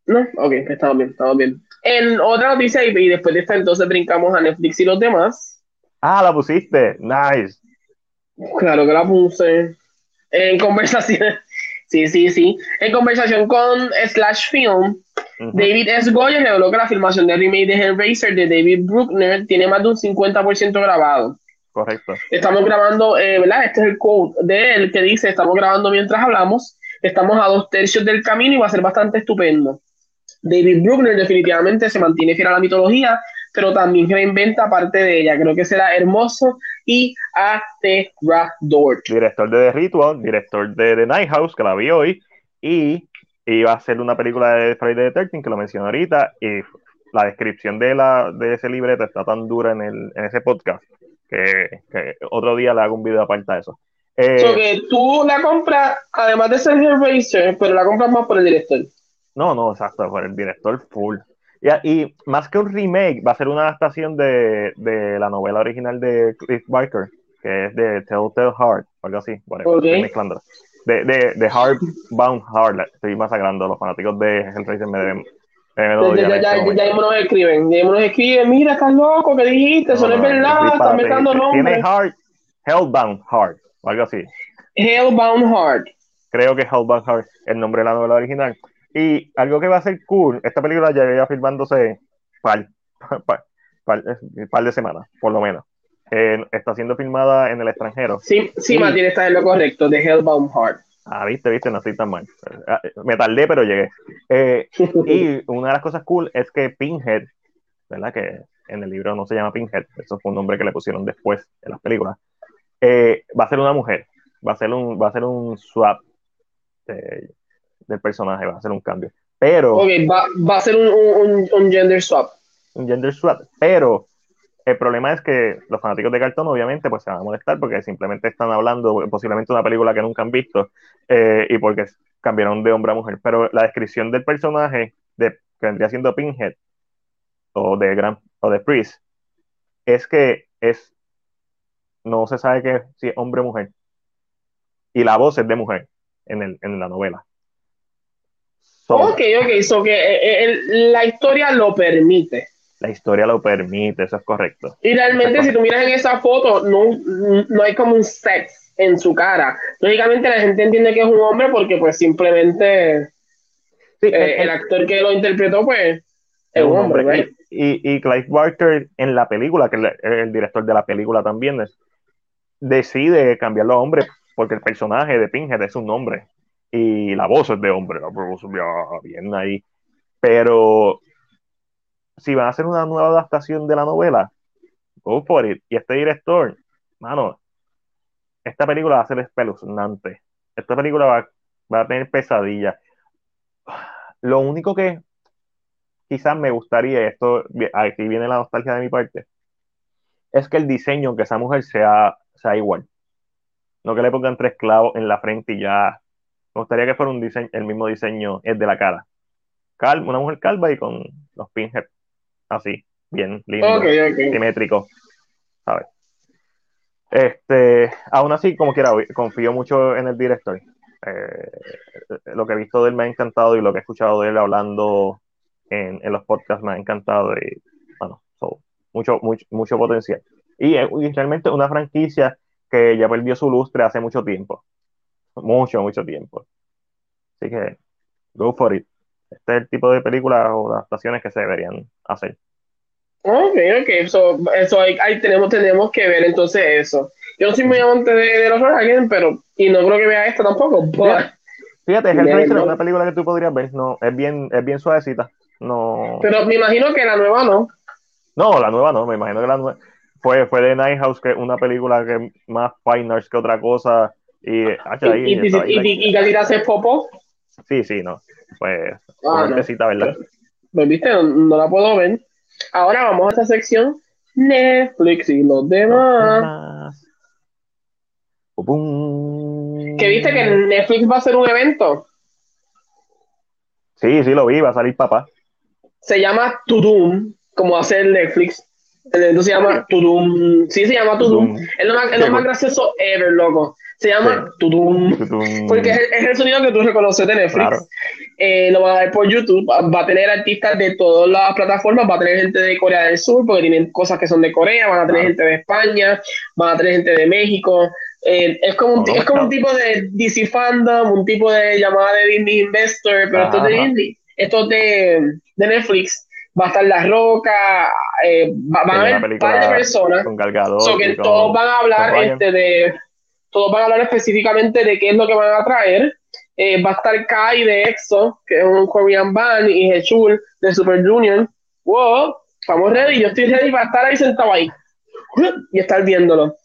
No, ok, estamos bien, estamos bien. En otra noticia, y, y después de esta, entonces brincamos a Netflix y los demás. Ah, la pusiste. Nice. Claro que la puse. En conversación. Sí, sí, sí. En conversación con Slash Film. David S. Goyer reveló que la filmación del remake de Hellraiser de David Bruckner tiene más de un 50% grabado. Correcto. Estamos grabando, eh, ¿verdad? Este es el quote de él que dice, estamos grabando mientras hablamos, estamos a dos tercios del camino y va a ser bastante estupendo. David Bruckner definitivamente se mantiene fiel a la mitología, pero también reinventa parte de ella. Creo que será hermoso y aterrador. Director de The Ritual, director de The Night House, que la vi hoy, y iba a hacer una película de Friday the 13, que lo mencioné ahorita, y la descripción de, la, de ese libreto está tan dura en, el, en ese podcast que, que otro día le hago un video aparte de eso. Eh, So que tú la compras, además de ser Hellraiser, pero la compras más por el director. No, no, exacto, por el director full. Y, y más que un remake, va a ser una adaptación de, de la novela original de Cliff Barker, que es de Telltale Heart, o algo así, whatever, Ok. estoy mezclando. De, de, de Heart Bound Heart, estoy masacrando, los fanáticos de Hellraiser me deben... deben Ya, ya, ya, este ya, nos escriben, ya nos escriben, mira, estás loco, ¿qué dijiste? Eso no, es verdad, disparate. estás mezclando Tiene nombres. Heart, Hellbound Heart, o algo así. Hellbound Heart. creo que Hellbound Heart el nombre de la novela original. Y algo que va a ser cool, esta película ya lleva filmándose par, par, par, par de semanas, por lo menos. Eh, está siendo filmada en el extranjero. Sí, sí, Sí. Martín, estás en lo correcto, de Hellbound Heart. Ah, viste, viste, no estoy tan mal. Ah, Me tardé, pero llegué. Eh, y una de las cosas cool es que Pinhead, ¿verdad? Que en el libro no se llama Pinhead, eso fue un nombre que le pusieron después en las películas. Eh, va a ser una mujer, va a ser un, va a ser un swap de- del personaje, va a ser un cambio. Pero, Ok, va, va a ser un, un, un gender swap. un gender swap, pero el problema es que los fanáticos de cartón obviamente pues se van a molestar porque simplemente están hablando posiblemente de una película que nunca han visto eh, y porque cambiaron de hombre a mujer, pero la descripción del personaje de, que vendría siendo Pinhead o de Gran o de Priest es que es no se sabe que si es hombre o mujer y la voz es de mujer en, el, en la novela. So, Ok, ok, so que eh, eh, la historia lo permite. La historia lo permite, eso es correcto. Y realmente, si tú miras en esa foto, no, no hay como un sex en su cara. Lógicamente la gente entiende que es un hombre porque pues simplemente eh, el actor que lo interpretó pues es un hombre. Y, y, Clive Barker en la película, que es el, director de la película también, decide cambiarlo a hombre porque el personaje de Pinhead es un hombre y la voz es de hombre, la voz bien ahí. Pero si van a hacer una nueva adaptación de la novela, go for it. Y este director, mano, esta película va a ser espeluznante. Esta película va, va a tener pesadillas. Lo único que quizás me gustaría, esto aquí viene la nostalgia de mi parte, es que el diseño, que esa mujer sea, sea igual. No que le pongan tres clavos en la frente y ya. Me gustaría que fuera un diseño, el mismo diseño es de la cara. una mujer calva y con los pinheads así, bien lindo, simétrico, ¿sabes? Este, aún así, como quiera, confío mucho en el director. Eh, lo que he visto de él me ha encantado y lo que he escuchado de él hablando en, los podcasts me ha encantado y, bueno, mucho, mucho, mucho potencial. Y, y, realmente una franquicia que ya perdió su lustre hace mucho tiempo. Mucho, mucho tiempo. Así que, go for it. Este es el tipo de películas o adaptaciones que se deberían hacer. Ok, ok, eso, eso ahí, tenemos, tenemos que ver entonces eso. Yo no soy muy amante de, los Dragon, pero, y no creo que vea esto tampoco. Fíjate, Hellraiser es una película que tú podrías ver, no, es bien, es bien suavecita. No. Pero me imagino que la nueva no. No, la nueva no, me imagino que la nueva fue, fue de Night House, que una película que más finers que otra cosa. Y, ¿Y, y, y, y, popo? Sí, sí, no. Pues, ah, no. ¿verdad? Pues, viste, no, la puedo ver. Ahora vamos a esta sección Netflix y los demás. ¿Qué viste que Netflix va a hacer un evento? Sí, sí, lo vi, va a salir papá. Se llama Tudum, como hace el Netflix. El evento se llama Tudum. Sí, se llama Tudum. Es lo más, es lo más gracioso ever, loco. Se llama Tudum. Porque es, el sonido que tú reconoces de Netflix. Eh, lo va a ver por YouTube. Va a tener artistas de todas las plataformas. Va a tener gente de Corea del Sur, porque tienen cosas que son de Corea. Van a tener gente de España. Van a tener gente de México. Eh, es, como un, es como un tipo de DC Fandom, un tipo de llamada de Disney Investor, pero esto es de Disney. Esto es de, de Netflix va a estar La Roca, eh, van a haber un par de personas. Con que todos van a hablar este, de todos van a hablar específicamente de qué es lo que van a traer. Eh, va a estar Kai de EXO, que es un Korean band, y Hechul de Super Junior. Wow, estamos ready, yo estoy ready para estar ahí sentado ahí y estar viéndolo.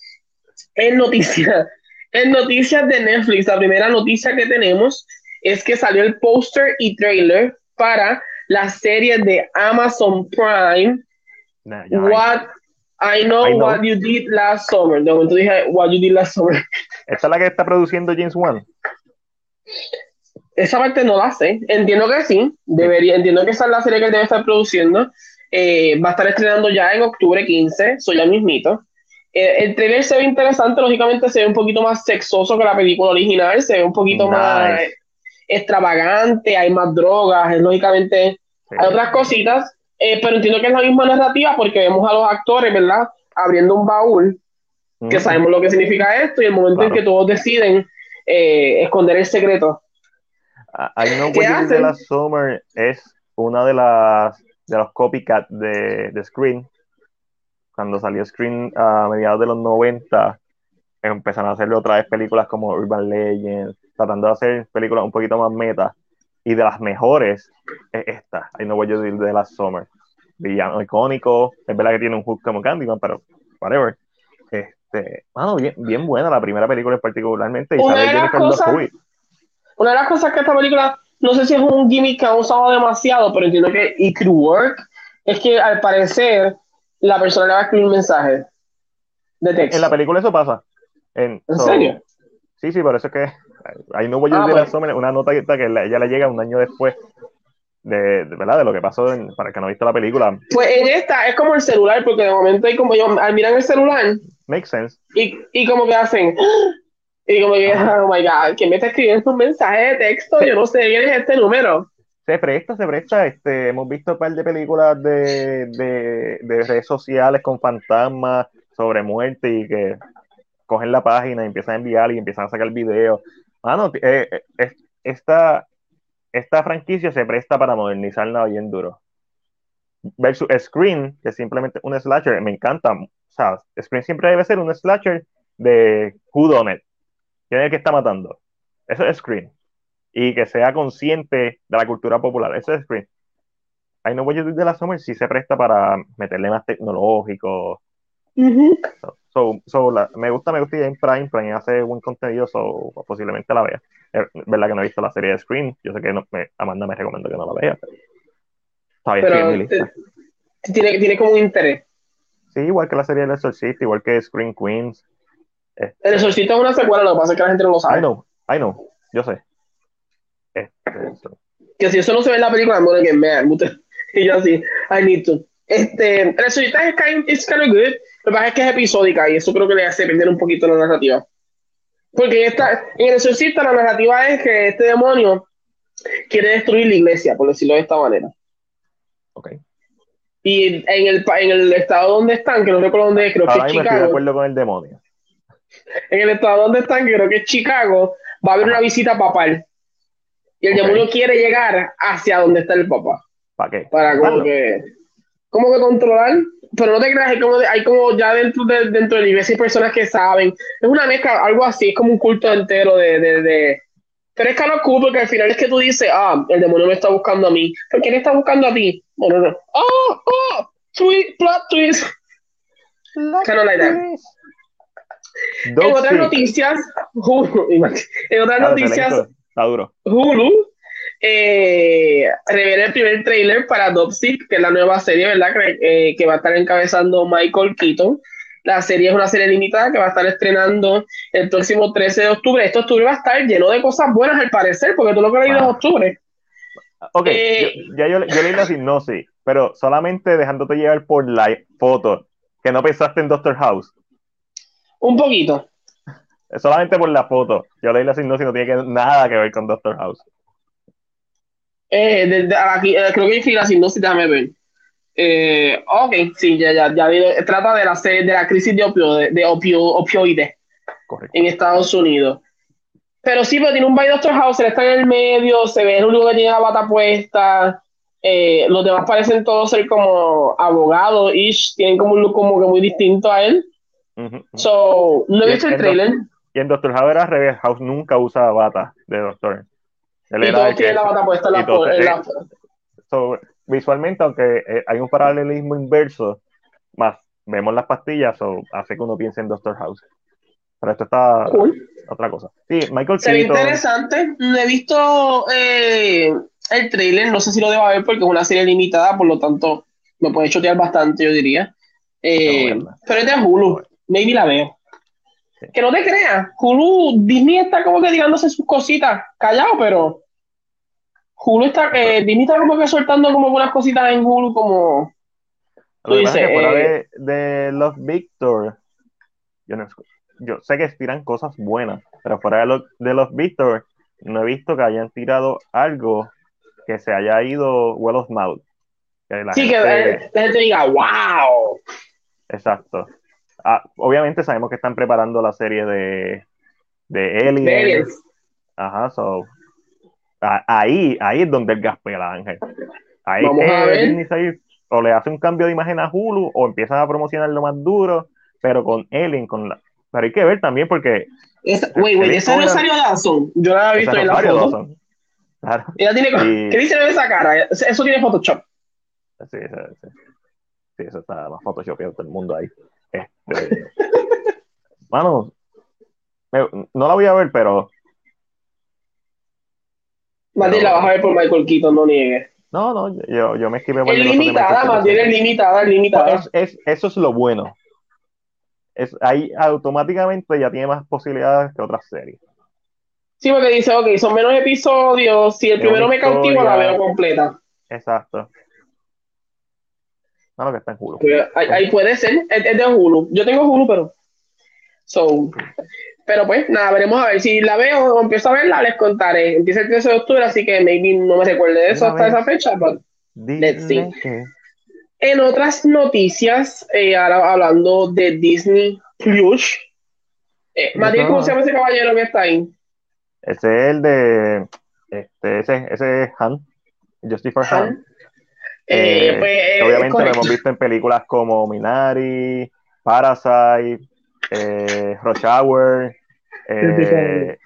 En noticias, en noticias de Netflix, la primera noticia que tenemos es que salió el póster y trailer para la serie de Amazon Prime. What I know, what you did last summer. De momento dije, what you did last summer. ¿Esta es la que está produciendo James Wan? Esa parte no la sé. Entiendo que sí. Debería, entiendo que esa es la serie que él debe estar produciendo. Eh, va a estar estrenando ya en octubre 15. Soy ya mismito. Eh, el trailer se ve interesante. Lógicamente se ve un poquito más sexoso que la película original. Se ve un poquito más extravagante. Hay más drogas. Lógicamente hay otras cositas eh, pero entiendo que es la misma narrativa porque vemos a los actores, ¿verdad? Abriendo un baúl, que sabemos lo que significa esto, y el momento en que todos deciden eh, esconder el secreto. I Know What de la Summer es una de las de los copycat de, de Screen. Cuando salió Screen a mediados de los 90, empezaron a hacerle otra vez películas como Urban Legends, tratando de hacer películas un poquito más meta y de las mejores es esta, I Know What You Did de Last Summer. Villano icónico, es verdad que tiene un hook como Candyman, pero whatever. Este, bueno, bien, bien buena la primera película particularmente. Y una, de las cosas, una de las cosas que esta película, no sé si es un gimmick que ha usado demasiado, pero entiendo que it could work, es que al parecer la persona le va a escribir un mensaje de texto. En la película eso pasa. ¿En, serio? Sí, sí, por eso es que ahí no voy a ah, una nota que ella le llega un año después de, ¿verdad? de lo que pasó para el que no ha visto la película. Pues en esta es como el celular, porque de momento hay como yo, al mirar el celular. Makes sense. Y, y como que hacen. Y como que, oh my god, ¿quién me está escribiendo un mensaje de texto? Yo no sé quién es este número. Se presta, se presta. Este, hemos visto un par de películas de, de, de redes sociales con fantasmas sobre muerte y que cogen la página y empiezan a enviar y empiezan a sacar videos. Mano, eh, eh, esta, esta franquicia se presta para modernizarla bien duro. Versus Screen, que es simplemente un slasher, me encanta. O sea, Screen siempre debe ser un slasher de Who Done It. ¿Quién es el que está matando? Eso es Screen. Y que sea consciente de la cultura popular. Eso es Screen. I Know What You de la Summer sí se presta para meterle más tecnológico. so, so, me gusta, me gusta en Prime, Prime hace buen contenido, so posiblemente la vea. Es verdad que no he visto la serie de Screen, yo sé que no, me, Amanda me recomendó que no la vea. Pero, Tiene, tiene como un interés. Sí, igual que la serie de Exorcist, igual que Screen Queens. Este, el Exorcist es una secuela, lo que pasa es que la gente no lo sabe. I know, I know, yo sé. Este, que si eso no se ve en la película, I'm gonna get mad. Y yo así, I need to. Este, el Exorcist es kind, it's kind of good. Lo que pasa es que es episódica y eso creo que le hace perder un poquito la narrativa. Porque esta, en el Exorcista la narrativa es que este demonio quiere destruir la iglesia, por decirlo de esta manera. Ok. Y en el, en el estado donde están, que no recuerdo dónde es, creo que es Chicago. Estoy de acuerdo con el demonio. En el estado donde están, que creo que es Chicago, va a haber una visita papal. Y el demonio quiere llegar hacia donde está el papá. ¿Para qué? Para como que, como que controlar. Pero no te creas, hay como, hay como ya dentro de, dentro de la iglesia hay personas que saben. Es una mezcla, algo así, es como un culto entero de, de, de pero es que lo cool porque al final es que tú dices, ah, el demonio me está buscando a mí. ¿Por quién está buscando a ti? Bueno, no. Oh, oh, tweet, plot twist. That. En otras noticias, Hulu, en otras noticias, Hulu eh, revela el primer trailer para Dopsic, que es la nueva serie, ¿verdad? Que, eh, que va a estar encabezando Michael Keaton. La serie es una serie limitada que va a estar estrenando el próximo 13 de octubre. Este octubre va a estar lleno de cosas buenas al parecer, porque tú lo que es octubre. Ok, eh, ya yo, yo, leí la sinopsis, pero solamente dejándote llevar por la foto, que no pensaste en Doctor House. Un poquito. Solamente por la foto. Yo leí la sinopsis, no tiene nada que ver con Doctor House. Eh, aquí, eh, creo que la sinopsis, déjame ver. Eh, ok, sí, ya, ya, ya trata de la, de la crisis de, opio, de, opio, opioides en Estados Unidos. Pero sí, pero tiene un by Doctor House, él está en el medio, se ve el único que tiene la bata puesta. Eh, los demás parecen todos ser como abogados, ish, tienen como un look como que muy distinto a él. So, no he visto el trailer. Y en Doctor House era revés, House nunca usa bata de doctor. Y todos tienen la bata puesta en la, so, visualmente, aunque eh, hay un paralelismo inverso, más vemos las pastillas, o hace que uno piense en Doctor House. Pero esto está otra cosa. Sí, Michael Se ve interesante. No he visto eh, el trailer, no sé si lo debo ver porque es una serie limitada, por lo tanto me puede chotear bastante, yo diría. Eh, pero es de Hulu, maybe la veo. Que no te creas, Hulu, Disney está como que digándose sus cositas, callado, pero Hulu está, eh, Disney está como que soltando como algunas cositas en Hulu como... Tú dices, eh, de, los Victor, yo, no, yo sé que tiran cosas buenas, pero fuera de los, de Victor, no he visto que hayan tirado algo que se haya ido well of mouth. sí, que la gente diga, wow. Exacto. Ah, obviamente sabemos que están preparando la serie de, de Aliens. Ajá, so ahí, ahí es donde el gas pela, Ángel. Ahí Vamos a ver. o le hace un cambio de imagen a Hulu o empiezan a promocionar lo más duro, pero con Ellen, con la... Pero hay que ver también porque... Güey, güey, esa no salió Dawson. Yo la he visto en la foto. Claro. Ella tiene... ¿Qué dice de esa cara? Eso tiene Photoshop. Sí, sí, sí. sí eso está más Photoshop todo el mundo ahí. Mano, no la voy a ver, pero más la vas a ver por Michael Keaton, no niegues. No, no, yo, yo me escribí por Es limitada, más bien es limitada, es limitada. Es, eso es lo bueno. Es, ahí automáticamente ya tiene más posibilidades que otras series. Sí, porque dice, ok, son menos episodios. Si el primero me cautiva, la veo completa. Exacto. No, lo que está en Hulu. Ahí, puede ser, es, es, de Hulu. Yo tengo Hulu, pero. So, pero pues nada, veremos a ver. Si la veo o empiezo a verla, les contaré. Empieza el 13 de octubre, así que maybe no me recuerde de eso hasta esa fecha, pero let's see. En otras noticias, eh, ahora hablando de Disney Plus, Eh, Matías, ¿cómo se llama ese caballero que está ahí? Ese es el de. Este, ese, ese es Han. Justifier Han. Han. Eh, pues, eh, obviamente lo hemos visto en películas como Minari, Parasite, eh, Rush Hour. Eh,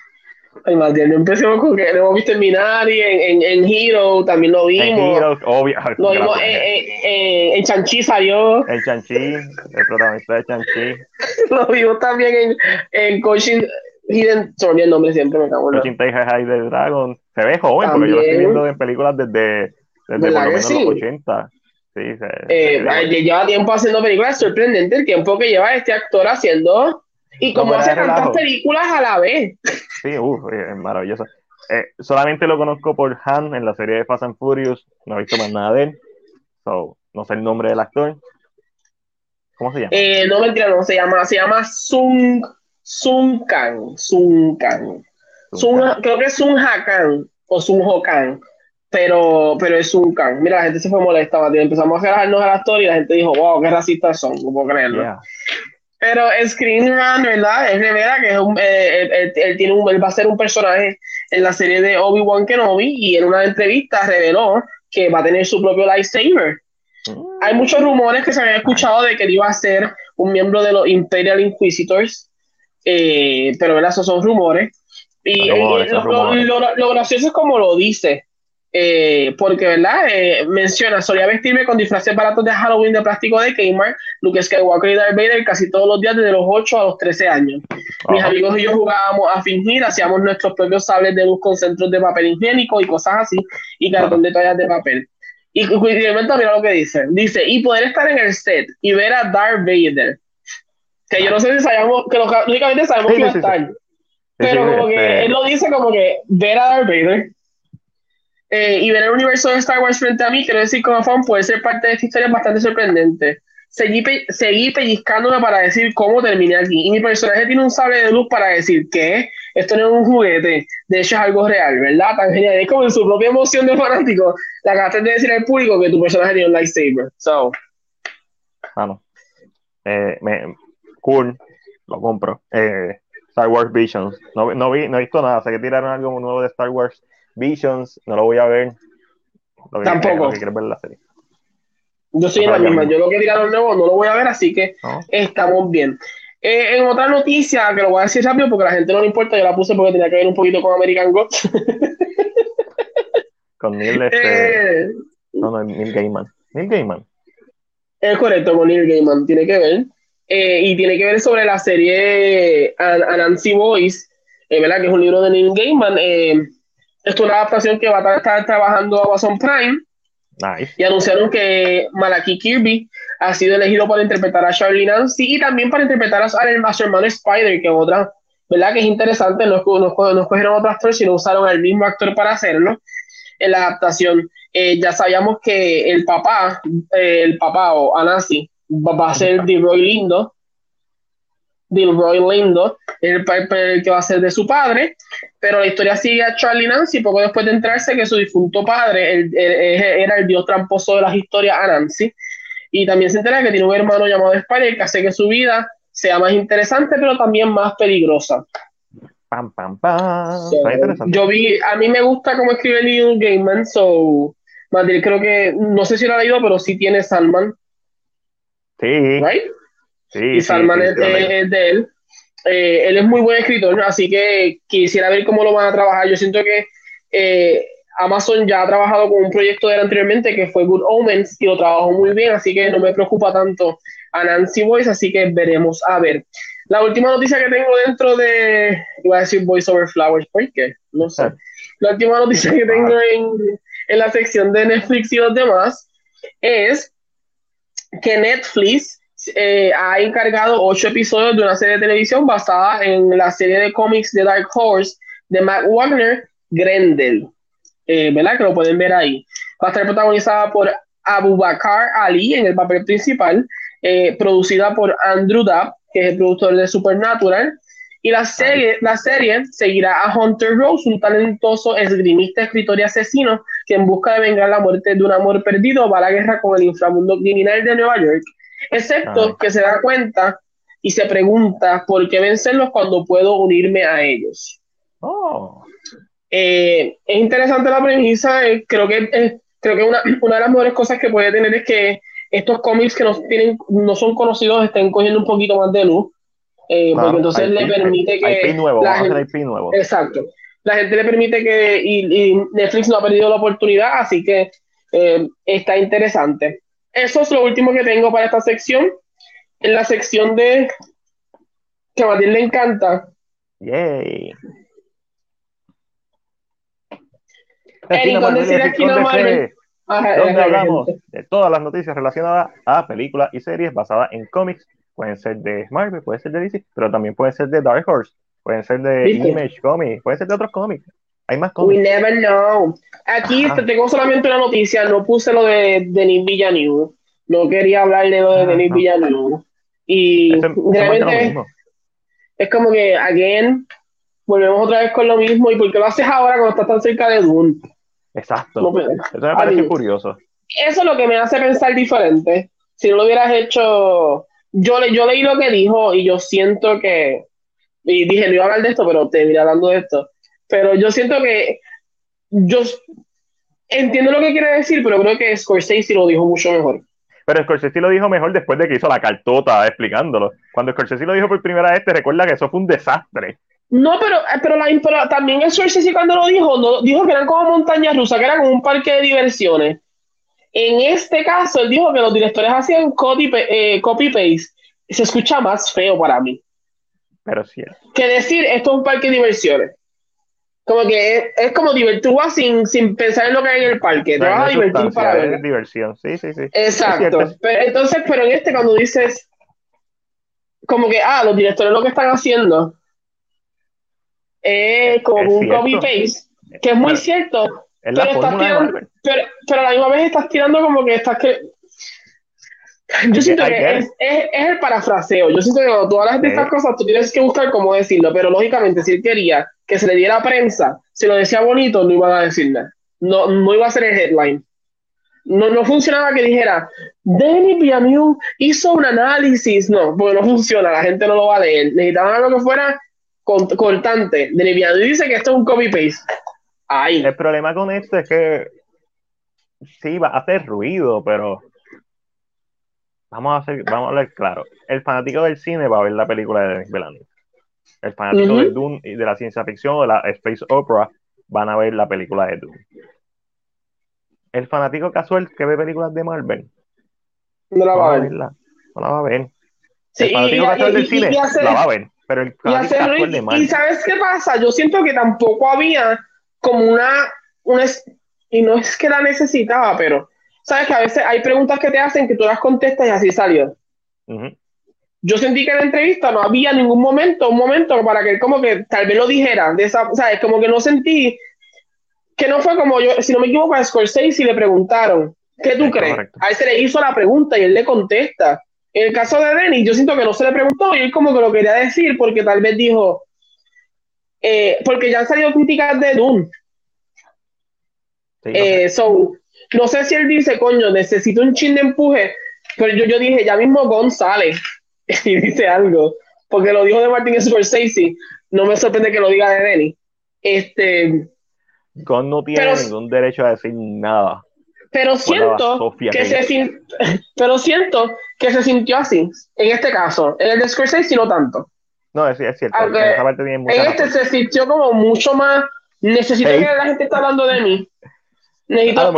Ay, empecemos con que lo hemos visto en Minari, en, en, Hero, también lo vimos. En Hero, obvio. Lo vimos en, en, Chanchi salió. En Chanchi, el protagonista de Chanchi. lo vimos también en, en Coaching Hidden, se el nombre siempre, me cago en Coaching High de Dragon. Se ve joven, porque yo lo estoy viendo en películas desde, desde por lo menos sí? los 80. Sí, se, eh, se lleva tiempo haciendo películas, sorprendente el tiempo que lleva este actor haciendo y como hace tantas películas a la vez. Sí, uff, es maravilloso. Eh, solamente lo conozco por Han en la serie de Fast and Furious, no he visto más nada de él, so, no sé el nombre del actor. ¿Cómo se llama? Eh, no mentira, no se llama, se llama Sung, Sung Kang, Sung Kang. Sun, creo que es Sun Hakan o Sun Hokan, pero, pero es Sun Kang. Mira, la gente se fue molesta, empezamos a relajarnos a la historia y la gente dijo, wow, qué racistas son, no puedo creerlo. Pero Screen Run, ¿verdad? Es revela que es un, eh, él, tiene un, él va a ser un personaje en la serie de Obi-Wan Kenobi y en una entrevista reveló que va a tener su propio lightsaber. Mm. Hay muchos rumores que se habían escuchado de que él iba a ser un miembro de los Imperial Inquisitors, eh, pero ¿verdad? esos son rumores. Y, eh, lo, lo, gracioso es como lo dice, eh, porque, ¿verdad? Eh, menciona, solía vestirme con disfraces baratos de Halloween de plástico de Kmart, Luke Skywalker y Darth Vader casi todos los días desde los 8 a los 13 años. Mis amigos y yo jugábamos a fingir, hacíamos nuestros propios sables de luz con centros de papel higiénico y cosas así, y cartón de toallas de papel. Y finalmente mira lo que dice. Dice, y poder estar en el set y ver a Darth Vader. Que yo no sé si sabíamos, que únicamente sabemos que va a estar. pero como que este él lo dice como que ver a Darth Vader eh, y ver el universo de Star Wars frente a mí, quiero decir, como fan, puede ser parte de esta historia bastante sorprendente. Seguí, seguí pellizcándome para decir cómo terminé aquí. Y mi personaje tiene un sable de luz para decir que esto no es un juguete, de hecho es algo real, ¿verdad? Tan genial. Es como en su propia emoción de fanático, la acabaste de decir al público que tu personaje tiene un lightsaber. So. Eh, me, cool, lo compro. Eh, Star Wars Visions. No, no, vi, no he visto nada. Sé que tiraron algo nuevo de Star Wars Visions, no lo voy a ver. Tampoco. ver la serie. Yo soy la misma. Yo lo que tiraron nuevo no lo voy a ver, así que estamos bien. Eh, en otra noticia, que lo voy a decir rápido porque a la gente no le importa, yo la puse porque tenía que ver un poquito con American Gods. con Neil, este... Eh, no, no, Neil Gaiman. Neil Gaiman. Es correcto, con Neil Gaiman. Tiene que ver. Eh, y tiene que ver sobre la serie Anansi Boys, ¿verdad? Que es un libro de Neil Gaiman. Esto es una adaptación que va a estar trabajando Amazon Prime. Y anunciaron que Malaki Kirby ha sido elegido para interpretar a Charlie Nancy y también para interpretar a, su hermano Spider, que otra, ¿verdad? Que es interesante, no, no, no escogieron otro actor, sino usaron al mismo actor para hacerlo en la adaptación. Eh, ya sabíamos que el papá, eh, el papá o Anasi, va, a ser Roy Lindo, Roy Lindo, el, el, que va a ser de su padre, pero la historia sigue a Charlie Nancy poco después de enterarse que su difunto padre era el dios tramposo de las historias a Nancy. Y también se entera que tiene un hermano llamado Spider que hace que su vida sea más interesante, pero también más peligrosa. Pam, pam, pam. yo vi, a mí me gusta cómo escribe Neil Gaiman, so Madrid creo que, no sé si lo ha leído, pero sí tiene Salman. Sí. Right? Sí, y Salman es, de, él. Eh, él es muy buen escritor, así que quisiera ver cómo lo van a trabajar. Yo siento que eh, Amazon ya ha trabajado con un proyecto de él anteriormente que fue Good Omens y lo trabajó muy bien, así que no me preocupa tanto a Nancy Boyce, así que veremos a ver. La última noticia que tengo dentro de, iba a decir Voice Over Flowers, ¿por qué? No sé. La última noticia que tengo en, en la sección de Netflix y los demás es que Netflix eh, ha encargado ocho episodios de una serie de televisión basada en la serie de cómics de Dark Horse de Matt Wagner, Grendel, eh, ¿verdad? Que lo pueden ver ahí. Va a estar protagonizada por Abubakar Ali en el papel principal, eh, producida por Andrew Dabb, que es el productor de Supernatural, y la serie, la serie seguirá a Hunter Rose, un talentoso esgrimista, escritor y asesino que en busca de vengar la muerte de un amor perdido va a la guerra con el inframundo criminal de Nueva York excepto que se da cuenta y se pregunta por qué vencerlos cuando puedo unirme a ellos. Oh. Eh, es interesante la premisa, eh, creo que, eh, creo que una, una, de las mejores cosas que puede tener es que estos cómics que no, tienen, no son conocidos estén cogiendo un poquito más de luz, porque entonces le permite que... nuevo, la gente, nuevo. Exacto. La gente le permite que... Y, Netflix no ha perdido la oportunidad, así que está interesante. Eso es lo último que tengo para esta sección. En la sección de... que a Matilde le encanta. Yay. Eric, ¿dónde aquí donde hablamos de todas las noticias relacionadas a películas y series basadas en cómics. Pueden ser de Marvel, pueden ser de DC, pero también pueden ser de Dark Horse, pueden ser de Image Comics, pueden ser de otros cómics. Hay más cómics. We never know. Aquí tengo solamente una noticia, no puse lo de Denis Villeneuve. No quería hablar de lo de Denis Villeneuve. Y realmente es como que, again, volvemos otra vez con lo mismo. ¿Y por qué lo haces ahora cuando estás tan cerca de Dune? Exacto. eso me parece curioso. Eso es lo que me hace pensar diferente. Si no lo hubieras hecho. Yo, yo leí lo que dijo y yo siento que. Y dije, no iba a hablar de esto, pero te iré hablando de esto. Pero yo siento que. Yo entiendo lo que quiere decir, pero creo que Scorsese lo dijo mucho mejor. Pero Scorsese lo dijo mejor después de que hizo la cartota explicándolo. Cuando Scorsese lo dijo por primera vez, te recuerda que eso fue un desastre. No, pero, eh, pero, la, pero también Scorsese cuando lo dijo, no, dijo que eran como montañas rusas, que era como un parque de diversiones. En este caso, él dijo que los directores hacían copy-paste. Eh, se escucha más feo para mí. Pero sí. Que decir, esto es un parque de diversiones. Como que es, como divertir sin, sin pensar en lo que hay en el parque. Te vas a divertir para ver. diversión, sí, sí, sí. Exacto. Pero, entonces, pero en este, cuando dices, como que, ah, los directores lo que están haciendo es como un copy-paste, que es muy cierto, pero, estás tirando, pero, a la misma vez estás tirando como que estás que... Yo siento que es, es, el parafraseo. Yo siento que cuando tú hablas de estas cosas, tú tienes que buscar cómo decirlo, pero lógicamente, si él quería que se le diera prensa, si lo decía bonito, no iban a decir nada. No, no iba a ser el headline. No, no funcionaba que dijera, Denis Villeneuve hizo un análisis. No, porque no funciona, la gente no lo va a leer. Necesitaban algo que fuera cortante de Liviano dice que esto es un copy-paste. El problema con esto es que sí, va a hacer ruido, pero vamos a, hacer, vamos a hablar claro. El fanático del cine va a ver la película de Denis Villeneuve. El fanático de Dune y de la ciencia ficción o de la space opera van a ver la película de Dune. El fanático casual que ve películas de Marvel no la va a ver. No la va a ver. el fanático casual del cine la va a ver. Pero el y, y, sabes qué pasa, yo siento que tampoco había como una, una, y no es que la necesitaba, pero sabes que a veces hay preguntas que te hacen que tú las contestas y así salió. Yo sentí que en la entrevista no había ningún momento, un momento para que él como que tal vez lo dijera, de esa, sabes, como que no sentí que no fue como yo, si no me equivoco, a Scorsese le preguntaron, ¿qué tú crees? A él se le hizo la pregunta y él le contesta. En el caso de Denis, yo siento que no se le preguntó y él como que lo quería decir porque tal vez dijo, eh, porque ya han salido críticas de Dune. Eh, no sé si él dice, coño, necesito un chin de empuje, pero yo, yo dije, ya mismo González y dice algo, porque lo dijo de Martin Scorsese, no me sorprende que lo diga de Denis. Este, Gon no tiene ningún derecho a decir nada. Pero siento que se pero siento que se sintió así, en este caso. En el de Scorsese no tanto. No, es, es cierto. en, este se sintió como mucho más. Necesito que la gente está hablando de mí. Necesito.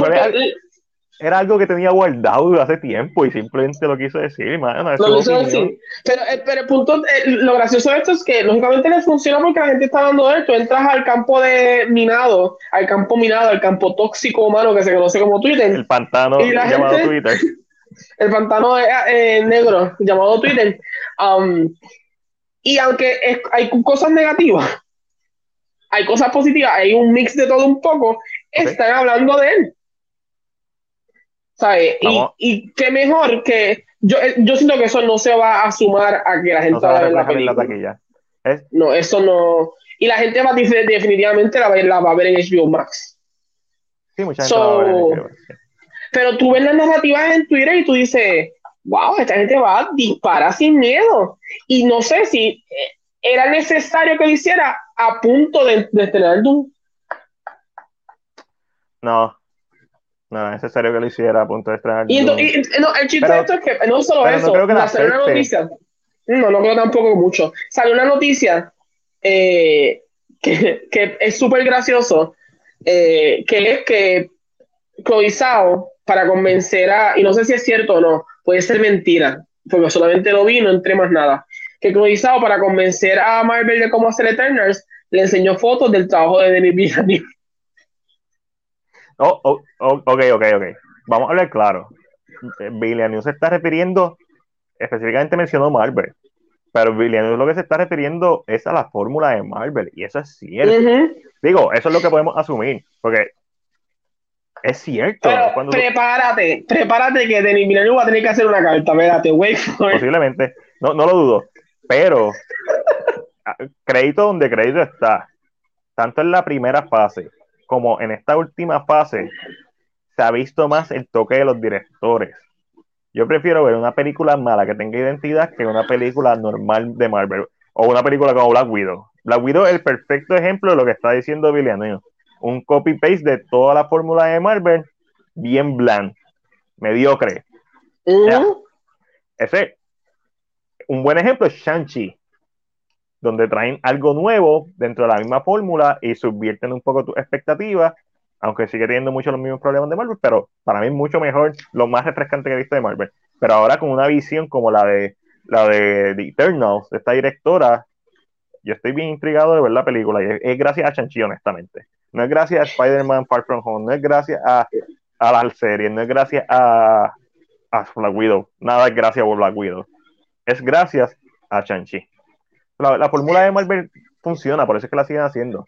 Era, algo que tenía guardado hace tiempo y simplemente lo quiso decir, mano. Lo quiso decir. Pero, eh, pero el punto, eh, lo gracioso de esto es que lógicamente le funciona porque la gente está de esto. Entras al campo de minado, al campo minado, al campo tóxico humano que se conoce como Twitter. El pantano llamado Twitter el pantano eh, negro llamado Twitter. Um, y aunque hay cosas negativas, hay cosas positivas, hay un mix de todo un poco, están hablando de él. ¿Sabes? Y, y, qué mejor que. Yo, eh, yo siento que eso no se va a sumar a que la gente va a ver la película. No, eso no. Y la gente va definitivamente la, la va a ver en HBO Max. Sí, mucha gente va a ver en HBO Max. Pero tú ves las narrativas en Twitter y tú dices, wow, esta gente va a disparar sin miedo. Y no sé si eh, era necesario que lo hiciera a punto de, de estrenar Doom. No, no era necesario que lo hiciera a punto de estrenar Y, no, el chiste Pero- de esto es que no solo no eso, creo que le la salió una noticia. No, no creo tampoco mucho. Salió una noticia eh, que, que es súper gracioso, eh, que es que Chloe Zhao, para convencer a, y no sé si es cierto o no, puede ser mentira, porque solamente lo vi, no entré más nada, que Chloe Zhao, para convencer a Marvel de cómo hacer Eternals, le enseñó fotos del trabajo de Denis Villeneuve. Oh, oh, oh, ok, ok, ok. Vamos a hablar claro. Eh, Villeneuve se está refiriendo, específicamente mencionó Marvel, pero Villeneuve lo que se está refiriendo es a la fórmula de Marvel, y eso es cierto. Digo, eso es lo que podemos asumir, porque es cierto. Pero cuando- prepárate, prepárate que Denis Villeneuve va a tener que hacer una carta, espérate, wait for posiblemente, no, no lo dudo, pero crédito donde crédito está, tanto en la primera fase como en esta última fase, se ha visto más el toque de los directores. Yo prefiero ver una película mala que tenga identidad que una película normal de Marvel o una película como Black Widow. Black Widow es el perfecto ejemplo de lo que está diciendo Villeneuve. Un copy-paste de toda la fórmula de Marvel, bien bland, mediocre. Ese, un buen ejemplo es Shang-Chi, donde traen algo nuevo dentro de la misma fórmula y subvierten un poco tus expectativas, aunque sigue teniendo muchos los mismos problemas de Marvel, pero para mí es mucho mejor, lo más refrescante que he visto de Marvel. Pero ahora con una visión como la de la de The Eternals, de esta directora, yo estoy bien intrigado de ver la película, y es, gracias a Shang-Chi, honestamente. No es gracias a Spider-Man Far From Home, no es gracias a, las series, no es gracias a, a Black Widow, nada es gracias a Black Widow. Es gracias a Shang-Chi. La, la fórmula de Marvel funciona, por eso es que la siguen haciendo.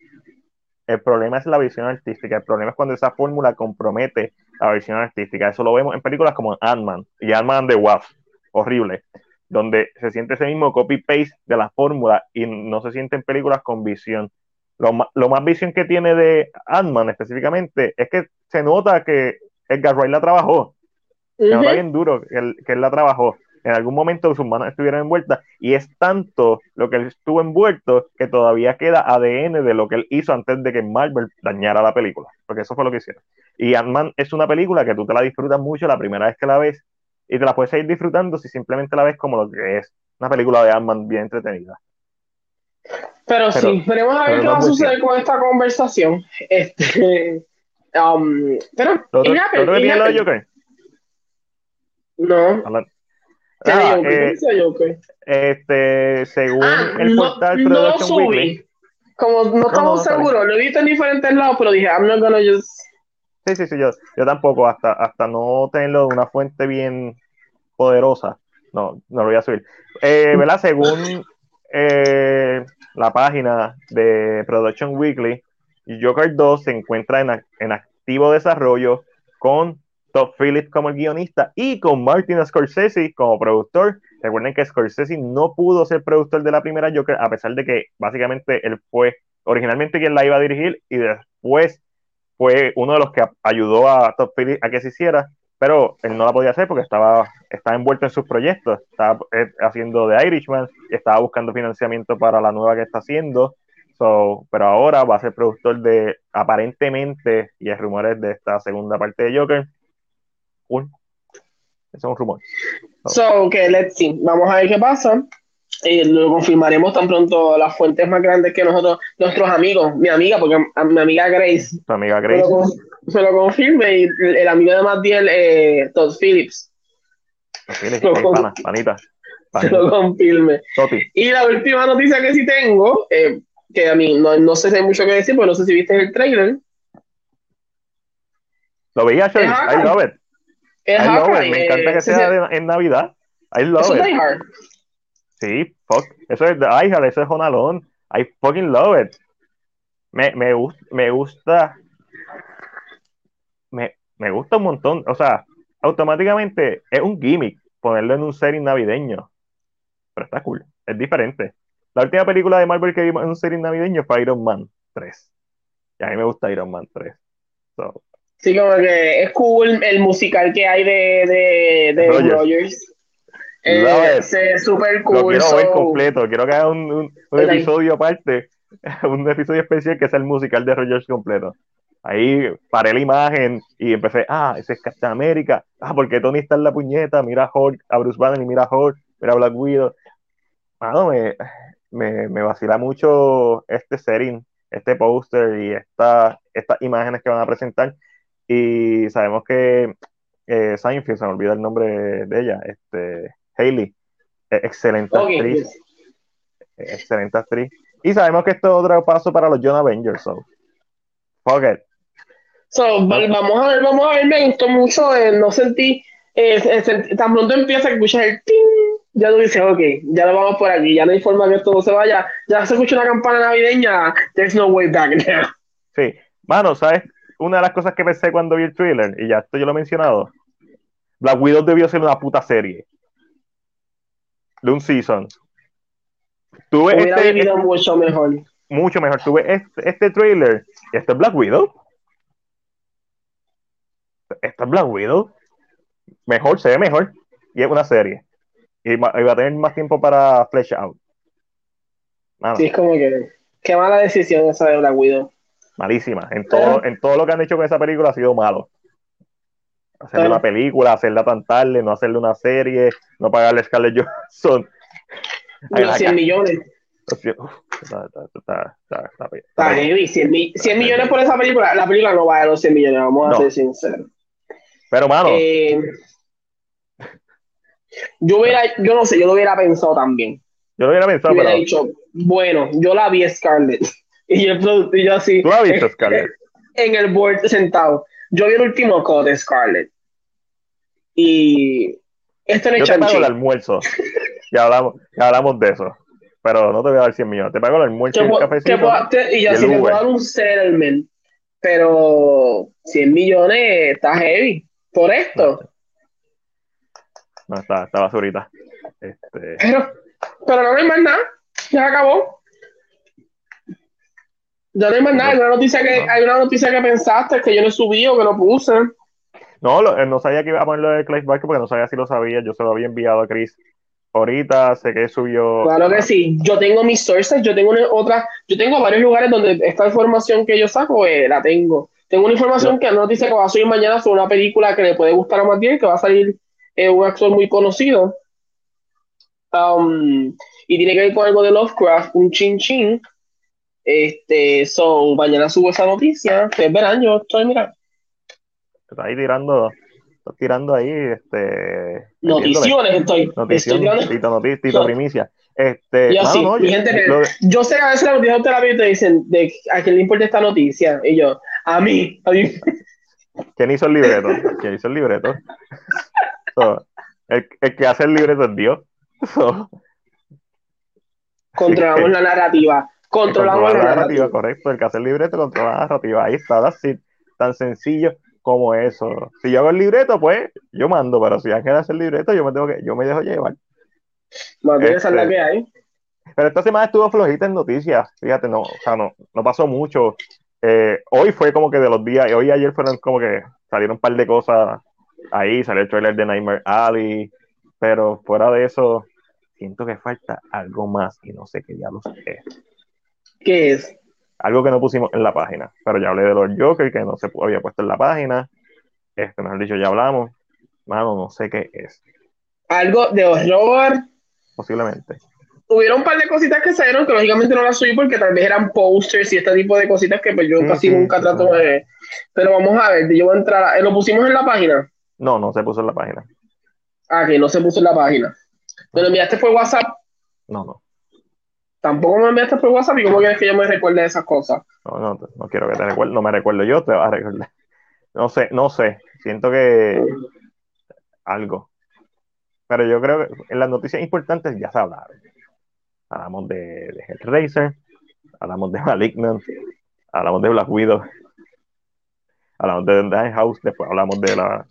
El problema es la visión artística. El problema es cuando esa fórmula compromete la visión artística. Eso lo vemos en películas como Ant-Man y Ant-Man de Wasp. Horrible. Donde se siente ese mismo copy-paste de la fórmula y no se siente en películas con visión. Lo, más visión que tiene de Ant-Man específicamente es que se nota que Edgar Wright la trabajó. Se nota bien duro que él, que él la trabajó. En algún momento sus manos estuvieron envueltas y es tanto lo que él estuvo envuelto que todavía queda ADN de lo que él hizo antes de que Marvel dañara la película, porque eso fue lo que hicieron. Y Ant-Man es una película que tú te la disfrutas mucho la primera vez que la ves y te la puedes seguir disfrutando si simplemente la ves como lo que es, una película de Ant-Man bien entretenida. Pero, sí, veremos a ver pero qué va a es muy suceder con esta conversación. Este, um, pero, ¿Lo otro, lo otro que. Joker? No, Habla- ¿qué Ah, eh, ¿Qué dice Joker? este, según Ah, el no, portal no lo Production Weekly, subí. Como no estamos no, seguros, lo he visto en diferentes lados, pero dije, I'm not gonna just. Sí, sí, sí, yo, yo tampoco, hasta, hasta no tenerlo de una fuente bien poderosa, no, no lo voy a subir. Eh, ¿verdad? Según eh, la página de Production Weekly, Joker 2 se encuentra en, en activo desarrollo con Todd Phillips como el guionista y con Martin Scorsese como productor. Recuerden que Scorsese no pudo ser productor de la primera Joker, a pesar de que básicamente él fue originalmente quien la iba a dirigir y después fue uno de los que ayudó a Todd Phillips a que se hiciera, pero él no la podía hacer porque estaba, estaba envuelto en sus proyectos, estaba eh, haciendo The Irishman, estaba buscando financiamiento para la nueva que está haciendo, so, pero ahora va a ser productor de, aparentemente, y hay rumores de esta segunda parte de Joker, un, es un rumor. So, que let's see. Vamos a ver qué pasa. Eh, lo confirmaremos tan pronto las fuentes más grandes que nosotros, nuestros amigos, mi amiga, porque a mi amiga Grace Tu amiga Grace, me lo confirme y el, el amigo de Matiel, eh, Todd Phillips, Phillips, lo hey, con- pana, panita, se lo confirme. Toti. Y la última noticia que sí tengo, eh, que a mí no, no sé si hay mucho que decir, porque no sé si viste el trailer, Lo veía, Es I love it, I love it, me eh, encanta que se- sea de- en Navidad, I love eso it. es Die Hard. Sí, fuck. Eso es de iHeart, eso es Home Alone. I fucking love it. Me, me, me gusta. Me, me gusta un montón. O sea, automáticamente es un gimmick ponerlo en un setting navideño. Pero está cool. Es diferente. La última película de Marvel que vimos en un setting navideño fue Iron Man 3. Y a mí me gusta Iron Man 3. So, Sí, como que es cool el musical que hay de, de, de Rogers. Rogers. Eh, se super Lo cool. quiero ver completo. Quiero que haga un, un- episodio aparte, un episodio especial que sea el musical de Rogers completo. Ahí paré la imagen y empecé, ah, ese es Captain América. Ah, porque Tony está en la puñeta. Mira a Hulk, a Bruce Banner y mira a Hulk, mira a Black Widow. Mano, me, me, me vacila mucho este setting, este póster y esta, estas imágenes que van a presentar. Y sabemos que eh, Seinfeld, se me olvida el nombre de ella, este, Hailey, excelente actriz yes. excelente actriz. Y sabemos que esto es otro paso para los John Avengers, so fuck it. So, va- vamos a ver, vamos a ver, me gustó mucho, eh, no sentí, eh, tan pronto empieza a escuchar el ting, ya tú dices, ok, ya lo vamos por aquí, ya no hay forma que todo se vaya, ya se escucha una campana navideña, there's no way back now. Sí, mano, ¿sabes? Una de las cosas que pensé cuando vi el thriller, y ya esto yo lo he mencionado, Black Widow debió ser una puta serie de un season. Tuve este, vivido mucho mejor. mucho mejor. Tuve este, este trailer y esto es Black Widow. Esto es Black Widow. Mejor, se ve mejor. Y es una serie. Y, va a tener más tiempo para flesh out. Sí, es como que, qué mala decisión esa de Black Widow. Malísima. En todo, en todo lo que han hecho con esa película ha sido malo. Hacerle una película, hacerla tan tarde, no hacerle una serie, no pagarle a Scarlett Johansson. La 100 ca- millones. Está, está, está, está, está- Está heavy, 100, mi- 100 millones por esa película. La película no vale los 100 millones, vamos a ser sinceros. Pero, mano, Eh, yo hubiera, yo no sé, yo lo hubiera pensado también. yo lo hubiera Yo pensado, hubiera pero dicho, bueno, yo la vi Scarlett. Y yo, y yo así, tú la viste, Scarlett. en el board sentado. Yo vi el último cut de Scarlett. Y esto no Yo es te pago chanchi. el almuerzo. Ya hablamos, ya hablamos de eso. Pero no te voy a dar 100 millones. Te pago el almuerzo y Te puedo- cafecito. te te- y yo así te puedo Uber. dar un settlement. Pero 100 millones está heavy. Por esto. No, está, está basurita. Este, Pero, pero no hay más nada. Ya acabó. Ya no hay más nada. Hay una noticia que, hay una noticia que pensaste que yo no subí o que no puse. no, lo- eh, no sabía que iba a ponerlo de Clive Barker porque no sabía si lo sabía. Yo se lo había enviado a Chris ahorita. Sé que subió. Claro que sí. Yo tengo mis sources, yo tengo una, otra, yo tengo varios lugares donde esta información que yo saco, eh, la tengo. Tengo una información que no dice que va a salir mañana sobre una película que le puede gustar a Matías, que va a salir eh, un actor muy conocido. Um, y tiene que ver con algo de Lovecraft, un chin chin. Este, so, mañana subo esa noticia. Ustedes verán, yo estoy, mira, Está ahí tirando. Está tirando ahí. Este, noticiones estoy. Notición, estoy tirando- Tito, Tito No. Primicia. Este, Yo mano, sí, no, mi yo- gente lo- Yo sé que a veces la noticia de terapia te dicen de a quién le importa esta noticia. Y yo, a mí, a mí. ¿Quién hizo el libreto? ¿Quién hizo el libreto? So, el, el que hace el libreto es Dios. So, Controlamos la narrativa. Controlamos controla la la narrativa, narrativa. correcto. El que hace el libreto controla la narrativa. Ahí está, así, tan sencillo como eso. Si yo hago el libreto, pues yo mando, pero si Ángel hace el libreto, yo me tengo que, yo me dejo llevar. Más bien esa es la Este- que hay. Pero esta semana estuvo flojita en noticias, fíjate, no, o sea, no, no pasó mucho. Eh, hoy fue como que de los días, hoy y ayer fueron como que salieron un par de cosas ahí, salió el trailer de Nightmare Alley, pero fuera de eso, siento que falta algo más y no sé qué diablos es. ¿Qué es? Algo que no pusimos en la página, pero ya hablé de los Joker que no se había puesto en la página, este, mejor dicho, ya hablamos, mano, no sé qué es, Algo de horror. posiblemente. Hubieron un par de cositas que salieron que lógicamente no las subí porque tal vez eran posters y este tipo de cositas que pues yo Sí, casi nunca trato de. Pero vamos a ver, yo voy a entrar. a- ¿Lo pusimos en la página? No, no se puso en la página, Ah, que no se puso en la página. ¿Me lo enviaste por WhatsApp? no, no. Tampoco me enviaste por WhatsApp y cómo quieres que yo me recuerde de esas cosas. No, no, no quiero que te recuerde, no me recuerdo yo, te vas a recordar. No sé, no sé, siento que algo. Pero yo creo que en las noticias importantes ya se hablaron. Hablamos de, de Hellraiser, hablamos de Malignant, hablamos de Black Widow, hablamos de The House, después hablamos de la,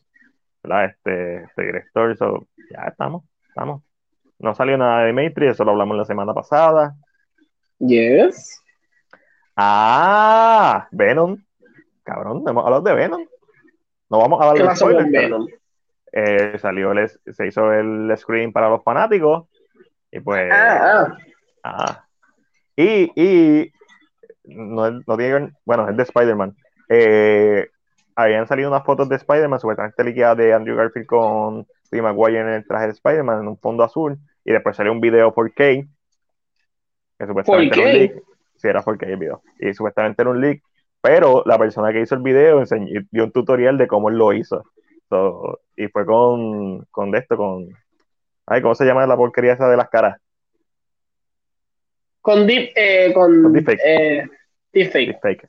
¿verdad? Este, este director, so, ya estamos, estamos. No salió nada de Matrix, eso lo hablamos la semana pasada. Yes. Ah, Venom. Cabrón, no hemos hablado de Venom. No vamos a ¿Qué darle con spoilers, pero Venom? eh, salió, el, se hizo el screen para los fanáticos y pues... Ah, ah. Y, y no, no tiene, bueno, es de Spider-Man. Eh, habían salido unas fotos de Spider-Man, supuestamente liqueadas de Andrew Garfield con Steve Maguire en el traje de Spider-Man en un fondo azul, y después salió un video por K, que supuestamente era un leak. Sí, era por K el video. Y supuestamente era un leak, pero la persona que hizo el video enseñó, dio un tutorial de cómo él lo hizo. y fue con, con esto, con. Ay, ¿cómo se llama la porquería esa de las caras? Con deep, eh, con, Con deepfake. eh, deepfake. Deepfake.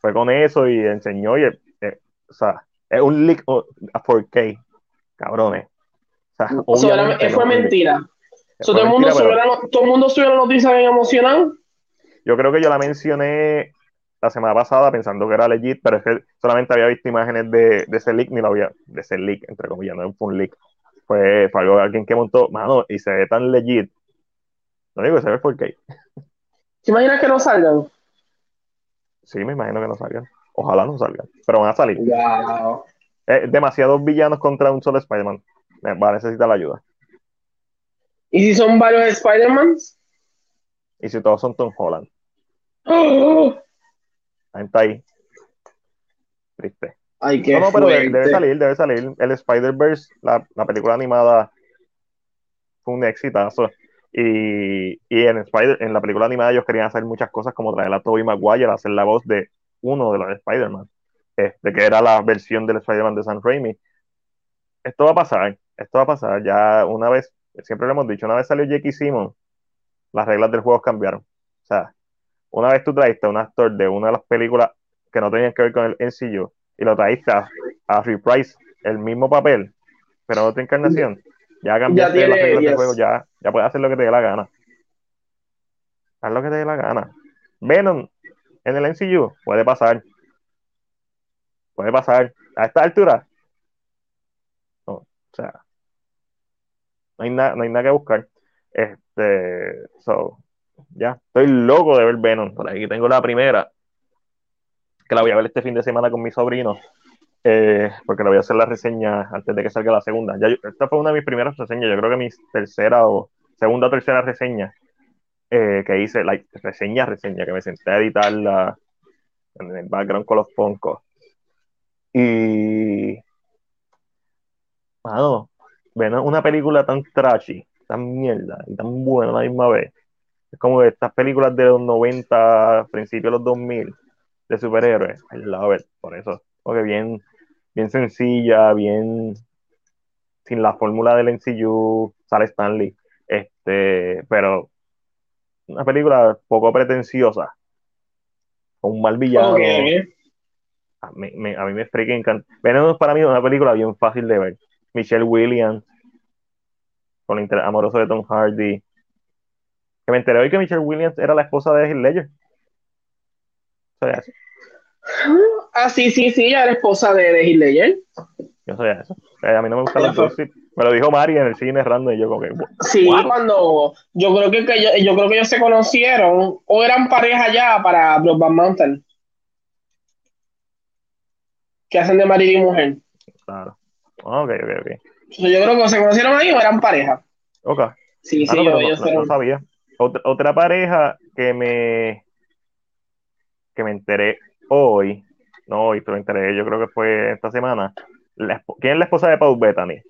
Fue con eso y enseñó, y, eh, o sea, es un leak a 4K, cabrones. O sea, obviamente fue no, mentira. So, todo, el mundo mentira, pero la, todo el mundo subió la noticia bien emocionado. yo creo que yo la mencioné la semana pasada pensando que era legit, pero es que solamente había visto imágenes de, de ese leak, ni lo había, de ese leak, entre comillas, no fue un leak. Fue, fue algo de alguien que montó, mano, y se ve tan legit. No digo que se ve 4K. ¿Te imaginas que no salgan? Sí, me imagino que no salgan. Ojalá no salgan, pero van a salir. Wow. Eh, demasiados villanos contra un solo Spider-Man. Va a necesitar la ayuda. ¿Y si son varios Spider-Mans? Y si todos son Tom Holland, ¡Oh! la gente ahí. Triste. Ay, qué No, no, pero fuerte. debe salir, debe salir. El Spider-Verse, la, la película animada, fue un exitazo. Y, y en, Spider, en la película animada ellos querían hacer muchas cosas como traer a Tobey Maguire a hacer la voz de uno de los Spider-Man, este, que era la versión del Spider-Man de Sam Raimi. Esto va a pasar, esto va a pasar. Ya una vez, siempre lo hemos dicho, una vez salió Jackie Simmons, las reglas del juego cambiaron. O sea, una vez tú traiste a un actor de una de las películas que no tenían que ver con el MCU y lo traíste a, a reprise el mismo papel, pero en otra encarnación, ya cambiaste tiene- las reglas del juego, ya, ya puedes hacer lo que te dé la gana. Haz lo que te dé la gana. Venom en el MCU puede pasar. Puede pasar. A esta altura. No, o sea. No hay, nada no hay nada que buscar. Este. So. Ya. Estoy loco de ver Venom. Por aquí tengo la primera. Que la voy a ver este fin de semana con mi sobrino. eh, porque le voy a hacer la reseña antes de que salga la segunda. Ya esta fue una de mis primeras reseñas. Yo creo que mi tercera o segunda o tercera reseña eh, que hice, like, reseña, reseña, que me senté a editarla en el background con los Funkos. Y. Mano, ven una película tan trashy, tan mierda y tan buena a la misma vez. Es como estas películas de los 90, principios de los 2000, de superhéroes. I love it, por eso. Porque bien, bien sencilla, bien. Sin la fórmula del MCU, sale Stanley. Este, pero una película poco pretenciosa, con un mal villano. A mí, me, a mí me encanta. Venom para mí es una película bien fácil de ver. Michelle Williams, con el interés amoroso de Tom Hardy. Que me enteré hoy que Michelle Williams era la esposa de Heath Ledger. ¿Sabía eso? Ah, sí, sí, sí, ella era esposa de, de Heath Ledger. Yo sabía eso. Eh, a mí no me gustan los Ella fue- gossip. Me lo dijo Mari en el cine random y yo como que... Sí, cuando yo creo que, que ellos- yo creo que ellos se conocieron o eran pareja ya para Brokeback Mountain. Que hacen de marido y mujer. Claro. Ah, ok, ok, ok. Yo creo que se conocieron ahí o eran pareja. Ok. Sí, Ah, sí, no, pero no- ellos no- no fueron. sabía. Otra, otra pareja que me que me enteré hoy, no hoy, pero me enteré, yo creo que fue esta semana. La ¿Quién es la esposa de Paul Bettany?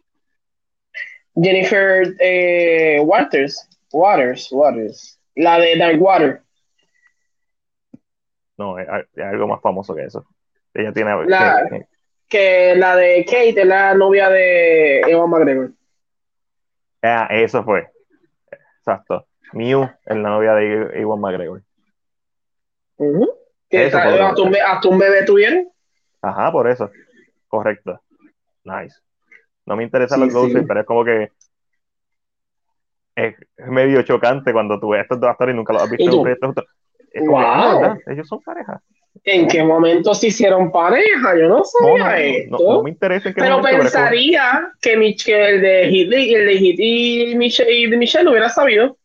Jennifer eh, Waters. Waters, Waters. La de Darkwater. No, es, es algo más famoso que eso. Ella tiene. La- que- Que la de Kate es la novia de Ewan McGregor. ah, eso fue. Exacto. Mew es la novia de Iwan McGregor. Que Eso fue lo- hasta, un, be- hasta un bebé tuvieron. Ajá, por eso. Correcto. Nice. No me interesan Sí, los gossip, sí. pero es como que es medio chocante cuando tú ves estos dos actores y nunca los has visto ¿Y en un proyecto. Es como que, Wow. ah. Ellos son pareja. ¿En qué momento se hicieron pareja? Yo no sabía no, no, esto. no, no me interesa en qué Pero momento, pensaría que, el de Hit y el de Hit y Michelle, y de Michelle lo hubiera sabido.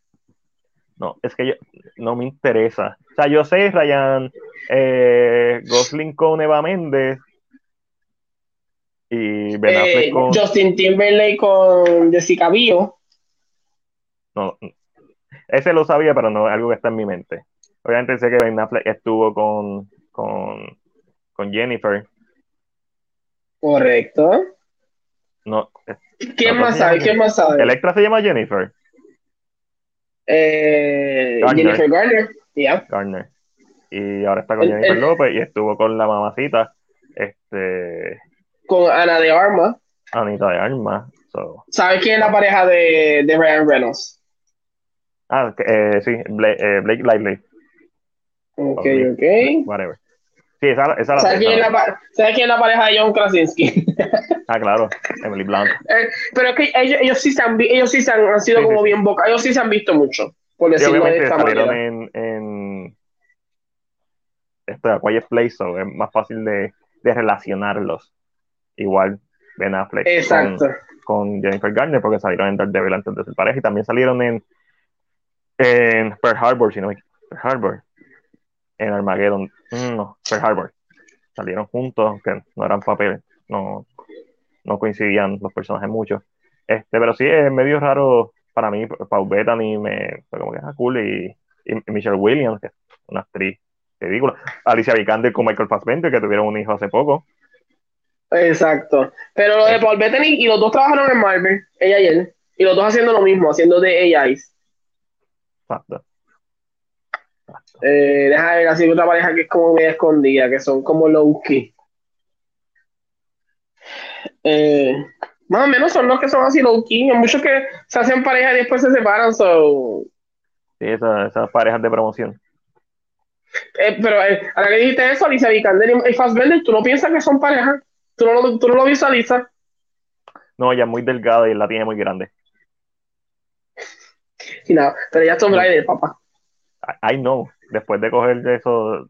No, es que yo, no me interesa. O sea, yo sé, Ryan eh, Gosling con Eva Méndez. Y Ben Eh, con. Justin Timberlake con Jessica Biel. No, ese lo sabía, pero no es algo que está en mi mente. Obviamente sé que Ben Affleck estuvo con, con, con Jennifer. Correcto. No, ¿Quién más ¿cómo se sabe? ¿Quién más sabe? Electra se llama Jennifer Eh, Garner. Jennifer Garner. Garner. Y ahora está con El- Jennifer el- López y estuvo con la mamacita, este, Con Ana de Armas. Anita de Armas. So, ¿Sabes quién es la pareja de, de Ryan Reynolds? ah, eh, sí, Blake, eh, Blake Lively, Ok. ok. whatever. Sí, esa, ¿Sabes quién, es la, la- pa- ¿Sabes quién es la pareja de John Krasinski? Ah, claro, Emily Blunt. Eh, pero es que ellos, ellos sí se han, ellos sí se han, han sido Sí, como sí. bien boca, ellos sí se han visto mucho, por decirlo de esta salieron manera. en, en esto de Quiet Place, so es más fácil de, de relacionarlos. Igual Ben Affleck con, Exacto. con Jennifer Garner, porque salieron en Daredevil antes de ser pareja, y también salieron en, en Pearl Harbor, si no me Pearl Harbor, en Armageddon, no, Pearl Harbor. Salieron juntos, aunque no eran papeles, no, no coincidían los personajes mucho. Este, pero sí es medio raro para mí, Paul Bettany me fue como que ah, cool, y, y Michelle Williams, que es una actriz ridícula. Alicia Vikander con Michael Fassbender, que tuvieron un hijo hace poco. Exacto. Pero lo de Paul Bettany y los dos trabajaron en Marvel, ella y él, y los dos haciendo lo mismo, haciendo de AIs. Exacto. Eh, deja ver así otra pareja que es como media escondida, que son como low key. Eh, más o menos son los que son así low key. Hay muchos que se hacen pareja y después se separan. So, Sí, esa- esas parejas de promoción. Eh, pero eh, ahora que dijiste eso, Alicia Vikander y Fassbender, tú no piensas que son pareja. Tú no lo, tú no lo visualizas. No, ella es muy delgada y la tiene muy grande. Y nada, pero ya son Rider, papá. I, know. Después de coger de eso,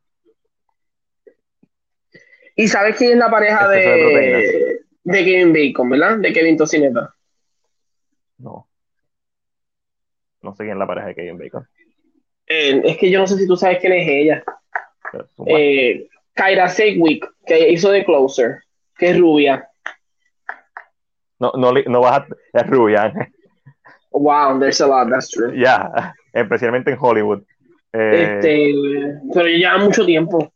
¿Y sabes quién es la pareja de de, de Kevin Bacon, verdad? De Kevin Tocineta. no. No sé quién es la pareja de Kevin Bacon. Eh, es que yo no sé si tú sabes quién es ella. Eh, Kyra Sedgwick, que hizo The Closer, que es rubia. no, no, no vas a. Es rubia. Wow, there's a lot, that's true. ya. Especialmente en Hollywood. Eh, Este, pero ya mucho tiempo.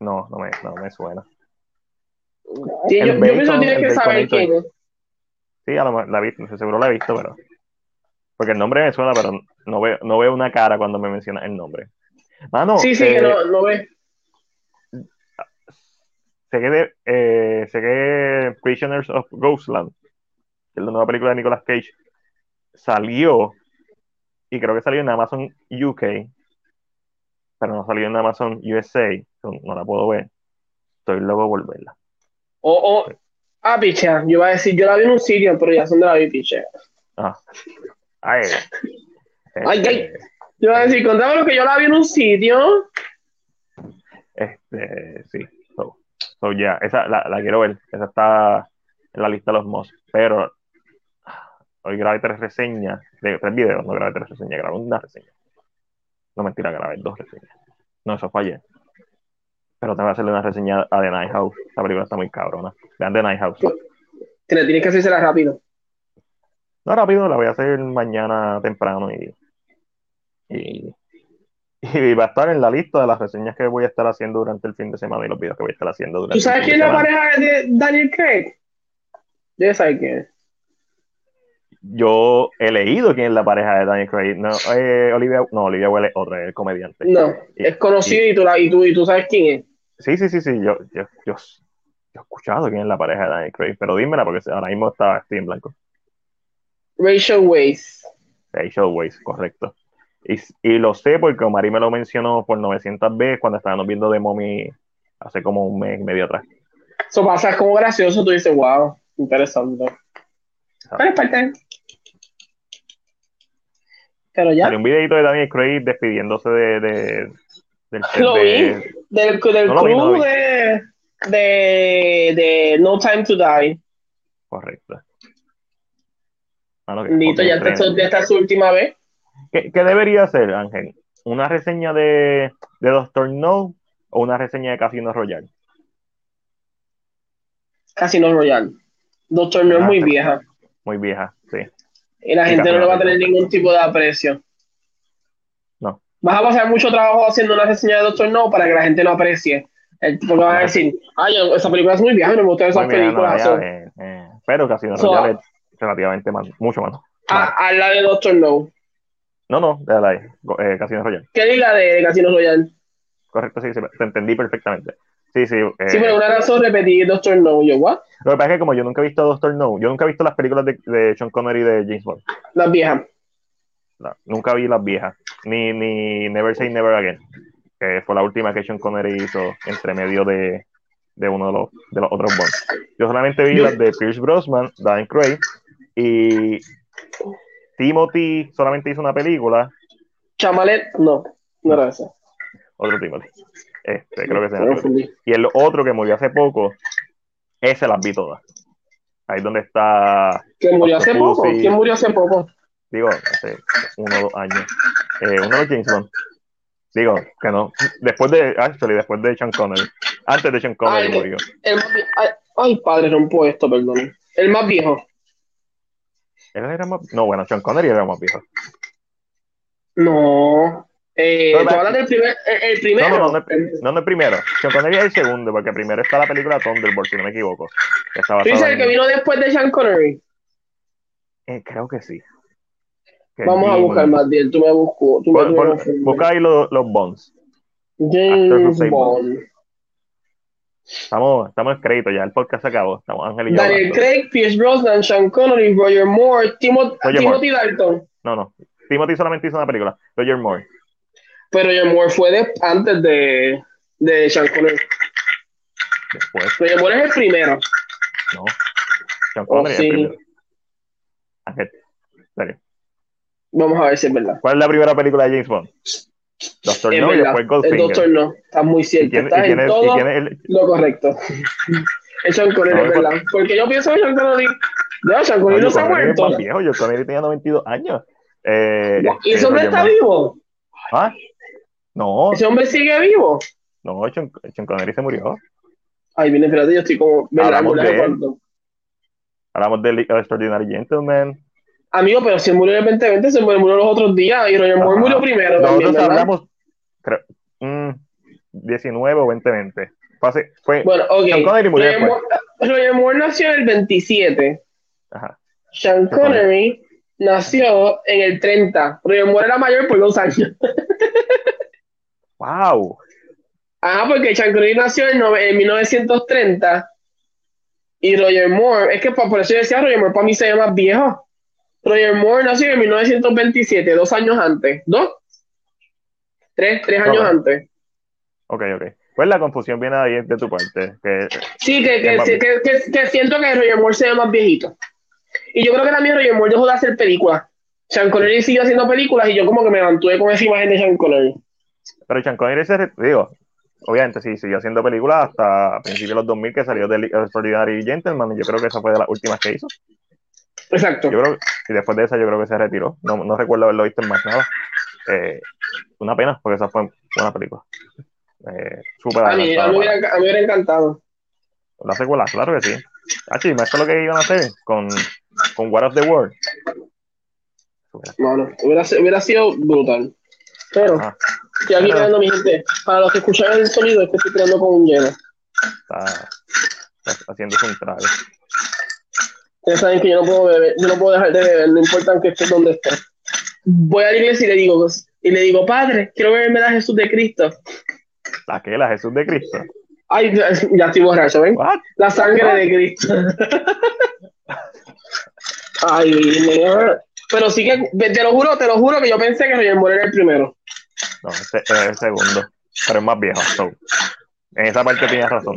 No, no me, no me suena. Sí, yo, yo pienso que tienes que saber quién es. Sí, a lo mejor la vi, seguro la he visto, pero. Porque el nombre me suena, pero no veo, no veo una cara cuando me mencionas el nombre. Mano, Sí, sí, eh, que no, no ves. sé que, de- eh, sé que Prisoners of Ghostland, que es la nueva película de Nicolas Cage, salió y creo que salió en Amazon UK, pero no salió en Amazon USA, no la puedo ver. Estoy loco por verla. O, o, ah, picha, yo iba a decir, yo la vi en un sitio, pero ya son de la vi, picha. Ah. Ay, Ay, este, ay. Yo iba a decir, contame lo que yo la vi en un sitio. Este, sí. So, so, ya, esa la, la quiero ver. Esa está en la lista de los most. Pero hoy grabé tres reseñas, de, tres videos, no grabé tres reseñas, grabé una reseña. No mentira, grabé dos reseñas. No, eso fue ayer. Pero tengo que hacerle una reseña a The Night House. Esta película está muy cabrona. Vean The Night House. Tienes, tienes que hacérsela rápido. No rápido, la voy a hacer mañana temprano y, y, y va a estar en la lista de las reseñas que voy a estar haciendo durante el fin de semana y los videos que voy a estar haciendo durante ¿Tú sabes el quién es la semana. pareja de Daniel Craig? Debe saber quién es. Yo he leído quién es la pareja de Daniel Craig. No, eh, Olivia, no, Olivia Wilde es otra, es el comediante. No, es conocido y tú, la, y, tú, y tú sabes quién es. Sí, sí, sí, sí. Yo, yo, yo, yo he escuchado quién es la pareja de Daniel Craig, pero dímela porque ahora mismo está, estoy en blanco. Rachel Weisz. Rachel Weisz, correcto. Y, y lo sé porque Omari me lo mencionó por 900 veces cuando estábamos viendo The Mommy hace como un mes y medio atrás. Eso pasa como gracioso, tú dices, wow, interesante. Pero es parte. Pero ya. Salió un videito de Daniel Craig despidiéndose de, de- del Lo de- vi. Del, del No lo vi, no lo crew vi. de, de, de No Time to Die. Correcto. Que- Lito, ya esta, esta es su última vez. ¿Qué, qué debería hacer, Ángel? ¿Una reseña de, de Doctor No o una reseña de Casino Royale? Casino Royale. Doctor No es muy vieja. Muy vieja. Y la gente no le va a tener ningún tipo de aprecio. No. Vas a pasar mucho trabajo haciendo una reseña de Doctor No para que la gente lo aprecie. El tipo que va a decir, ay, esa película es muy vieja, no me gustan esas películas. No, eh, eh, pero Casino so, Royale es relativamente más, mucho más. A, a, la de Doctor No. No, no, de la de eh, Casino Royale. ¿Qué diga de Casino Royale? Correcto, sí, sí, te entendí perfectamente. Sí, sí. Eh, sí, pero una razón repetir Doctor No. Yo, ¿what? Lo que pasa es que como yo nunca he visto Doctor No, yo nunca he visto las películas de, de Sean Connery de James Bond. Las viejas. No, nunca vi las viejas. Ni, ni Never Say Never Again, que fue la última que Sean Connery hizo entre medio de, de uno de los, de los otros Bonds. Yo solamente vi las de Pierce Brosnan, Dan Craig, y Timothy solamente hizo una película. Chamalet, no, no era esa. Otro Timothy. Este, creo que se llama. Y el otro que murió hace poco, ese las vi todas. Ahí donde está. ¿Quién murió hace poco? ¿Quién murió hace poco? Digo, hace uno o dos años. Eh, uno de Bond. Digo, que no. Después de. Actually, después de Sean Connery. Antes de Sean Connery ay, murió. El, ay, ay, padre, rompo esto, perdón. El más viejo. ¿Él era más.? No, bueno, Sean Connery era más viejo. No. Eh, No, ¿Tú hablas del primer, el, el primero? No, no, no, no, el primero. Sean Connery es el segundo, porque primero está la película Thunderbolt, si no me equivoco. Que ¿Tú dices el que vino después de Sean Connery? eh, creo que sí. Que Vamos a buscar más bien. Tú me busco. Tú me, buscas. busca ahí los, los Bonds. James Bond. Estamos, estamos en crédito, ya el podcast se acabó. Estamos Ángel y yo. Daniel hablando. Craig, Pierce Brosnan, Sean Connery, Roger Moore, Timo- Roger Timothy Dalton. No, no. Timothy solamente hizo una película. Roger Moore. Pero Roger Moore fue de- antes de, de Sean Connery. Después, Roger Moore es el primero. no. Sean Connery es el sí. primero. En serio. Vamos a ver si es verdad. ¿Cuál es la primera película de James Bond? Doctor Es No y verdad. después El Goldfinger. Doctor no. Está muy ¿Y cierto. quién, y Está en es, y todo el, lo correcto. Es Sean Connery, No, es verdad. Porque yo pienso que Sean Connery. No, Sean no, Connery no John se ha Connery es muerto. más viejo. John Connery tenía 92 años. Eh, ¿Y este, ese hombre Roger está vivo? ¿Ah? No, ¿Ese hombre sigue vivo? no, Sean, Sean Connery se murió. Ay, viene, espérate, yo estoy como. ¿verdad? Hablamos de. Hablamos del Extraordinary Gentleman. Amigo, pero si él murió el 2020, se murió los otros días y Roger Moore murió primero. Nosotros también, hablamos, creo, mm, 19 o 2020. Fue, fue Bueno, ok. Sean Connery murió Roger. Moore, Roger Moore nació en el 27. Ajá. Sean. Connery nació en el 30. Roger Moore era mayor por dos años. ¡Wow! Ajá, porque Connery nació en, en 1930 y Roger Moore, es que por eso yo decía Roger Moore para mí se ve más viejo. Roger Moore nació en 1927, dos años antes. ¿Dos? Tres, tres años Ok. antes. Ok, ok. Pues la confusión viene ahí de tu parte. Que, Sí, que, que, que- que siento que Roger Moore se ve más viejito. Y yo creo que también Roger Moore dejó de hacer películas. Sean Connery siguió haciendo películas y yo como que me mantuve con esa imagen de Sean Connery. Pero Sean Connery se digo, obviamente sí, siguió haciendo películas hasta principios de los 2000 que salió de Extraordinary Gentleman. y Yo creo que esa fue de las últimas que hizo. Exacto. Yo creo, y después de esa yo creo que se retiró. No, no recuerdo haberlo visto en más nada. Eh, una pena, porque esa fue una película. Eh, súper A mí, a mí, me hubiera, a mí me hubiera encantado. La secuela, claro que sí. Ah, sí, esto es lo que iban a hacer con, con War of the World. Bueno, hubiera, hubiera sido brutal. Pero, Ah, estoy aquí creando mi gente. Para los que escuchan el sonido, es que estoy creando con un hielo. está, está haciéndose un trago. Ustedes saben que yo no puedo beber, yo no puedo dejar de beber, no importa que esté donde esté. Voy a la iglesia y le digo, y le digo, Padre, quiero beberme la Jesús de Cristo. ¿La qué? ¿La Jesús de Cristo? Ay, ya estoy borracho, ¿ven? ¿What? La sangre de Cristo. Ay, Dios. pero sí que, te lo juro, te lo juro que yo pensé que Roger Moore era el primero. No, ese es el segundo. Pero es más viejo. so. En esa parte tienes razón.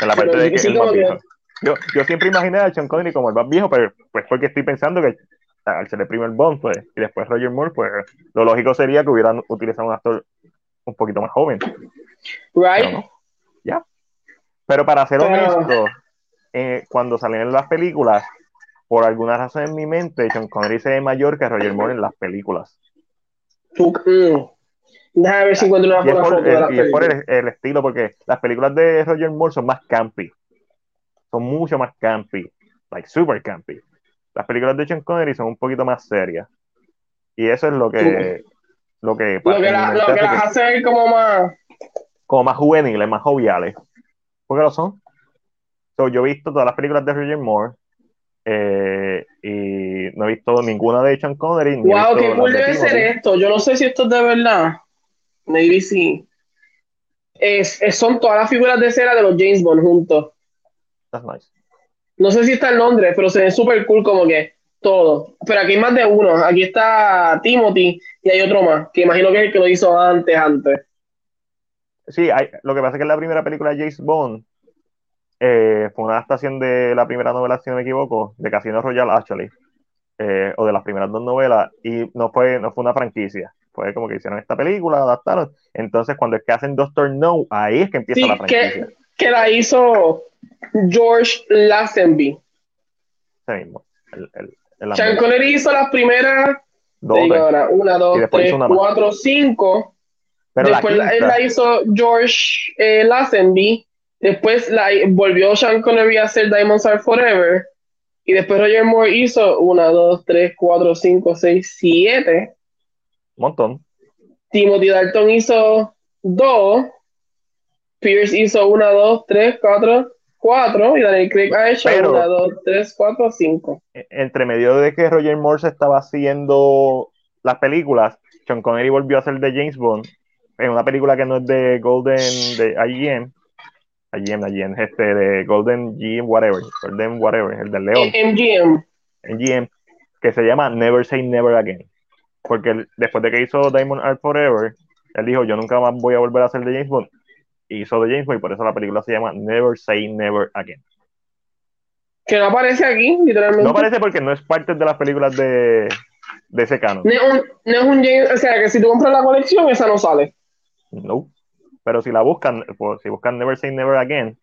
En la parte Pero de que es más que- viejo. Yo, yo siempre imaginé a Sean Connery como el más viejo, pero pues porque estoy pensando que al ser el primer Bond, pues, y después Roger Moore, pues lo lógico sería que hubieran utilizado un actor un poquito más joven. Right? No. Ya. Pero para ser Pero- honesto, eh, cuando salen las películas, por alguna razón en mi mente, Sean Connery se ve mayor que Roger Moore en las películas. Tú, mm. Déjame ver si encuentro una buena por, foto de la el, y es por el- el estilo, porque las películas de Roger Moore son más campy. son mucho más campy, like super campy. Las películas de Sean Connery son un poquito más serias. Y eso es lo que. Lo que, lo que, la, lo que las hace como más. Como más juveniles, más joviales. Porque lo son. So, yo he visto todas las películas de Roger Moore. Eh, y no he visto ninguna de Sean Connery. wow, qué cool debe ser esto. Yo no sé si esto es de verdad. Maybe sí. Es, son todas las figuras de cera de los James Bond juntos. That's nice. No sé si está en Londres, pero se ve súper cool como que todo. Pero aquí hay más de uno. Aquí está Timothy y hay otro más, que imagino que es el que lo hizo antes, antes. Sí, hay, lo que pasa es que la primera película de James Bond eh, fue una adaptación de la primera novela, si no me equivoco, de Casino Royale, actually. Eh, o de las primeras dos novelas, y no fue, no fue una franquicia. Fue como que hicieron esta película, adaptaron. Entonces, cuando es que hacen Doctor No, ahí es que empieza la franquicia. Que, que la hizo George Lazenby. Ese mismo. El, el, Sean Connery hizo las primeras. Dos, ahora, una, dos, tres, cuatro, cinco. después la, él la hizo George eh, Lazenby. Después la, volvió Sean Connery a hacer Diamonds Are Forever. Y después Roger Moore hizo una, dos, tres, cuatro, cinco, seis, siete. Montón. Timothy Dalton hizo dos. Pierce hizo una, dos, tres, cuatro, cuatro. Y Daniel Craig ha hecho una, dos, tres, cuatro, cinco. E, entre medio de que Roger Moore estaba haciendo las películas, Sean Connery volvió a hacer de James Bond en una película que no es de Golden, de IGM. IGM, IGM, este, de Golden GM, whatever, Golden whatever, el del León. MGM. MGM, que se llama Never Say Never Again. Porque después de que hizo Diamond Art Forever, él dijo, yo nunca más voy a volver a hacer de James Bond hizo de James Bond y por eso la película se llama Never Say Never Again. Que no aparece aquí, literalmente. No aparece porque no es parte de las películas de, de ese canon. No, es un James, o sea, que si tú compras la colección, esa no sale. No. Pero si la buscan, pues, si buscan Never Say Never Again,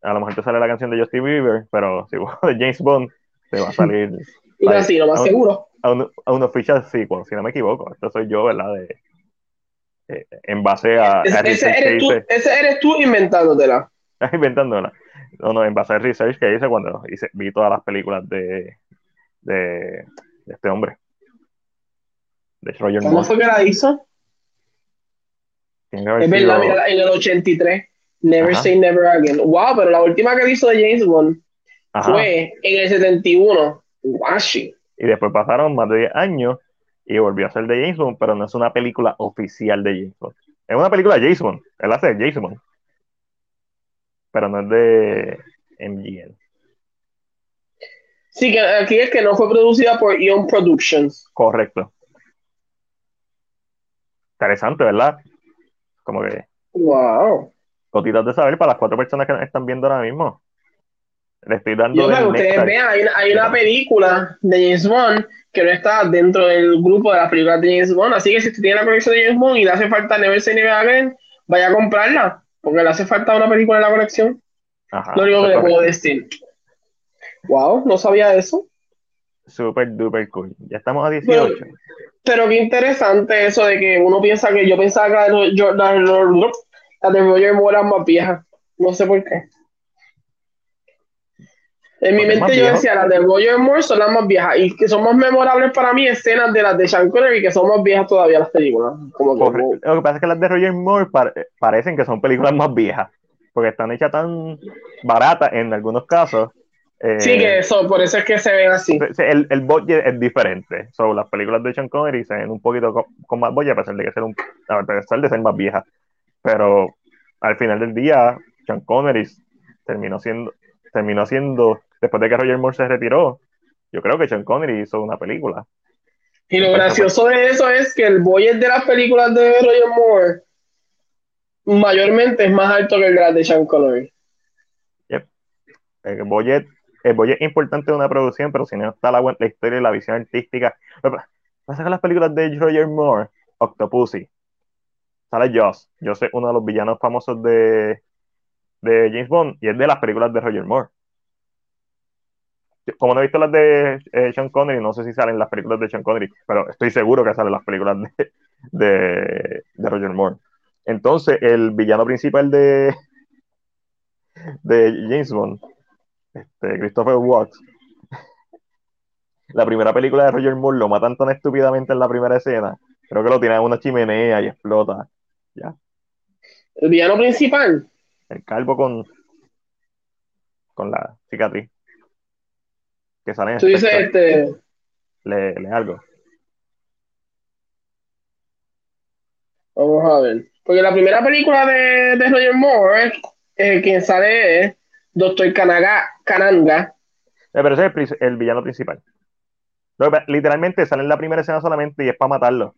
a lo mejor te sale la canción de Justin Bieber, pero si buscas de James Bond, te va a salir. y así, lo más seguro. A un, a un official sequel, si no me equivoco. Esto soy yo, ¿verdad? De, eh, en base a. ese, eres tú, ese, eres tú, inventándotela. inventándola. No, no, en base al research que hice cuando hice, vi todas las películas de, de, este hombre. De Roger ¿Cómo fue que la hizo? Es verdad, mira, en el 83. Never Say Never Again. Wow, pero la última que hizo de James Bond fue en el 71. Washi. Y después pasaron más de 10 años y volvió a ser de James Bond, pero no es una película oficial de James Bond. Es una película de James Bond, él hace de James Bond, pero no es de MGM. Sí, que aquí es que no fue producida por Ion Productions. Correcto. Interesante, ¿verdad? Como que. ¡Wow! Cotitas de saber para las cuatro personas que están viendo ahora mismo. Le estoy dando. Yo, ustedes vean, hay una, hay una película de James Bond que no está dentro del grupo de las películas de James Bond. Así que si usted tiene la colección de James Bond y le hace falta Never Say Never Again, vaya a comprarla, porque le hace falta una película en la colección. Ajá, lo único que le puedo decir. Wow, no sabía eso. Super duper cool. Ya estamos a 18. Pero, qué interesante eso de que uno piensa que yo pensaba que la de, la, la de Roger Moore era más vieja. No sé por qué. En mi mente yo decía, las de Roger Moore son las más viejas y que son más memorables para mí escenas de las de Sean Connery que son más viejas todavía las películas. Como Lo que pasa es que las de Roger Moore parecen que son películas más viejas porque están hechas tan baratas en algunos casos. Eh, sí, que eso, por eso es que se ven así. El, el budget es diferente. So, las películas de Sean Connery se ven un poquito con, más budget a pesar de que ser un, a pesar de ser más viejas. Pero al final del día, Sean Connery terminó siendo terminó siendo después de que Roger Moore se retiró, yo creo que Sean Connery hizo una película. Y lo gracioso de eso es que el budget de las películas de Roger Moore mayormente es más alto que el de Sean Connery. Yep. El budget, el budget es importante de una producción, pero si no está la, la historia y la visión artística. Pasa que las películas de Roger Moore, Octopussy, sale Joss. Yo soy uno de los villanos famosos de, de James Bond y es de las películas de Roger Moore como no he visto las de eh, Sean Connery, no sé si salen las películas de Sean Connery, pero estoy seguro que salen las películas de, de, Roger Moore. Entonces, el villano principal de, de James Bond este, Christopher Watts, la primera película de Roger Moore lo matan tan estúpidamente en la primera escena. Creo que lo tiran en una chimenea y explota. Ya. El villano principal. El calvo con, con la cicatriz. Que sale en Tú dices este. Le, le algo. Vamos a ver. Porque la primera película de, de Roger Moore, eh, quien sale es Doctor Kanaga, Kananga. Eh, pero ese es el, villano principal. Literalmente sale en la primera escena solamente y es para matarlo.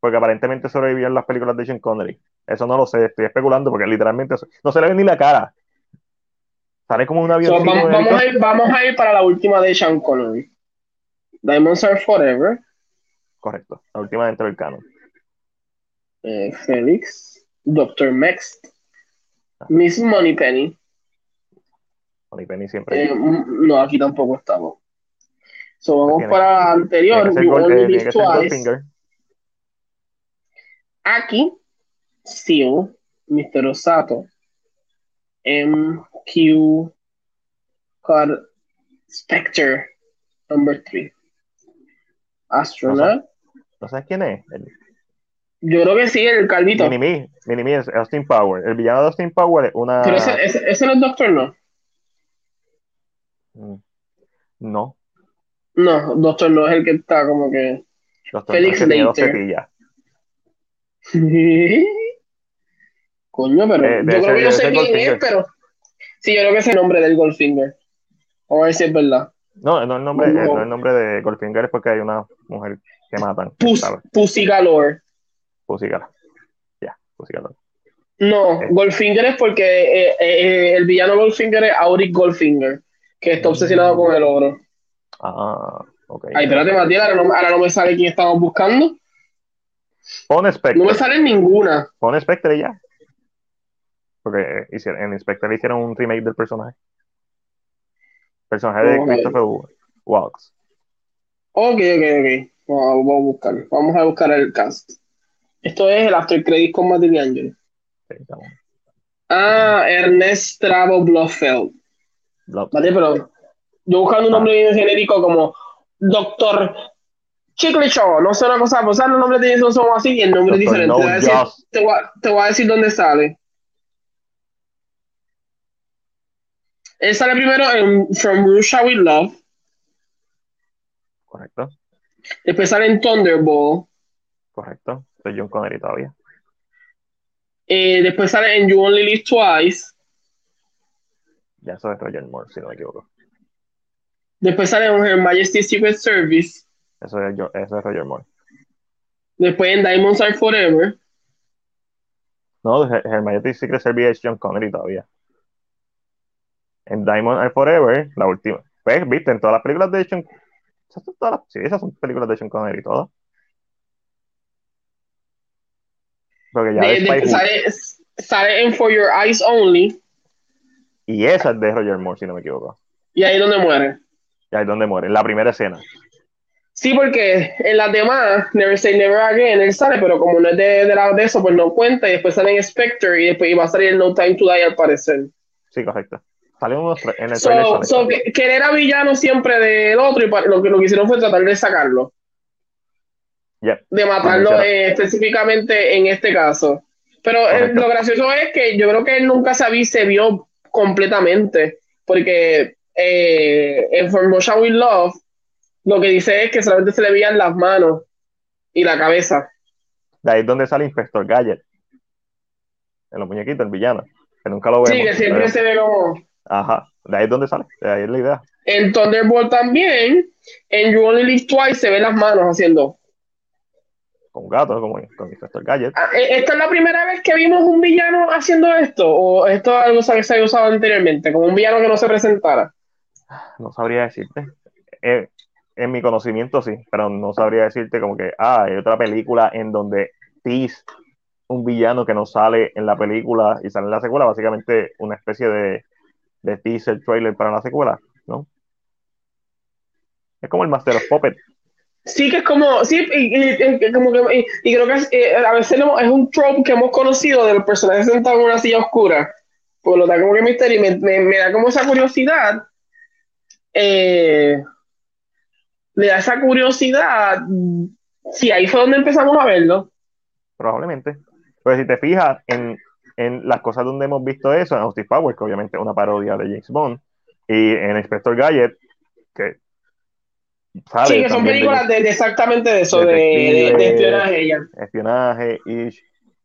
Porque aparentemente sobrevivió en las películas de Sean Connery. Eso no lo sé, estoy especulando porque literalmente no se le ve ni la cara. Sale como un avión. So, vamos, vamos a ir, vamos a ir para la última de Sean Connery. Diamonds Are Forever. Correcto, la última dentro del canon. eh, Felix. Doctor Mex. Miss Moneypenny. Tony Penny siempre. Eh, no, aquí tampoco estamos. So, vamos Tiene- para la anterior. Gold- Only eh, Twice. Aquí, Seal, Mr. Osato, MQ, Card, Spectre, number 3. Astronaut. ¿No sabes quién es? El Yo creo que sí, el calvito. Mini-Me. Mini-Me es Austin Power. El villano de Austin Power es una. Pero ese, ese, ese no es Doctor, no. Mm, No. No, Doctor no es el que está como que. Doctor Felix no. Coño, pero Eh, yo creo que yo sé quién es, pero. Sí, yo creo que es el nombre del Goldfinger. Vamos a ver si es verdad. No, no el nombre, No. no el nombre de Goldfinger es porque hay una mujer que matan. Pus. Pussy Galore. Pussy Galore. Ya, Pussy Galore. No, Eh. Goldfinger es porque eh, eh, el villano Goldfinger es Auric Goldfinger, que está obsesionado con el oro. Ah, ok. Ay, espérate, Matías, ahora no, ahora no me sale quién estamos buscando. Pon Spectre. No me sale ninguna. Pon Spectre ya. Porque hicieron, en Spectre hicieron un remake del personaje. Personaje de. Christopher Waltz. Ok, ok, ok. Vamos, vamos a buscar. Vamos a buscar el cast. Esto es el After Credit con Matt. Sí, estamos- Ah, Ernest Travo Blofeld. Vale, pero yo buscando un nombre bien genérico como Doctor Chicle Show, no sé una cosa, pues ¿sabes? los nombres de ellos son así y el nombre es Doctor diferente. No Te voy, a decir, Just. te, voy a, te voy a decir dónde sale. Él sale primero en From Russia with Love, Correcto, después sale en Thunderball, correcto. Soy John Connery todavía. eh, después sale en You Only Live Twice, Ya eso es Roger Moore, si no me equivoco. después sale en Her Majesty's Secret Service, Eso es, yo- eso es Roger Moore. después en Diamonds Are Forever, No, Her Her Majesty's Secret Service es John Connery todavía. En Diamond Are Forever, la última. Pues, viste, en todas las películas de Sean. esas son todas las- sí, esas son películas de Sean Connery, todas. Porque ya de- de sale, sale en For Your Eyes Only, Y esa es de Roger Moore, si no me equivoco. y ahí es donde muere. Y ahí es donde muere, en la primera escena. Sí, porque en las demás, Never Say Never Again, él sale, pero como no es de, de, la- de eso, pues no cuenta, y después sale en Spectre, y después iba a salir en No Time to Die al parecer. Sí, correcto. Tra- en el So, so que, que él era villano siempre del otro, y lo que, lo que hicieron fue tratar de sacarlo, de matarlo eh, específicamente en este caso. Pero eh, lo gracioso es que yo creo que él nunca se, vi- se vio completamente, porque eh, en For Motion with Love, lo que dice es que solamente se le veían las manos y la cabeza. De ahí es donde sale Inspector Gadget. En los muñequitos, el villano. Que nunca lo vemos. Sí, que siempre pero- se ve como. Ajá. De ahí es donde sale. De ahí es la idea. En Thunderbolt también, en You Only Live Twice se ven las manos haciendo. Con gato, como con Inspector Gadget. Ah, eh, ¿Esta es la primera vez que vimos un villano haciendo esto? ¿O esto es algo que se había usado anteriormente? Como un villano que no se presentara. No sabría decirte. Eh, en mi conocimiento sí, pero no sabría decirte como que, ah, hay otra película en donde tease un villano que no sale en la película y sale en la secuela, básicamente una especie de, de teaser trailer para la secuela, ¿no? Es como el Master of Puppet. Sí, que es como. Sí, y, y- y- como que, y, creo que es, eh, a veces lo- es un trope que hemos conocido del personaje sentado en una silla oscura. Pues lo da como que misterio y me, me- me da como esa curiosidad eh, le da esa curiosidad. Si ahí fue donde empezamos a verlo. Probablemente. Pero si te fijas en, en las cosas donde hemos visto eso, en Austin Power, que obviamente es una parodia de James Bond, y en Inspector Gadget, que sale sí, que son películas de, de, exactamente de eso, de, de, de espionaje. Ya. Espionaje, ish.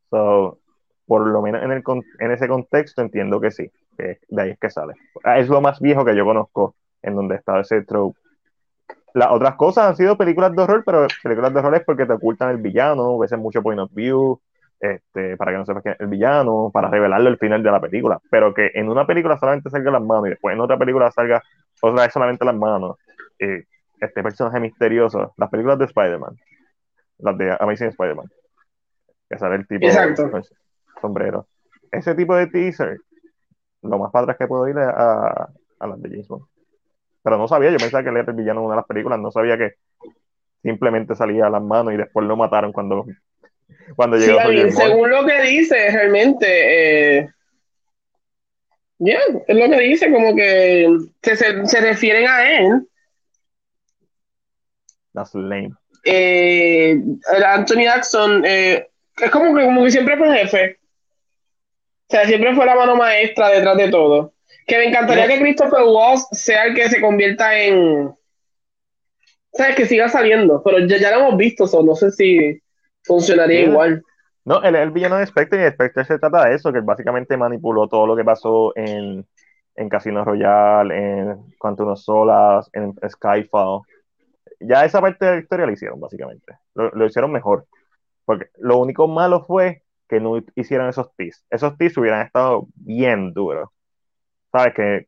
So, por lo menos en, el, en ese contexto entiendo que sí, que de ahí es que sale. Es lo más viejo que yo conozco en donde está ese trope. Las otras cosas han sido películas de horror, pero películas de horror es porque te ocultan el villano, a veces mucho point of view, este, para que no sepas quién es el villano, para revelarlo al final de la película. Pero que en una película solamente salga las manos y después en otra película salga otra vez solamente las manos. Eh, este personaje misterioso, las películas de Spider-Man, las de Amazing Spider-Man, que sale el tipo Exacto. sombrero. Ese tipo de teaser, lo más padre es que puedo ir a, a las de James Bond. Pero no sabía, yo pensaba que él era el villano de una de las películas, no sabía que simplemente salía a las manos y después lo mataron cuando, cuando llegó. Sí, según lo que dice, realmente, eh, ya, es lo que dice, como que, que se, se refieren a él That's lame. Eh, Anthony Jackson eh, es como que, como que siempre fue jefe. O sea, siempre fue la mano maestra detrás de todo. Que me encantaría que Christopher Waltz sea el que se convierta en. ¿Sabes? Que siga saliendo. Pero ya, ya lo hemos visto, so no sé si funcionaría igual. No, él es el villano de Spectre y Spectre se trata de eso, que básicamente manipuló todo lo que pasó en, en Casino Royale, en Quantum Solas, en Skyfall ya esa parte de la historia la hicieron, básicamente. Lo, hicieron mejor. Porque lo único malo fue que no hicieron esos teas. Esos teas hubieran estado bien duros. ¿Sabes? Que,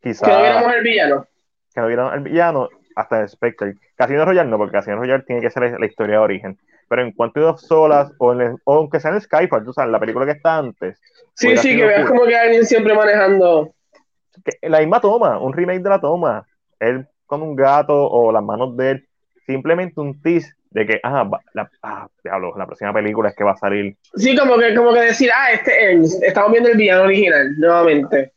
quizás. Que no viéramos el villano. Que no viéramos el villano hasta el Spectre. Casino Royale no, porque Casino Royale tiene que ser la, historia de origen. Pero en cuanto a solas, o, en o aunque sea en Skyfall, tú sabes, la película que está antes. Sí, sí, que veas como que alguien siempre manejando. la misma toma, un remake de la toma. Él con un gato o las manos de él, simplemente un tease de que, ah, la, ah, diablo, la próxima película es que va a salir. Sí, como que, como que decir, ah, este es, estamos viendo el villano original, nuevamente.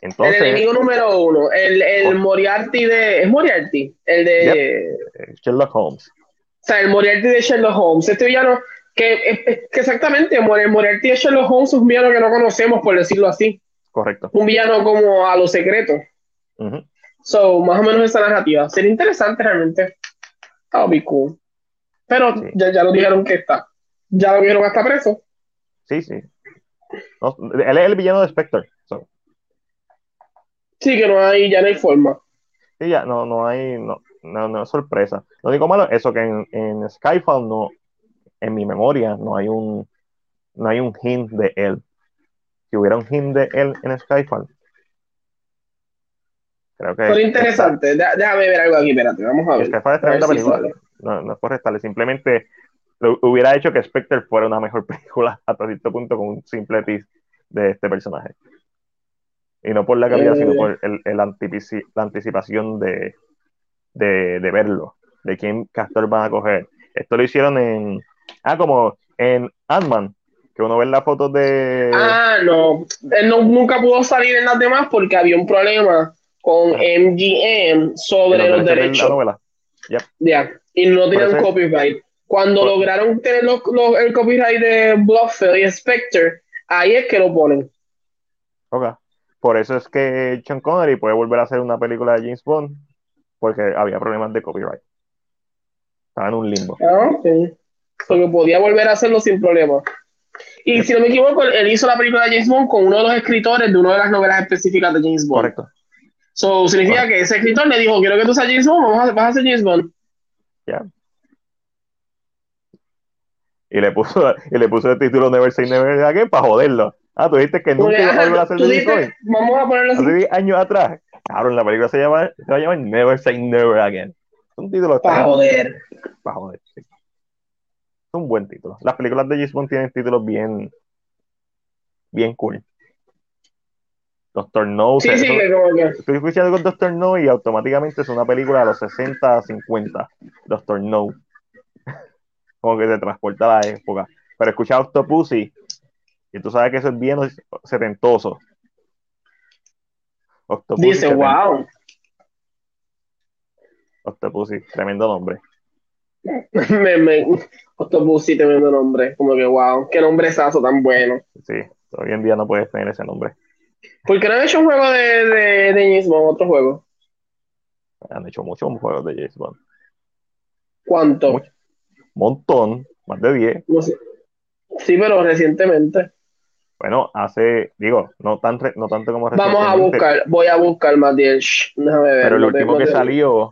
Entonces, el enemigo número uno, el, el Moriarty de. ¿Es Moriarty? El de. Sherlock Holmes. O sea, el Moriarty de Sherlock Holmes. Este villano, que, que exactamente, el Moriarty de Sherlock Holmes es un villano que no conocemos, por decirlo así. Correcto. Un villano como a lo secreto. So, más o menos esa narrativa. Sería interesante realmente. That would be cool. Pero ya, ya lo dijeron que está. Ya lo vieron hasta preso. Sí, sí. él es el villano de Spectre. Sí, que no hay, ya no hay forma. Sí, ya, no, no hay, no, no, no es sorpresa. Lo único malo es eso, que en, en Skyfall no, en mi memoria, no hay un, no hay un hint de él. Si hubiera un hint de él en Skyfall, Creo que. Pero interesante. Déjame ver algo aquí, espérate, vamos a ver. Es que fue tremenda película. no, no es por restarle, simplemente lo, hubiera hecho que Spectre fuera una mejor película hasta cierto punto con un simple tease de este personaje. Y no por la calidad, sino por el, el la anticipación de, de, de, verlo, de quién Castor van a coger. Esto lo hicieron en. Ah, como en Ant-Man, que uno ve las fotos de. Ah, no. Él no, nunca pudo salir en las demás porque había un problema con MGM sobre los derechos. Ya, y no tenían copyright. Cuando lograron tener el copyright de Blofeld y Spectre, ahí es que lo ponen. Ok. Por eso es que Sean Connery puede volver a hacer una película de James Bond, porque había problemas de copyright. Estaba en un limbo. Ah, ok. Porque podía volver a hacerlo sin problema. Y si no me equivoco, él hizo la película de James Bond con uno de los escritores de una de las novelas específicas de James Bond. Correcto. So, significa que ese escritor le dijo, quiero que tú seas James Bond, vamos a, vas a ser James Bond. Ya. Y le puso, y le puso el título Never Say Never Again para joderlo. Ah, tú dijiste que nunca iba a volver a hacer James Bond. Vamos a ponerlo así. Hace 10 años atrás. Claro, la película se, llama, se va a llamar Never Say Never Again. Es un título Para joder. Para joder, sí. Es un buen título. Las películas de James Bond tienen títulos bien, bien cool. Doctor No. Sí, sí, Estoy escuchando con Doctor No y automáticamente es una película de los 60 50. Doctor No. Como que te transporta a la época. Pero escucha Octopussy y tú sabes que eso es bien setentoso. Dice, wow. Octopussy, tremendo nombre. me, me, Octopussy, tremendo nombre. Como que, wow, qué nombrezazo tan bueno. Sí, hoy en día no puedes tener ese nombre. ¿Por qué no han hecho un juego de, de, de James Bond, otro juego? Han hecho muchos juegos de James Bond. ¿Cuánto? Mucho. Montón, más de 10. No sé. Sí, pero recientemente. Bueno, hace, digo, no, tan, re- no tanto como Vamos a buscar, voy a buscar más 10. Shh, Déjame ver. Pero el último que salió,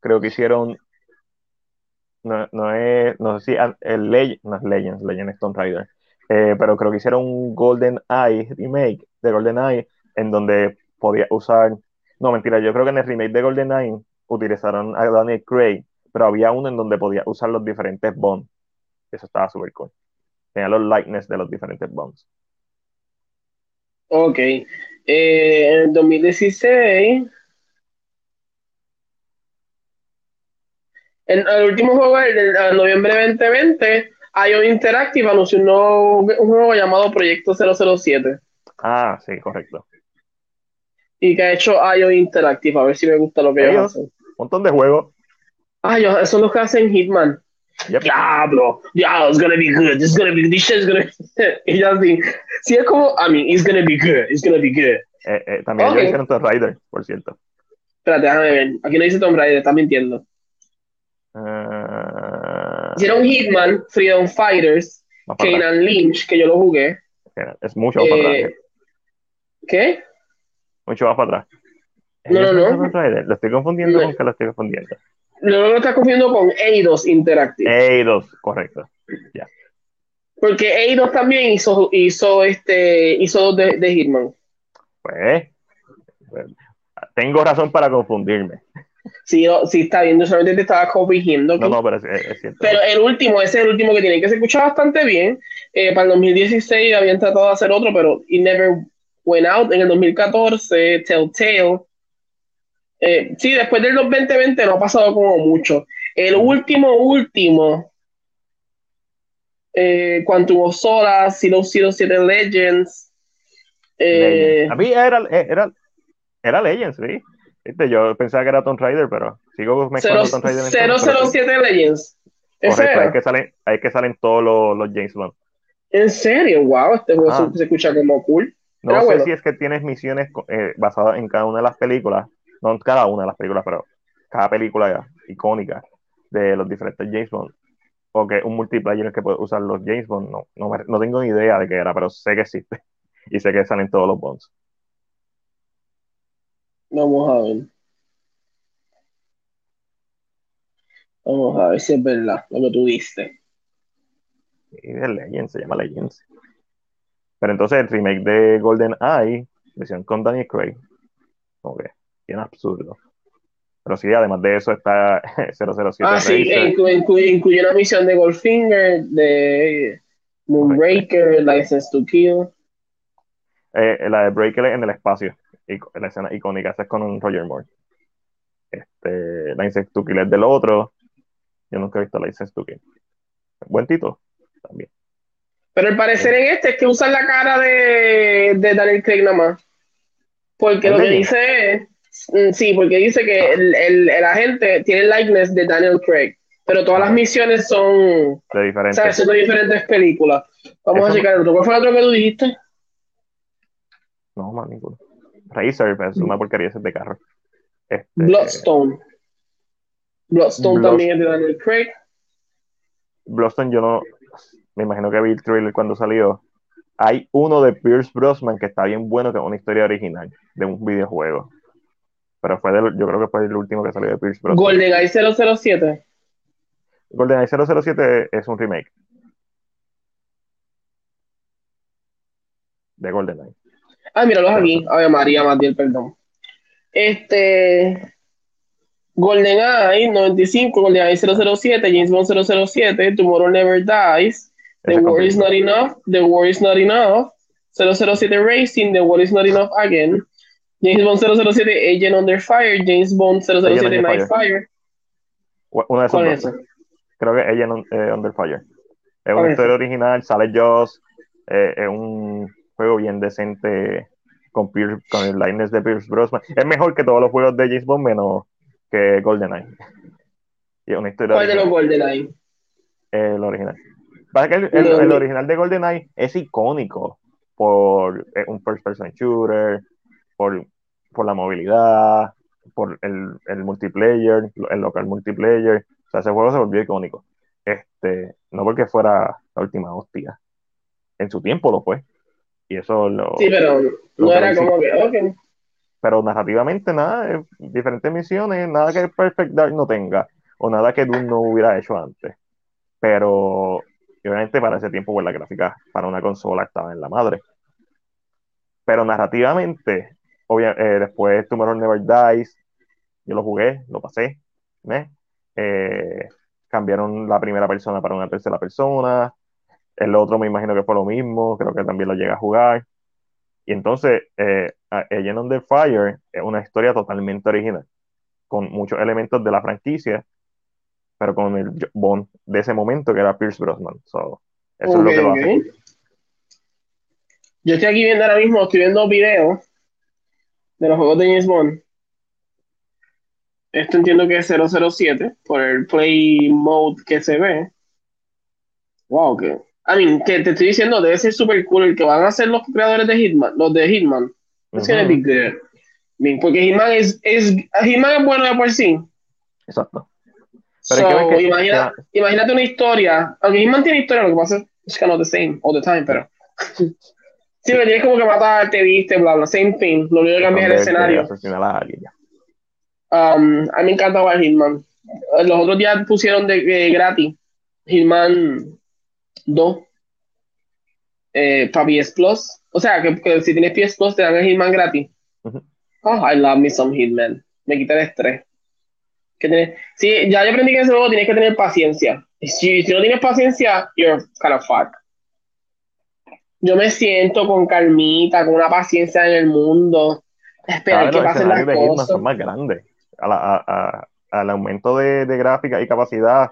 creo que hicieron. No, no es. No sé si ah, el Leg- no es Legends, Legends es Tomb Raider. Eh, pero creo que hicieron un Golden Eye remake de Golden Eye en donde podía usar. No, mentira, yo creo que en el remake de Golden Eye utilizaron a Daniel Craig, pero había uno en donde podía usar los diferentes Bonds. Eso estaba súper cool. Tenía los likeness de los diferentes Bonds. Ok. Eh, en el 2016. En el último juego, el de el noviembre 2020, IO Interactive anunció un, nuevo- un juego llamado Proyecto 007. Ah, sí, correcto. Y que ha hecho IO Interactive, a ver si me gusta lo que ellos Ellos. hacen. Un montón de juegos. Ah, ellos son los que hacen Hitman. Yep. Diablo, diablo, it's gonna be good, it's gonna be, this shit's gonna Y ya así. Sí, es como, I mean, it's gonna be good, it's gonna be good. Eh, eh, también Ok. ellos hicieron Tomb Raider, por cierto. Espérate, déjame ver. Aquí no dice Tomb Raider, está mintiendo. Ah, Hicieron Hitman, Freedom Fighters, atrás. Kanan Lynch, que yo lo jugué. Es mucho más para Eh, atrás. ¿Qué? Mucho más para atrás. No, no, no. Lo estoy confundiendo No. con que lo estoy confundiendo. Luego lo estás confundiendo con Eidos Interactive. Eidos, correcto. Porque Eidos también hizo, hizo, este, hizo dos de, de Hitman. Pues, pues, tengo razón para confundirme. Sí, yo- sí está bien, yo solamente te estaba corrigiendo. No, aquí. no, pero es, es- es cierto. Pero el último, ese es el último que tiene, que se escucha bastante bien. Eh, para el 2016 habían tratado de hacer otro, pero it never went out. En el 2014, Telltale. Eh, sí, después del 2020 no ha pasado como mucho. El último, último, eh, Quantum Solace, 007 Legends. eh, Legends. A mí era, era, era Legends, sí. Viste, Yo pensaba que era Tomb Raider, pero sigo mezclando Tomb Raider. en Tomb Raider. 007 Legends. ¿Ese Correcto, ahí que salen, ahí que salen todos los, los James Bond. ¿En serio? Wow, este juego Ah. se, se escucha como cool. No Era sé bueno. si es que tienes misiones eh, basadas en cada una de las películas, no cada una de las películas, pero cada película icónica de los diferentes James Bond. O que un multiplayer que puede usar los James Bond, no, no, me- no tengo ni idea de qué era, pero sé que existe. Y sé que salen todos los Bonds. Vamos a ver. Vamos a ver si es verdad lo que tú diste. Y es Legends, se llama Legends. Pero entonces el remake de Golden Eye, versión con Daniel Craig, que bien absurdo. Pero sí, además de eso está 007 Ah, sí, incluye, una misión de Goldfinger, de Moonraker, License to Kill. Eh, la de Breaker en el espacio, la escena icónica, esa es con un Roger Moore. Este, License to Kill es del otro. Yo nunca he visto License to Kill. Buen Tito, también. Pero el parecer en este es que usan la cara de, de Daniel Craig nada más. Porque ¿En lo que dice es, sí, porque dice que el, el, el agente tiene el likeness de Daniel Craig, pero todas las misiones son, De diferentes. ¿sabes? Son de diferentes películas. Vamos Eso- a checar el otro. ¿Cuál fue el otro que tú dijiste? No, más ninguno. Racer, pero es una porquería ese de carro. Este, Bloodstone. Bloodstone Blood- también es de Daniel Craig. Bloodstone yo no, me imagino que vi el trailer cuando salió. Hay uno de Pierce Brosnan que está bien bueno, que es una historia original de un videojuego. Pero fue del, yo creo que fue el último que salió de Pierce Brosnan. GoldenEye 007. GoldenEye 007 es un remake de GoldenEye. Ah, míralos aquí. Ave María, Matiel, perdón. Este. GoldenEye 95, GoldenEye 007, James Bond 007, Tomorrow Never Dies, The War is Not Enough, The War is Not Enough, 007 Racing, The War is Not Enough Again, James Bond 007, Agent Under Fire, James Bond 007 Under Night Fire. Una de ¿Cuál es? Creo que en eh, Under Fire. Es ¿Cuál una historia original, sale Joss, eh, es un juego bien decente con, Pierce- con el likeness de Pierce Brosnan. Es mejor que todos los juegos de James Bond, menos que GoldenEye. Y es una historia ¿Cuál de los. GoldenEye? El original. Pasa que el, el- original de GoldenEye es icónico por eh, un first person shooter, por, por la movilidad, por el, el multiplayer, el local multiplayer. O sea, ese juego se volvió icónico. Este, no porque fuera la última hostia. En su tiempo lo fue. Y eso lo. Sí, pero no Lo era como que, pero narrativamente nada, eh, diferentes misiones, nada que Perfect Dark no tenga, o nada que Doom no hubiera hecho antes. Pero obviamente para ese tiempo, pues la gráfica para una consola estaba en la madre. Pero narrativamente, obvia- eh, después Tomorrow Never Dies, yo lo jugué, lo pasé. Eh, cambiaron la primera persona para una tercera persona, el otro me imagino que fue lo mismo, creo que también lo llega a jugar. Y entonces, eh, Agent on the Fire es una historia totalmente original, con muchos elementos de la franquicia, pero con el Bond de ese momento que era Pierce Brosnan. So, eso es lo que lo hace. ok. Yo estoy aquí viendo ahora mismo, estoy viendo videos de los juegos de James Bond. Esto entiendo que es 007 por el play mode que se ve. Wow, que. I mean, que te estoy diciendo, debe ser super cool el que van a hacer los creadores de Hitman, los de Hitman. Ujú, good. I mean, porque Hitman es, es, Hitman es bueno de por sí. Exacto. Pero que So, que- imagina- imagínate una historia. Aunque Hitman tiene historia, lo que pasa es kind of the same all the time, pero. Sí, pero tienes como que matar, te viste, bla, bla, same thing. Lo único que cambia es el escenario. a. Um, a mí me encanta jugar Hitman. Eh, Los otros días pusieron de, de gratis Hitman 2 eh, para PS Plus. O sea, que, que si tienes PS Plus te dan el Hitman gratis. Oh, I love me some Hitman. Me quita el estrés. Que tener- sí, ya yo aprendí que ese juego tienes que tener paciencia. Si, si no tienes paciencia, you're kind of fucked. Yo me siento con calmita, con una paciencia en el mundo. Esperar vez que los pasen las escenarios de Hitman cosas. son más grandes. A la- a- a- al aumento de, de gráfica y capacidad,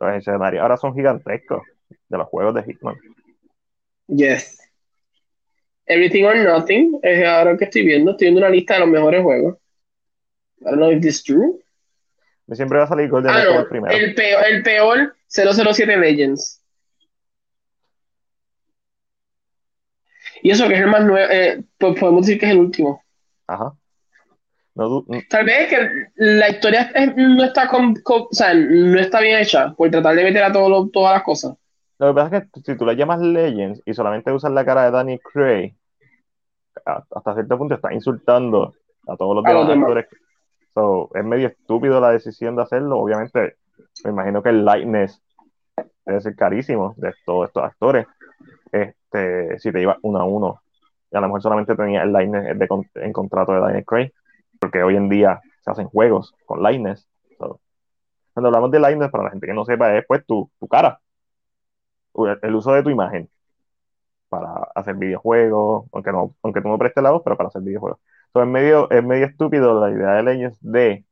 los escenarios ahora son gigantescos de los juegos de Hitman. Yes. Everything or Nothing es ahora que estoy viendo. Estoy viendo una lista de los mejores juegos. I don't know if this is true. Me Siempre va a salir Golden Ah, no. el primero. El peor, el peor 007 Legends. Y eso que es el más nuevo, eh, pues podemos decir que es el último. Ajá. No mm, Tal vez que la historia es- no está con, con- o sea, no está bien hecha por tratar de meter a todo lo- todas las cosas. Lo que pasa es que si tú le llamas Legends y solamente usas la cara de Danny Cray, hasta cierto punto estás insultando a todos los A demás los demás. actores. So, es medio estúpido la decisión de hacerlo. Obviamente, me imagino que el lightness debe ser carísimo de todos estos actores. Este, si te ibas uno a uno, y a lo mejor solamente tenía el lightness de en contrato de Daniel Craig, porque hoy en día se hacen juegos con lightness. So, cuando hablamos de lightness, para la gente que no sepa, es pues tu, tu cara, el uso de tu imagen para hacer videojuegos, aunque no, aunque tú no prestes la voz, pero para hacer videojuegos. So, es medio, es medio estúpido la idea de Legends de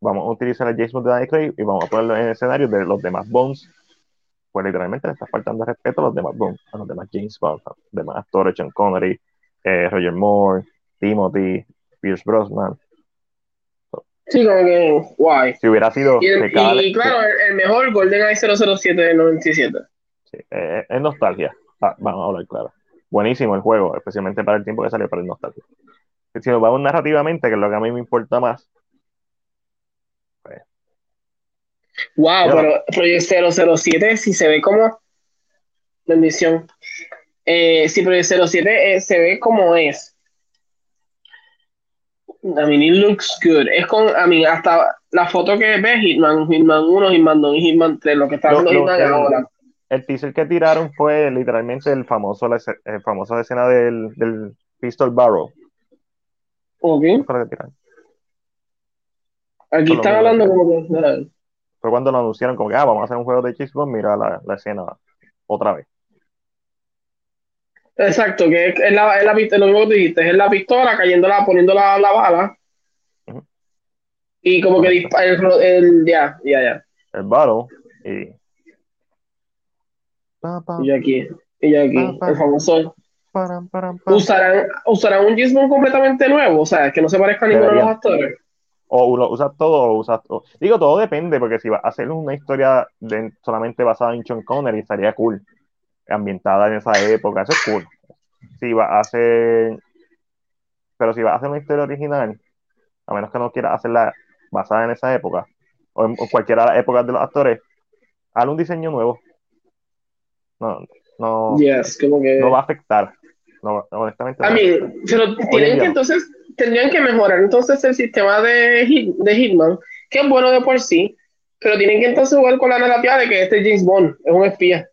vamos a utilizar el Bond de Craig y vamos a ponerlo en el escenario de los demás Bonds. Pues literalmente le está faltando respeto a los demás Bonds, a los demás James Bond, a los demás actores, Sean Connery, eh, Roger Moore, Timothy, Pierce Brosnan. Sí, como que, guay. Si hubiera sido Y, el- que cada y claro, el, el mejor GoldenEye 007 del 97. Sí, eh, es nostalgia. Ah, vamos a hablar claro. Buenísimo el juego, especialmente para el tiempo que salió para el nostalgia. Si nos vamos narrativamente, que es lo que a mí me importa más, Wow, Ya. pero Project 007 si se ve como bendición. Eh, si Project 07 eh, se ve como es. I mean, it looks good. Es con, I mean, hasta la foto que ves, Hitman, Hitman 1, Hitman 2 y Hitman 3, lo que está lo- Hitman el- ahora. el teaser que tiraron fue literalmente el famoso, la el famoso escena del, del Pistol Barrel. Ok. Aquí están hablando como que. Fue cuando lo anunciaron como que ah, vamos a hacer un juego de Bond, mira la, la escena otra vez. Exacto, que es, la, es la lo mismo que dijiste, es la pistola cayéndola, poniendo la, la bala. Y como que el, el- ya, ya, ya. El Battle y... Y aquí, y aquí, el famoso. ¿Usarán, usarán un Bond completamente nuevo? O sea, que no se parezca a ninguno de los actores. O lo usas todo o usas todo. Digo, todo depende, porque si vas a hacer una historia de, solamente basada en Sean Connery, estaría cool. Ambientada en esa época, eso es cool. Si vas a hacer. Pero si vas a hacer una historia original, a menos que no quieras hacerla basada en esa época, o en cualquiera de las épocas de los actores, haz un diseño nuevo. No, no, no va a afectar. No, honestamente. A mí, pero tienen que entonces, tendrían que mejorar entonces el sistema de, de Hitman, que es bueno de por sí, pero tienen que entonces jugar con la narrativa de que este James Bond es un espía.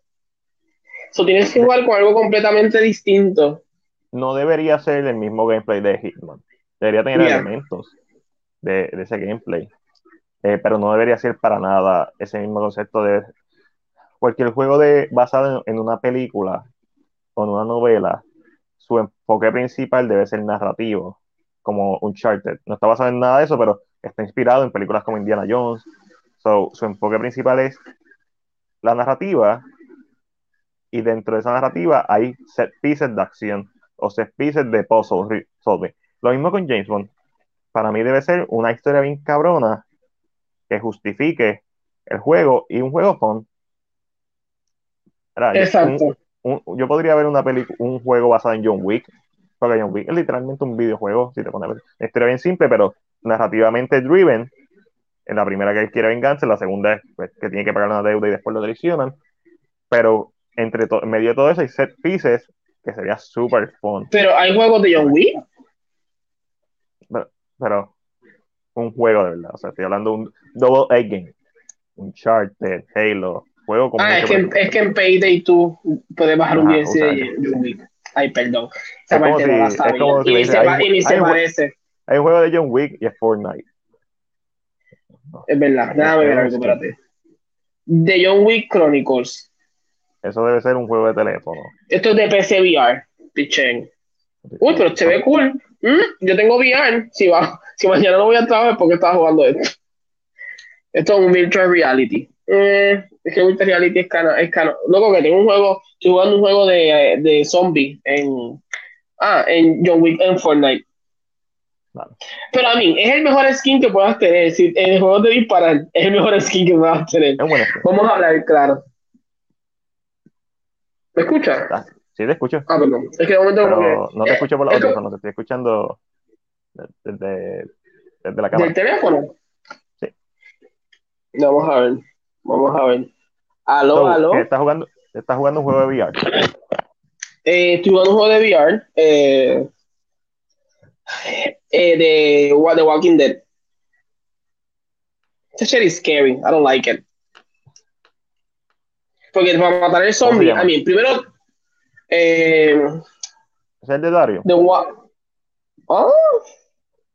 Eso tienes que jugar con algo completamente distinto. No debería ser el mismo gameplay de Hitman. Debería tener elementos de, ese gameplay. Eh, pero no debería ser para nada ese mismo concepto de cualquier juego de, basado en, una película o en una novela, su enfoque principal debe ser narrativo, como Uncharted. No está basado en nada de eso, pero está inspirado en películas como Indiana Jones. su enfoque principal es la narrativa y dentro de esa narrativa hay set pieces de acción o set pieces de puzzle solving. Lo mismo con James Bond. Para mí debe ser una historia bien cabrona que justifique el juego y un juego fun. Exacto. yo podría ver una película, un juego basado en John Wick, porque John Wick es literalmente un videojuego, si te pones historia bien simple, pero narrativamente driven. En la primera que él quiere venganza, en la segunda es pues, que tiene que pagar una deuda y después lo traicionan. Pero entre en medio de todo eso hay set pieces que sería súper fun. Pero hay juegos de John Wick. Pero, un juego de verdad. O sea, estoy hablando de un Double A Game, Uncharted, Halo, juego como. Ah, es que, es que, en Payday tú puedes bajar un DLC de John Wick. Ay, perdón. Parte no la sabía. y, se, hay, se parece. Hay un juego de John Wick y es Fortnite. Es verdad, déjame ver algo, espérate. De John Wick Chronicles. Eso debe ser un juego de teléfono. Esto es de PC VR, pichén. Uy, pero se ve cool. Mm, yo tengo VR. Si, va, si mañana no voy a trabajar, porque estaba jugando esto? Esto es un virtual reality. Eh, es que virtual reality es cano. Es cano. Loco, que tengo un juego. Estoy jugando un juego de, de zombie en. Ah, en John Wick en Fortnite. Pero a mí, es el mejor skin que puedas tener. Si en el juego de disparar, es el mejor skin que puedas tener. Vamos a hablar claro. ¿Me escuchas? Ah, sí, te escucho. Ah, perdón. Es que de momento Pero no te escucho por la no te estoy escuchando desde, desde la cámara. ¿Del teléfono? Sí. Vamos a ver. Vamos a ver. Aló, aló. ¿Estás jugando, ¿Estás jugando un juego de VR? Eh, estoy jugando un juego de VR eh, eh, de The Walking Dead. Esta shit is scary. I don't like it. Porque para matar el zombie, a mí, primero. Eh, ¿Es el de Dario? De ¿Ah?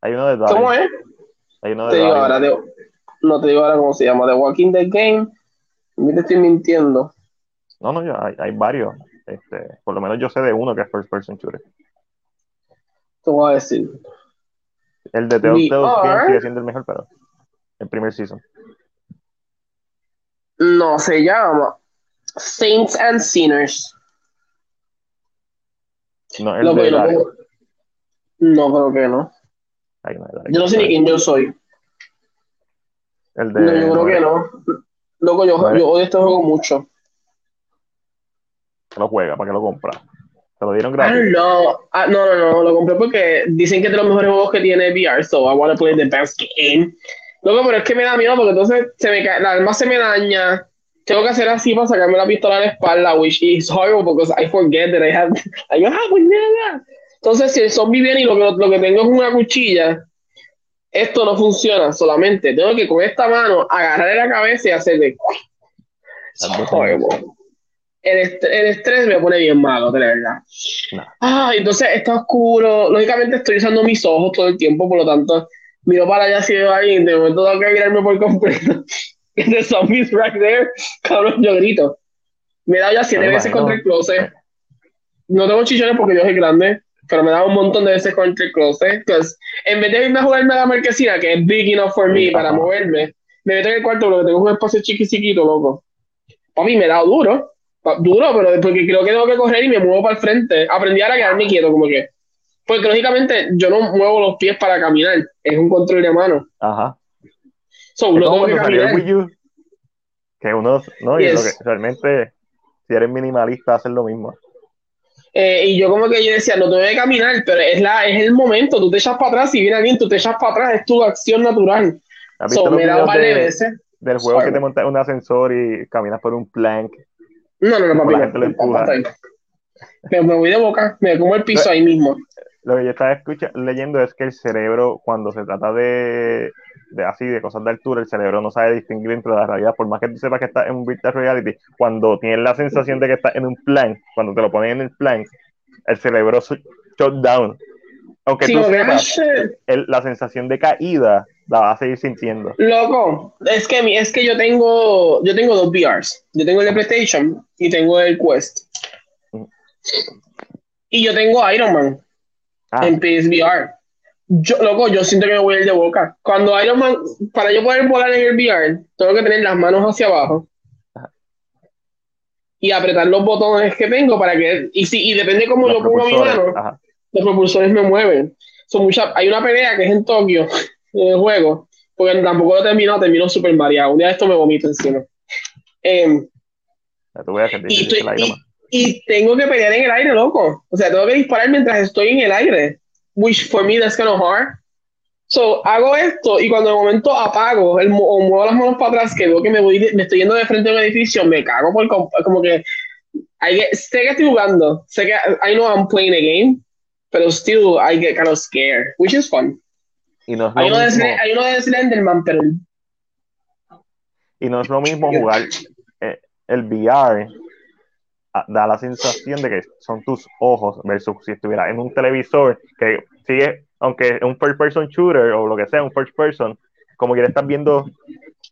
Hay uno de Dario. ¿Cómo es? Hay uno de te Dario. Ahora, no te digo ahora cómo se llama. The Walking Dead Game. Me te estoy mintiendo. No, no, hay, hay varios. Este, por lo menos yo sé de uno que es First Person Shooter. Te voy a decir. El de Telltale sigue siendo el mejor, pero el primer season. No, se llama Saints and Sinners. No, el de no, no, creo que no. yo no sé ni quién yo soy. El de. No, yo creo que no. Loco, yo, yo odio este juego mucho. Lo juega, ¿para que lo compra? ¿Te lo dieron gratis? No, ah, no, no, no, lo compré porque dicen que es de los mejores juegos que tiene VR, so I want to play the best game. Loco, pero es que me da miedo porque entonces se me cae, la arma se me daña, tengo que hacer así para sacarme la pistola a la espalda, which is horrible because I forget that I have. I ah, pues nada. Entonces, si el zombie viene y lo que, lo que tengo es una cuchilla, esto no funciona solamente. Tengo que con esta mano agarrarle la cabeza y hacerle. El, el, estrés me pone bien malo, de verdad. Ah, entonces está oscuro. Lógicamente estoy usando mis ojos todo el tiempo, por lo tanto, miro para allá si veo a alguien, de momento tengo que mirarme por completo. The zombies right there. Cabrón, yo grito. Me he dado ya siete veces contra el closet. No tengo chichones porque yo soy grande, pero me dado un montón de veces contra el closet. Entonces, en vez de irme a jugarme a la marquesina, que es big enough for me para moverme, me meto en el cuarto porque tengo un espacio chiquitito, loco. Para mí me dado duro. Duro, pero porque creo que tengo que correr y me muevo para el frente. Aprendí a quedarme quieto, como que Porque lógicamente yo no muevo los pies para caminar, es un control de mano. Ajá. So, no tengo que caminar. Wii U, que uno, no, y lo Yes. que realmente, si eres minimalista, haces lo mismo. Eh, y yo como que yo decía, no tengo que caminar, pero es, la, es el momento, tú te echas para atrás y viene alguien, tú te echas para atrás, es tu acción natural. ¿Has visto So, los me dado un par de de- veces. del juego Sorry. que te montas un ascensor y caminas por un plank? No, no, no, papi, la no. gente lo empuja. Me, me voy de boca, me como el piso ahí mismo. Lo que yo estaba escucha- leyendo es que el cerebro, cuando se trata de, de así, de cosas de altura, el cerebro no sabe distinguir entre la realidad. Por más que tú sepas que estás en un virtual reality, cuando tienes la sensación de que estás en un plank, cuando te lo ponen en el plank, el cerebro shut down. Aunque Sí, tú sepas, el- la sensación de caída la vas a seguir sintiendo. Loco, es que, mi- es que yo tengo, yo tengo dos VRs. Yo tengo el de PlayStation y tengo el Quest. Y yo tengo Iron Man Ah, en PSVR. Yo, loco, yo siento que me voy a ir de boca. Cuando Iron Man, para yo poder volar en el VR, tengo que tener las manos hacia abajo y apretar los botones que tengo para que. Y, si, y depende cómo los yo pongo mi mano, ajá. los propulsores me mueven. Son mucha, hay una pelea que es en Tokio, en el juego, porque tampoco lo he terminado, termino súper mareado. Un día esto me vomito encima. Te y, estoy- y, y tengo que pelear en el aire, loco. O sea, tengo que disparar mientras estoy en el aire. Which for me that's kind of hard. So, hago esto y cuando de momento apago el, o muevo las manos para atrás, que veo que me, voy de- me estoy yendo de frente a un edificio, me cago por com- como que I get- sé que estoy jugando, sé que I know I'm playing a game, pero still I get kind of scared, which is fun. Y no es Hay uno, de, mismo- Sle- hay uno de Slenderman, pero Y no es lo mismo jugar eh, el VR, da la sensación de que son tus ojos versus si estuvieras en un televisor que sigue, aunque es un first person shooter o lo que sea, un first person, como que estás viendo,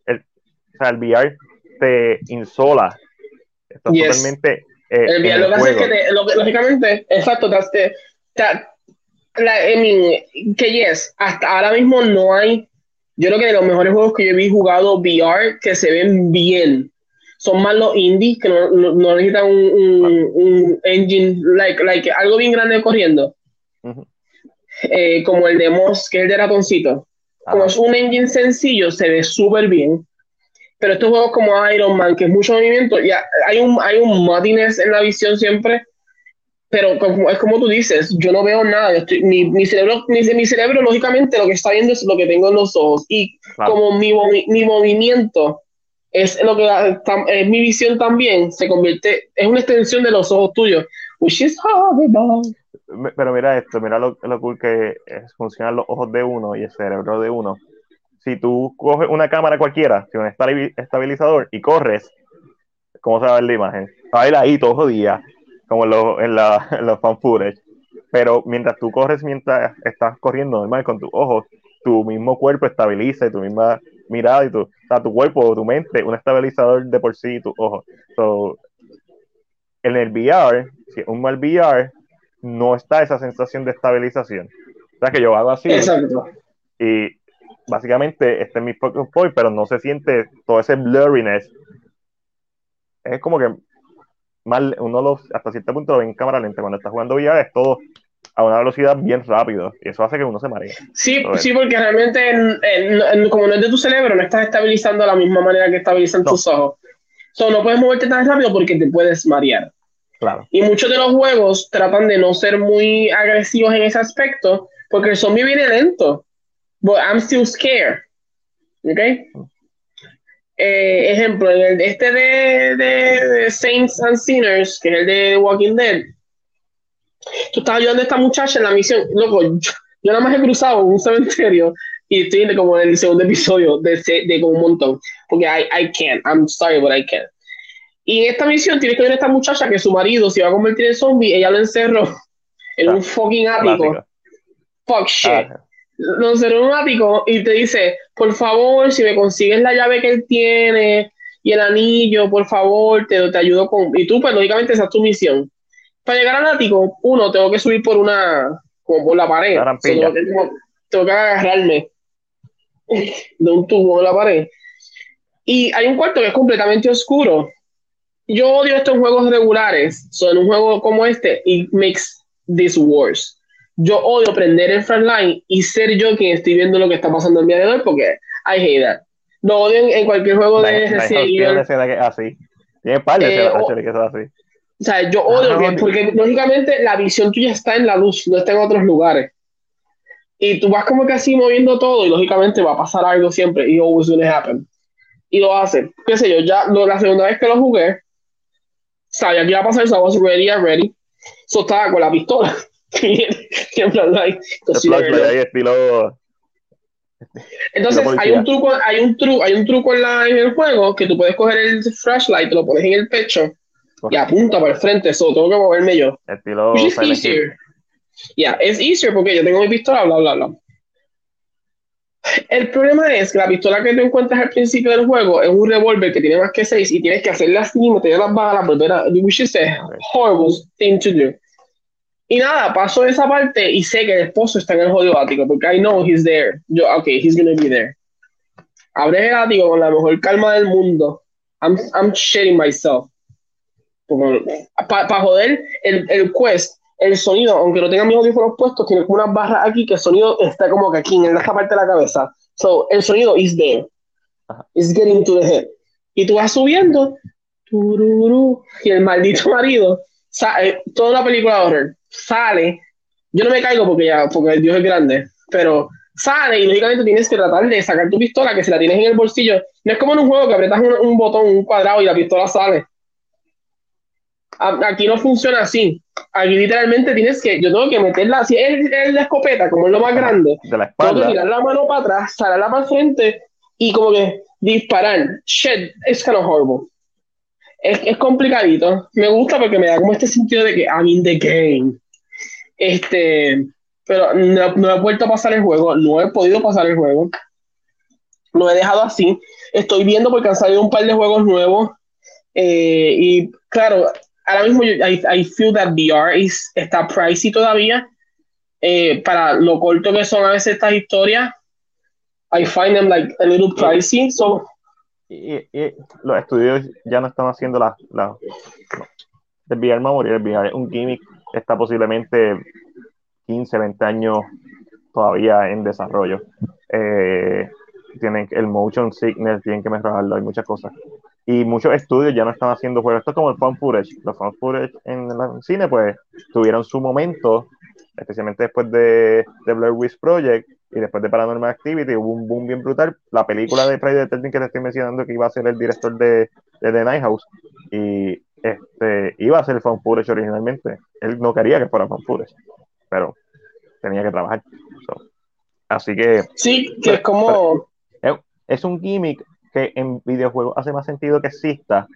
el, o sea, el VR te insola. Estás Yes. totalmente eh, El en VR el lo que hace es juego. que, te- lo que- lógicamente, exacto, te, te- te- la, I mean, que yes, hasta ahora mismo no hay, yo creo que de los mejores juegos que yo he jugado VR que se ven bien, son más los indies que no, no- no necesitan un, un- un engine, like, like, algo bien grande corriendo, eh, como el de Moss, que es el de ratoncito. Como Ajá. es un engine sencillo, se ve súper bien. Pero estos juegos como Iron Man, que es mucho movimiento, ya hay un, hay un muddiness en la visión siempre. Pero como, es como tú dices, yo no veo nada. estoy- mi, mi cerebro, mi, mi cerebro, lógicamente, lo que está viendo es lo que tengo en los ojos. Y Claro. como mi, mi movimiento es lo que tam- es mi visión también, se convierte, es una extensión de los ojos tuyos. Which is Pero mira esto, mira lo, lo cool que es, funcionan los ojos de uno y el cerebro de uno. Si tú coges una cámara cualquiera, si un estabi- estabilizador y corres, ¿cómo se va a ver la imagen? Va a ver ahí todo día, como en los, en la, en los fan footage. Pero mientras tú corres, mientras estás corriendo normal con tus ojos, tu mismo cuerpo estabiliza y tu misma mirada y tu, o sea, tu cuerpo o tu mente, un estabilizador de por sí y tus ojos. So, en el VR, si es un mal VR, no está esa sensación de estabilización. O sea, que yo hago así Exacto. y básicamente este es mi focus point, pero no se siente todo ese blurriness. Es como que mal, uno lo, hasta cierto punto lo ve en cámara lenta. Cuando está jugando VR es todo a una velocidad bien rápido y eso hace que uno se maree. Sí, sí, porque realmente en- como no es de tu cerebro, no estás estabilizando de la misma manera que estabilizan No. tus ojos. So, no puedes moverte tan rápido porque te puedes marear. Claro. Y muchos de los juegos tratan de no ser muy agresivos en ese aspecto porque el zombie viene lento. But I'm still scared. ¿Ok? Eh, ejemplo, en el, este de, de- de Saints and Sinners, que es el de Walking Dead, tú estás ayudando a esta muchacha en la misión. Loco, yo, yo nada más he cruzado un cementerio y estoy en- como en el segundo episodio de, de como un montón. Porque I, I can't. I'm sorry, but I can't. Y en esta misión tienes que ver a esta muchacha que su marido se va a convertir en zombie, ella lo encerró en un fucking ático. Clásico. Fuck shit. Ah, Lo encerró en un ático y te dice, por favor, si me consigues la llave que él tiene y el anillo, por favor, te, te ayudo con... Y tú, pues, lógicamente, esa es tu misión. Para llegar al ático, uno, tengo que subir por una... como por la pared. Rampilla. tengo, que, tengo que agarrarme de un tubo en la pared. Y hay un cuarto que es completamente oscuro. Yo odio estos juegos regulares. Son un juego como este, it makes this worse. yo odio prender el frontline y ser yo quien estoy viendo lo que está pasando en mi alrededor porque I hate that. Lo odio en, cualquier juego de Resident Evil. así. Tiene par de eh, que son así. O sea, yo odio que, porque lógicamente la visión tuya está en la luz, no está en otros lugares. Y tú vas como que así moviendo todo y lógicamente va a pasar algo siempre y always gonna happen. Y lo hace. Qué sé yo, ya la segunda vez que lo jugué, sabía que iba a pasar eso, I was ready, I'm ready. So estaba con la pistola. Entonces hay un truco, hay un truco, hay un truco en, la, en el juego que tú puedes coger el flashlight, lo pones en el pecho y apunta para el frente, eso tengo que moverme yo. Estilo Which is easier. Yeah, es easier porque yo tengo mi pistola, bla, bla, bla. El problema es que la pistola que te encuentras al principio del juego es un revólver que tiene más que 6 y tienes que hacerle así, meter las balas, volver a. Which is a horrible thing to do. Y nada, paso esa parte y sé que el esposo está en el jodido ático porque I know he's there. Yo, ok, he's gonna be there. Abre el ático con la mejor calma del mundo. I'm, I'm shitting myself. Para joder el, el quest, el sonido, aunque no tenga mis audífonos puestos, tiene como unas barras aquí que el sonido está como que aquí en esta parte de la cabeza. So, el sonido is there. It's getting to the head. Y tú vas subiendo, y el maldito marido, eh, toda la película de horror, sale. Yo no me caigo porque ya, porque Dios es grande, pero sale y lógicamente tienes que tratar de sacar tu pistola, que si la tienes en el bolsillo, no es como en un juego que apretas un, un botón, un cuadrado y la pistola sale aquí no funciona así. Aquí literalmente tienes que, yo tengo que meterla, si es, la escopeta, como es lo más grande, de la espalda. tengo que tirar la mano para atrás, sacarla para el frente y como que disparar. Shit, es kind of horrible. Es, es, complicadito. Me gusta porque me da como este sentido de que I'm in the game. Este, pero no, no he vuelto a pasar el juego, no he podido pasar el juego. Lo he dejado así. Estoy viendo porque han salido un par de juegos nuevos. Eh, y claro, ahora mismo I, I feel that VR is, está pricey todavía. Eh, para lo corto que son a veces estas historias, I find them like a little pricey. So, y, los estudios ya no están haciendo la, la el VR morir, el VR es un gimmick está posiblemente 15, 20 años todavía en desarrollo. Eh, tienen el motion sickness, tienen que mejorarlo, hay muchas cosas y muchos estudios ya no están haciendo juegos. Esto es como el fan footage. Los fan footage en el cine, pues, tuvieron su momento, especialmente después de, de Blair Witch Project y después de Paranormal Activity, hubo un boom bien brutal. La película de Friday the 13 que te estoy mencionando que iba a ser el director de, de The Night House y este, iba a ser el fan footage originalmente. Él no quería que fuera fan footage, pero tenía que trabajar. así que... Sí, que es como... es un gimmick en videojuegos hace más sentido que exista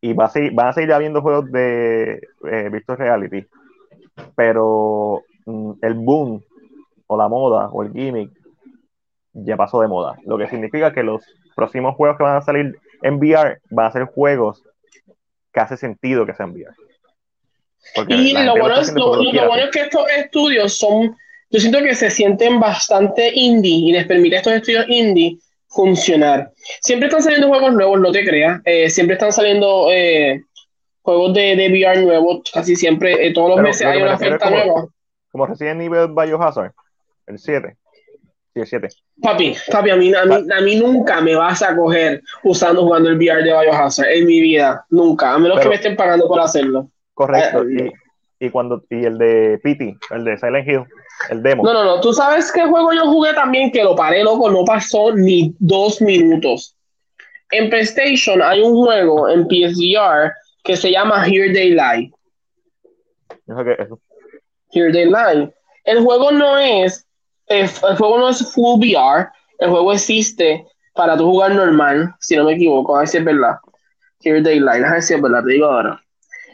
y va a seguir, van a seguir habiendo juegos de eh, virtual reality, pero mm, el boom o la moda o el gimmick ya pasó de moda, lo que significa que los próximos juegos que van a salir en VR van a ser juegos que hace sentido que sean VR. y lo bueno, es, lo, bueno es que estos estudios son, yo siento que se sienten bastante indie y les permite a estos estudios indie funcionar. Siempre están saliendo juegos nuevos, no te creas. Eh, siempre están saliendo eh, juegos de, de, VR nuevos, casi siempre, eh, todos los meses hay una oferta nueva. Como recién nivel Biohazard, el 7. Sí, el 7. Papi, papi, a mí, a, mí, nunca me vas a coger usando jugando el VR de Biohazard en mi vida, nunca, a menos que me estén pagando por hacerlo. Correcto, y, y, cuando, y el de Pity, el de Silent Hill, el demo. No, no, no. Tú sabes qué juego yo jugué también que lo paré, loco, no pasó ni dos minutos. En PlayStation hay un juego en PSVR que se llama Here They Lie. Here They Lie. El juego no es, el, juego no es full VR, el juego existe para tu jugar normal, si no me equivoco, a ver si es verdad. Here They Lie, a ver si es verdad, te digo ahora.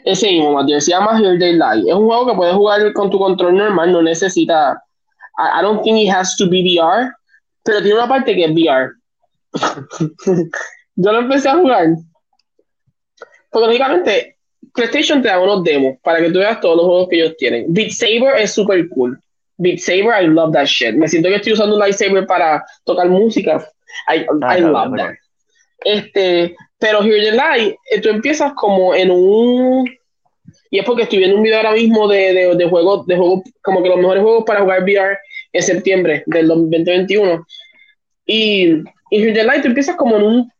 Ese mismo, Mateo, se llama Here They Lie. Es un juego que puedes jugar con tu control normal, no necesita. I, don't think it has to be VR, pero tiene una parte que es VR. Yo lo empecé a jugar. Porque lógicamente, PlayStation te da unos demos para que tú veas todos los juegos que ellos tienen. Beat Saber es super cool. Beat Saber, I love that shit. Me siento que estoy usando un lightsaber para tocar música. I, I love that. Este, pero Here the Light, eh, tú empiezas como en un Y es porque estoy viendo un video ahora mismo de, de, de juegos, de juegos, como que los mejores juegos para jugar VR en septiembre del 2021. Y en Hyundai Light tú empiezas como en un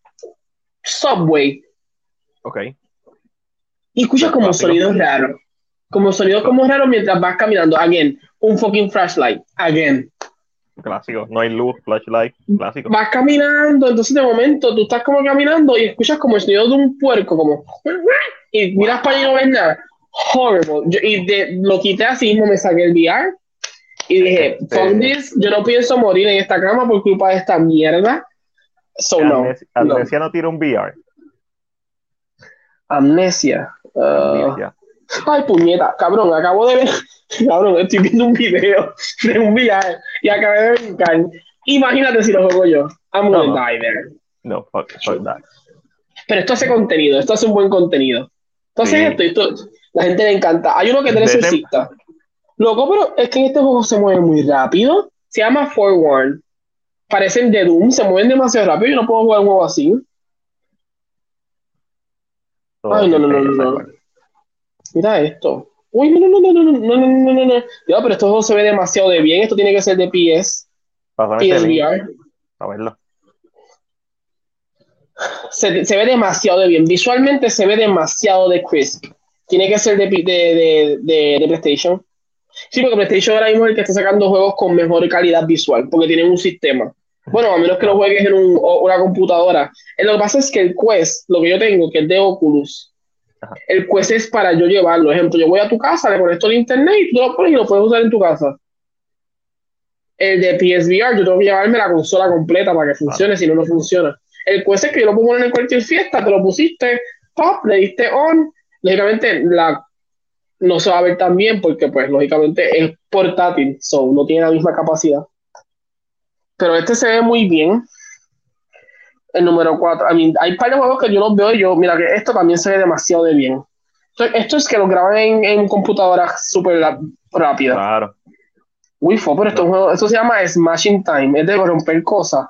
subway Ok. y escuchas como sonidos raros. Como sonidos como raros mientras vas caminando. Again, un fucking flashlight. Again. Clásico. No hay luz, flashlight. Clásico. Vas caminando, entonces de momento tú estás como caminando y escuchas como el sonido de un puerco, como. Y miras para allá y no ves nada. Horrible. Yo- y de, lo quité así mismo, me saqué el VR y dije, Este- fuck this, yo no pienso morir en esta cama por culpa de esta mierda. So no. Amnesia, no. Amnesia no tira un VR. Amnesia. Uh, Amnesia. Ay, puñeta, cabrón, acabo de ver, cabrón, estoy viendo un video de un VR y acabé de brincar. Imagínate si lo juego yo. I'm No, gonna no. die there. No, fuck, fuck that. Pero esto hace contenido, esto hace un buen contenido. Entonces Sí. esto, esto, la gente le encanta. Hay uno que ese- exorcista. Loco, pero es que en este juego se mueve muy rápido. Se llama Forewarn. Parecen de Doom, se mueven demasiado rápido. Yo no puedo jugar un juego así. Todo Ay, no, no, no, no, no. Mira esto. Uy, no, no, no, no, no, no, no, no, no, no. Ya, pero estos juegos se ve demasiado de bien. Esto tiene que ser de PS, Pásame PSVR. para verlo. Se, se ve demasiado de bien. Visualmente se ve demasiado de crisp. Tiene que ser de, de, de, de, de PlayStation. Sí, porque PlayStation ahora mismo es el que está sacando juegos con mejor calidad visual, porque tienen un sistema. Bueno, a menos que lo juegues en un- una computadora. Eh, Lo que pasa es que el Quest, lo que yo tengo, que es de Oculus, Ajá. el Quest es para yo llevarlo. Ejemplo, yo voy a tu casa, le conecto el internet y tú lo pones y lo puedes usar en tu casa. El de PSVR, yo tengo que llevarme la consola completa para que funcione, si no, no funciona. El Quest es que yo lo puedo poner en cualquier fiesta, te lo pusiste, pop, le diste on. Lógicamente, la, no se va a ver tan bien porque, pues, lógicamente es portátil, so no tiene la misma capacidad. Pero este se ve muy bien. El número 4. I mean, hay un par de juegos que yo los veo y yo, mira, que esto también se ve demasiado de bien. Esto, esto es que lo graban en, en computadoras súper rápidas. Claro. Uy, fue, pero esto, es un juego- esto se llama Smashing Time, es de romper cosas.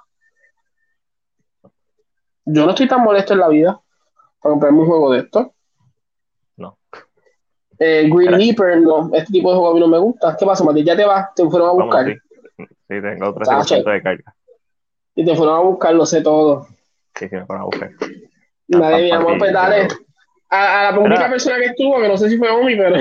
Yo no estoy tan molesto en la vida para comprarme un juego de esto. No. Eh, Green. Reaper, no, este tipo de juego a mí no me gusta. ¿Qué pasa, Mati? Ya te vas, te fueron a Vamos, buscar. sí. Sí, tengo Tacho. 13% de carga. Y te fueron a buscar, lo sé todo. Sí, sí, me fueron a buscar. Madre mía, pa- amor, pues dale. A, a la única Espera. persona que estuvo, que no sé si fue Omi, pero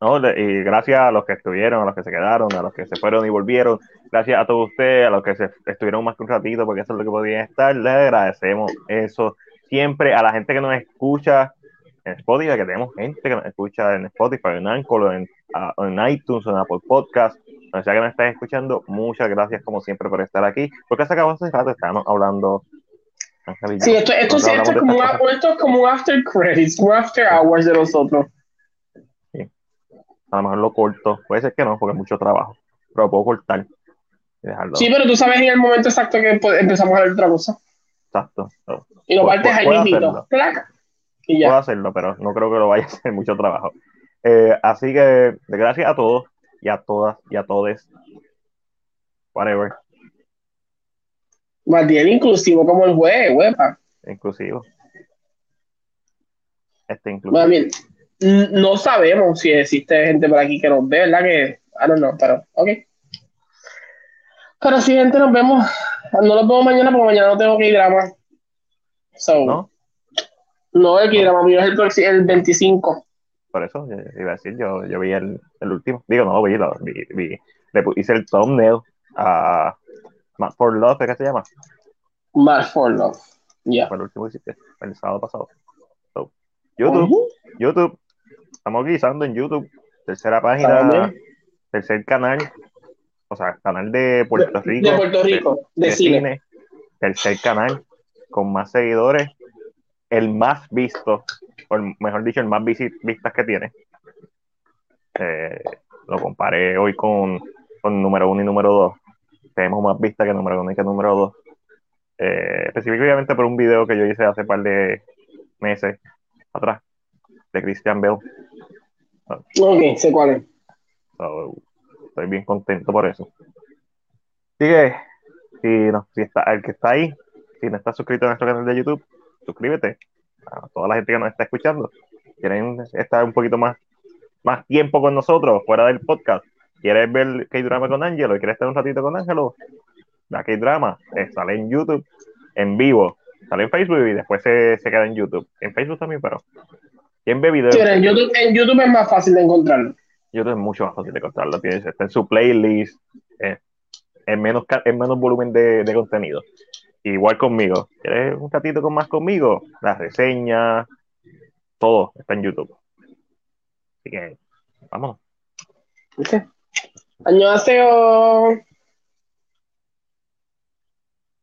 No, y gracias a los que estuvieron, a los que se quedaron, a los que se fueron y volvieron, gracias a todos ustedes, a los que se estuvieron más que un ratito, porque eso es lo que podían estar, les agradecemos eso siempre, a la gente que nos escucha en Spotify, que tenemos gente que nos escucha en Spotify, en Anchor, en, en iTunes, en Apple Podcast, donde sea que nos estés escuchando, muchas gracias como siempre por estar aquí, porque se acabó hace rato, estábamos hablando. Ángel sí, esto, esto, sí, esto, es como un, esto es como un after credits, un after hours de nosotros. a lo mejor lo corto, puede ser que no, porque es mucho trabajo, pero lo puedo cortar y dejarlo. Sí, pero tú sabes en el momento exacto que pues, empezamos a ver otra cosa. Exacto. Y lo Pu- partes pu- ahí puedo mismito. Y Puedo ya. hacerlo, pero no creo que lo vaya a hacer mucho trabajo. Eh, así que, gracias a todos y a todas y a todes. Whatever, Más bien inclusivo como el juez, huepa. inclusivo. Este inclusivo. Más bien, no sabemos si existe gente por aquí que nos ve, ¿verdad? Que, I don't know, pero, ok. Pero si gente nos vemos, no nos vemos mañana porque mañana no tengo que ir drama. So, ¿No? no, el que drama mío es el, el 25. Por eso yo- iba a decir, yo, yo vi el, el último. Digo, no, vi, lo- vi, vi- le hice el thumbnail a Mad for Love, ¿es que se llama? Mad for Love. Ya. Fue el último que hiciste, el sábado pasado. So, YouTube. YouTube. Estamos guisando en YouTube. Tercera página, tercer canal. O sea, canal de Puerto Rico. De Puerto Rico, de, de cine. cine. Tercer canal con más seguidores. El más visto, o el- mejor dicho, el más vistas que tiene. Eh, lo comparé hoy con, con número uno y número dos. Tenemos más vistas que número uno y que número dos. Eh, específicamente por un video que yo hice hace par de meses atrás de Christian Bell. Ok, sé cuál es. So, estoy bien contento por eso. Así que, si, no, si está, el que está ahí, si no está suscrito a nuestro canal de YouTube, suscríbete. A toda la gente que nos está escuchando, quieren estar un poquito más, más tiempo con nosotros fuera del podcast, quieres ver K-Drama con Ángelo quieres estar un ratito con Ángelo, la K-Drama eh, sale en YouTube en vivo, sale en Facebook y después se, se, queda en YouTube. En Facebook también, pero ¿quién ve videos? Sí, en, YouTube, en YouTube es más fácil de encontrarlo. YouTube es mucho más fácil de encontrarlo. Tienes, está en su playlist, eh, en, menos, en menos volumen de, de contenido. Igual conmigo. ¿Quieres un ratito con más conmigo? Las reseñas, todo está en YouTube. Así que, vámonos. ¿Viste? 안녕하세요.